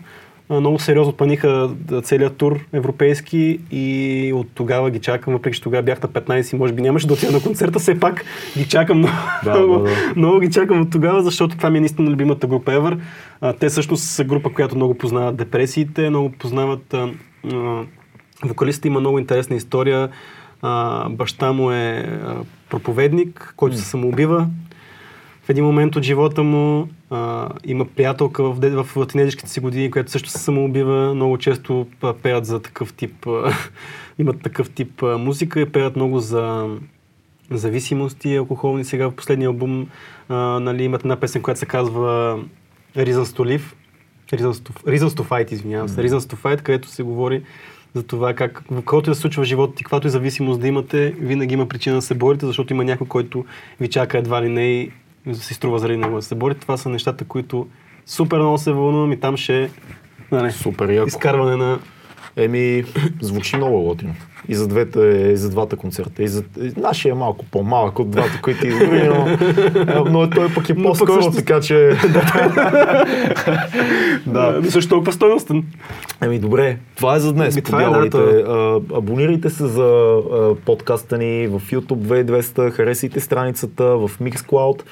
Много сериозно планиха целият тур европейски и от тогава ги чакам, въпреки че тогава бях на 15 и може би нямаше да отида на концерта, все пак ги чакам много, Да, много, да, да. много ги чакам от тогава, защото това ми е наистина любимата група Ever. А, те всъщност са група, която много познават депресиите, много познават а, има много интересна история. А, баща му е а, проповедник, който се самоубива. В един момент от живота му а, има приятелка в, в тинейджерските си години, която също се самоубива. Много често пеят за такъв тип, имат такъв тип музика и пеят много за зависимости алкохолни. Сега в последния албум а, нали, имат една песен, която се казва Reasons to Live. Reasons to, Reasons to Fight, извинявам се. Reasons to Fight, където се говори за това как, каквото и да се случва в живота ти, каквато и зависимост да имате, винаги има причина да се борите, защото има някой, който ви чака едва ли не и си струва заради него да се борите. Това са нещата, които супер много се вълнувам и там ще е нали, Супер яко. изкарване на Еми, звучи много готино. И за, двете, и за двата концерта. И за, и нашия е малко по-малък от двата, които изброи, но, е, но той пък е Но пък по-скоро, също- така че... Да. Също толкова стойностен. Еми добре, това е за днес. Еми, по това е, да, А, абонирайте се за а, подкаста ни в YouTube 2200, харесайте страницата в Mixcloud.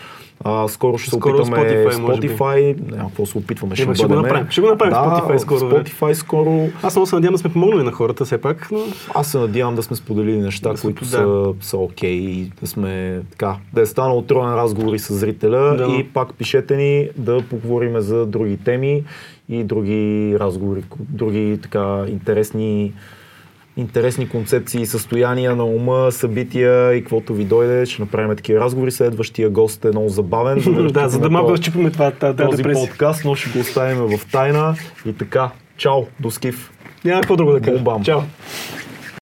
А, скоро ще се опитаме Spotify. Spotify. Няма какво се опитваме, ще, Ема, ще го направим. Ще го направим да, Spotify скоро. Spotify скоро. Аз много се надявам да сме помогнали на хората все пак, но Аз се надявам да сме споделили неща, Да които да. са, са окей и да сме така, да е станал троен разговори с зрителя Да. и пак пишете ни да поговорим за други теми и други разговори, други така интересни интересни концепции, състояния на ума, събития и каквото ви дойде, ще направим такива разговори. Следващия гост е много забавен. За да, да, за да малко да щупиме това, тази този подкаст, но ще го оставим в тайна. И така, чао, до скиф. Няма какво друго да кажа. Чао.